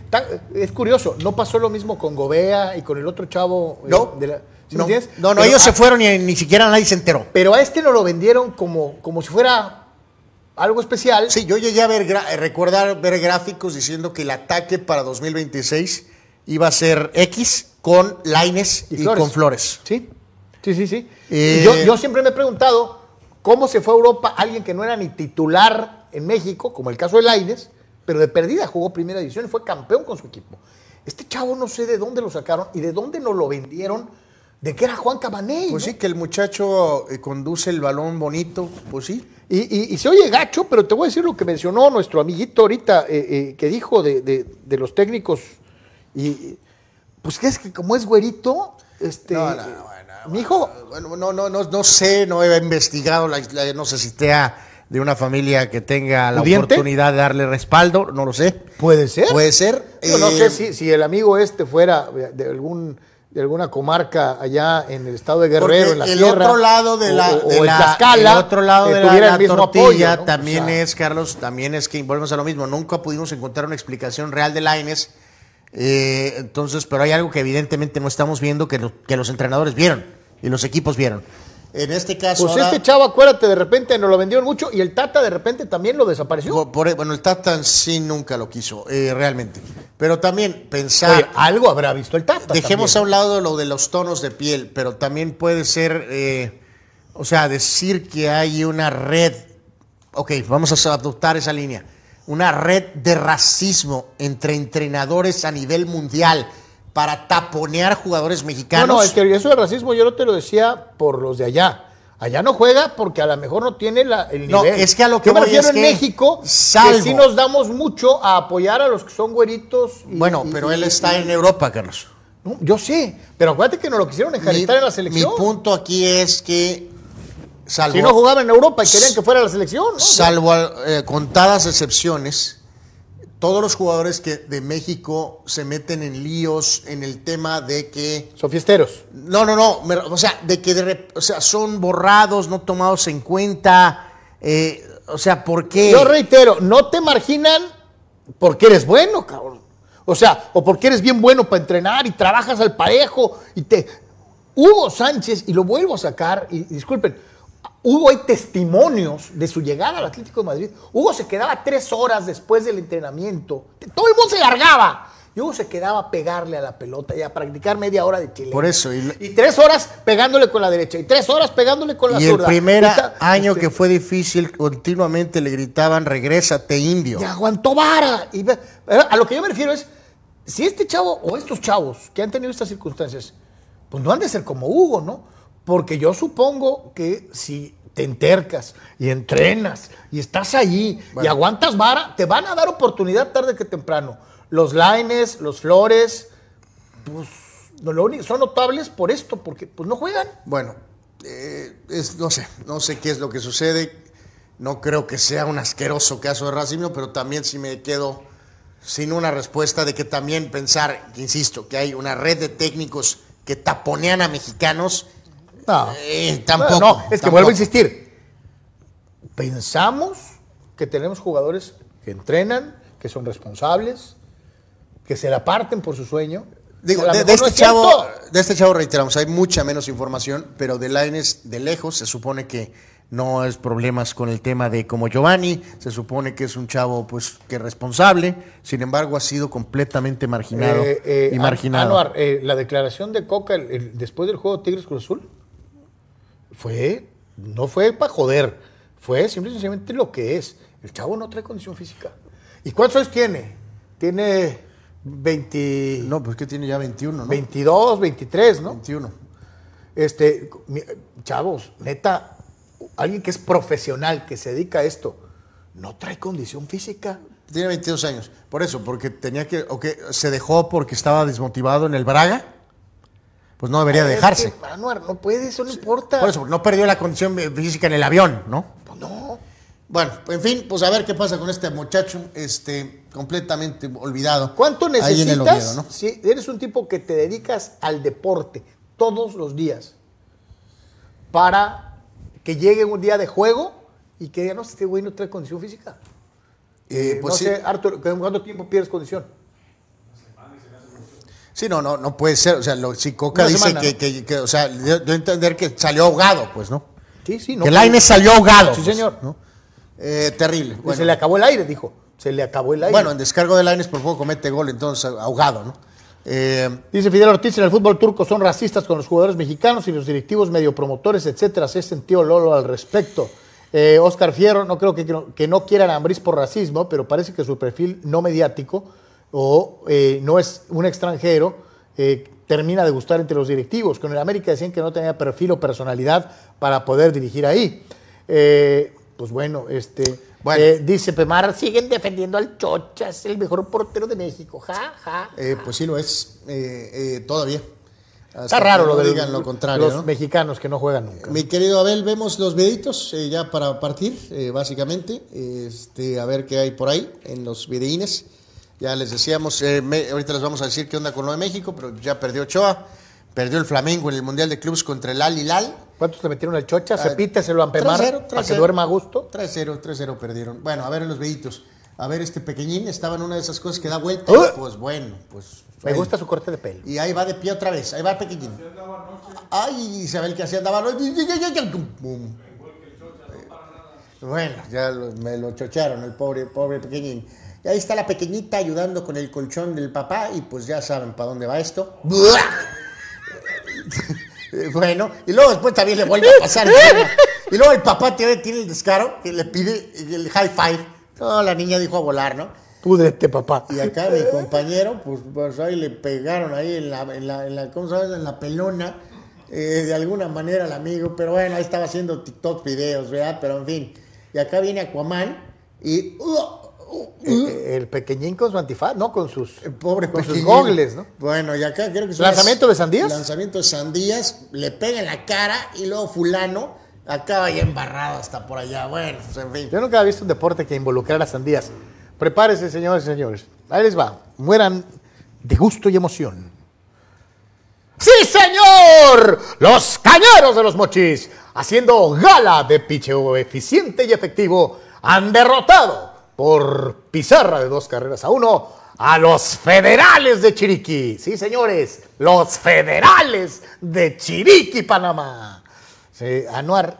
es curioso, no pasó lo mismo con Gobea y con el otro chavo. eh, No. de la- ¿sí me no, no, ellos a- se fueron y ni siquiera nadie se enteró. Pero a este no lo vendieron como, como si fuera algo especial. Sí, yo llegué a ver, eh, recordar ver gráficos diciendo que el ataque para 2026 iba a ser X con Laines y, Flores. con Flores. Sí, sí, sí, sí. Eh, Y yo, yo siempre me he preguntado cómo se fue a Europa alguien que no era ni titular en México, como el caso de Laines, pero de perdida jugó primera división y fue campeón con su equipo. Este chavo no sé de dónde lo sacaron y de dónde nos lo vendieron, de que era Juan Cabaney. Pues ¿no? sí, que el muchacho eh, conduce el balón bonito, pues sí. Y, y- y se oye gacho, pero te voy a decir lo que mencionó nuestro amiguito ahorita, eh, eh, que dijo de, de- de los técnicos. Y pues que es que como es güerito, este. No, no, no, bueno, mi hijo, Bueno, no, no, no, no sé, no he investigado, la- la- no sé si sea de una familia que tenga la ¿Pudiente? oportunidad de darle respaldo, no lo sé. puede ser. Puede ser. Yo no sé si, si el amigo este fuera de algún de alguna comarca allá en el estado de Guerrero, Porque en la el sierra, otro lado de la, o, o de en la- Tlaxcala, el otro lado que de la, tuviera la el mismo tortilla apoyo, ¿no? también O sea, es, Carlos, también es que volvemos a lo mismo. Nunca pudimos encontrar una explicación real de Laines. Eh, entonces, pero hay algo que evidentemente no estamos viendo que, lo- que los entrenadores vieron y los equipos vieron. En este caso, Pues ahora- este chavo, acuérdate, de repente nos lo vendieron mucho y el Tata de repente también lo desapareció. por- por- bueno, el Tata sí nunca lo quiso, eh, realmente. Pero también pensar. Oye, algo habrá visto el Tata. Dejemos a un lado lo de los tonos de piel, pero también puede ser, eh, o sea, decir que hay una red, ok, vamos a adoptar esa línea, una red de racismo entre entrenadores a nivel mundial para taponear jugadores mexicanos. No, no, es que eso del racismo yo no te lo decía por los de allá. Allá no juega porque a lo mejor no tiene la- el No, es que a lo que Yo me voy refiero es en que, México, salvo- que sí nos damos mucho a apoyar a los que son güeritos. y- bueno, y- pero y- él está en Europa, Carlos. No, yo sé, pero acuérdate que nos lo quisieron Mi, enjaritar en la mi selección. punto aquí es que, salvo, Si no jugaba en Europa y querían que fuera a la selección, ¿no? salvo eh, contadas excepciones, todos los jugadores que de México se meten en líos en el tema de que Son fiesteros. no, no, no, me- o sea, de que de o sea, son borrados, no tomados en cuenta, eh, o sea, ¿por qué? Yo reitero, no te marginan porque eres bueno, cabrón. O sea, o porque eres bien bueno para entrenar y trabajas al parejo y te... Hugo Sánchez, y lo vuelvo a sacar, y, y disculpen, Hugo hay testimonios de su llegada al Atlético de Madrid. Hugo se quedaba tres horas después del entrenamiento. Todo el mundo se largaba. Y Hugo se quedaba a pegarle a la pelota y a practicar media hora de chile. Por eso, y- Y tres horas pegándole con la derecha. Y tres horas pegándole con la y el zurda. primer año este, que fue difícil, continuamente le gritaban, regrésate indio. y aguantó vara. Y a lo que yo me refiero es, si este chavo o estos chavos que han tenido estas circunstancias, pues no han de ser como Hugo, ¿no? Porque yo supongo que si te entercas y entrenas y estás ahí y aguantas vara, te van a dar oportunidad tarde que temprano. Los Laines, los Flores, pues no, lo único- son notables por esto, porque pues no juegan. Bueno, eh, es, no sé, no sé qué es lo que sucede. No creo que sea un asqueroso caso de racismo, pero también si me quedo sin una respuesta de que también pensar, insisto, que hay una red de técnicos que taponean a mexicanos, No, eh, tampoco. No, es que vuelvo a insistir. Pensamos que tenemos jugadores que entrenan, que son responsables, que se la parten por su sueño. Digo, de, no este es chavo, de este chavo reiteramos, hay mucha menos información, pero de Laines de lejos se supone que no es problemas con el tema de como Giovanni, se supone que es un chavo pues que es responsable, sin embargo ha sido completamente marginado Eh, eh, y marginado. Anuar, eh, la declaración de Coca el- el- después del juego Tigres Cruz Azul fue, no fue para joder, fue simple y sencillamente lo que es. El chavo no trae condición física. ¿Y cuántos años tiene? Tiene 20, No, pues que tiene ya 21, ¿no? 22, 23, ¿no? 21. Este, chavos, neta, alguien que es profesional, que se dedica a esto, no trae condición física. Tiene 22 años. Por eso, porque tenía que, o que se dejó porque estaba desmotivado en el Braga, pues no debería Es dejarse. que, Anuar, no puede, eso no importa. Por eso, no perdió la condición física en el avión, ¿no? Pues no. Bueno, en fin, pues a ver qué pasa con este muchacho, este, completamente olvidado. ¿Cuánto Ahí en el necesitas Oviedo, ¿no? si eres un tipo que te dedicas al deporte todos los días para que llegue un día de juego y que diga, no, este güey no trae condición física. Eh, pues no sí. sé, Arthur, ¿cuánto tiempo pierdes condición? Sí, no, no, no puede ser. O sea, lo, si Coca Una dice semana, que, ¿no? que- que, o sea, a entender que salió ahogado, pues, ¿no? Sí, sí, no. que Lainez salió ahogado. Sí, pues, señor. ¿no? Eh, terrible. Bueno, Se le acabó el aire, dijo. Se le acabó el aire. bueno, en descargo de Lainez por poco comete gol, entonces ahogado, ¿no? Eh, Dice Fidel Ortiz, en el fútbol turco son racistas con los jugadores mexicanos y los directivos medio promotores, etcétera. Se sentido Lolo al respecto. Eh, Oscar Fierro, no creo que, que no, que no quieran a por racismo, pero parece que su perfil no mediático o eh, no es un extranjero eh, termina de gustar entre los directivos. Con el América decían que no tenía perfil o personalidad para poder dirigir ahí. Eh, pues bueno, este Bueno. eh, dice Pemar, siguen defendiendo al Chochas, el mejor portero de México. Ja, ja. eh, pues sí lo es, eh, eh, todavía. Está Hasta raro que lo no de digan lo contrario, los ¿no? mexicanos que no juegan nunca. Mi querido Abel, vemos los videitos ya para partir, básicamente. Este, a ver qué hay por ahí en los videínes. Ya les decíamos, eh, me- ahorita les vamos a decir qué onda con lo de México, pero ya perdió Ochoa. Perdió el Flamengo en el Mundial de Clubes contra el Al Hilal. ¿Cuántos te metieron al Chocha? Ah, Repíteselo a Pemar 3-0, para que 3-0. duerma a gusto. 3-0, 3-0 perdieron. Bueno, a ver en los videitos. A ver, este pequeñín estaba en una de esas cosas que da vuelta. ¡Uh! Pues bueno, pues. Me ahí. gusta su corte de pelo. Y ahí va de pie otra vez. Ahí va pequeñín. Ay, Isabel, que así andaba. Pum. Bueno, ya lo- me lo chocharon, el pobre, pobre pequeñín. Y ahí está la pequeñita ayudando con el colchón del papá y pues ya saben para dónde va esto. Bueno, y luego después también le vuelve a pasar encima. Y luego el papá tiene, tiene el descaro que le pide el high five. No, la niña dijo a volar, ¿no? Púdrete, papá. Y acá mi compañero, pues, pues ahí le pegaron ahí en la, en la, en. En la pelona, eh, de alguna manera al amigo, pero bueno, ahí estaba haciendo TikTok videos, ¿verdad? Pero en fin. Y acá viene Aquaman y... uh, el pequeñín con su antifaz, ¿no? Con sus, pobre con sus gogles, ¿no? Bueno, y acá creo que es ¿Lanzamiento de sandías? Lanzamiento de sandías, le pega en la cara y luego fulano acaba ya embarrado hasta por allá. Bueno, pues en fin. Yo nunca había visto un deporte que involucrara sandías. Prepárese, señores y señores. Ahí les va. Mueran de gusto y emoción. ¡Sí, señor! Los cañeros de los mochis, haciendo gala de picheo eficiente y efectivo, han derrotado por pizarra de dos carreras a uno a los federales de Chiriquí. Sí, señores, los federales de Chiriquí, Panamá. Sí, Anuar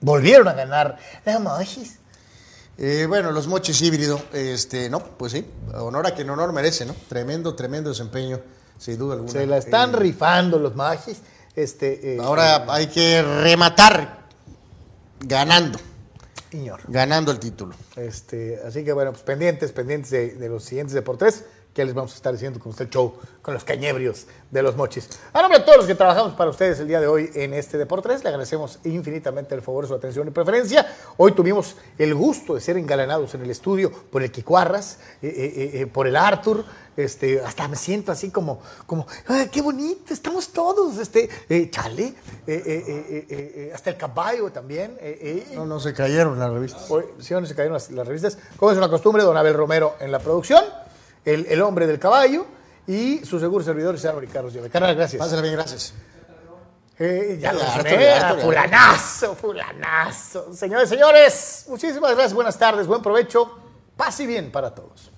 volvieron a ganar los mochis. Eh, bueno, los mochis híbrido, este, no, pues sí, honor a quien honor merece, ¿no? Tremendo, tremendo desempeño, sin duda alguna. Se la están Eh, rifando los magis. Este, eh, Ahora hay que rematar ganando, señor. ganando el título. Este, así que bueno, pues pendientes, pendientes de, de los siguientes deportes que les vamos a estar diciendo con usted el show, con los cañebrios de los mochis. A nombre de todos los que trabajamos para ustedes el día de hoy en este Deportes, le agradecemos infinitamente el favor, su atención y preferencia. Hoy tuvimos el gusto de ser engalanados en el estudio por el Kicuarras, eh, eh, eh, por el Arthur, este, hasta me siento así como, como "Ay, qué bonito, estamos todos, este, eh, chale, eh, eh, eh, eh, eh, hasta el caballo también. No, no se cayeron las revistas. Hoy, sí, donde se cayeron las, las revistas. Como es una costumbre, don Abel Romero en la producción, el, el hombre del caballo y su seguro servidor, señor Carlos Llove. Carnal, gracias. Pásale bien, gracias. Eh, lo ya. fulanazo, fulanazo. Señores, señores, muchísimas gracias, buenas tardes, buen provecho, paz y bien para todos.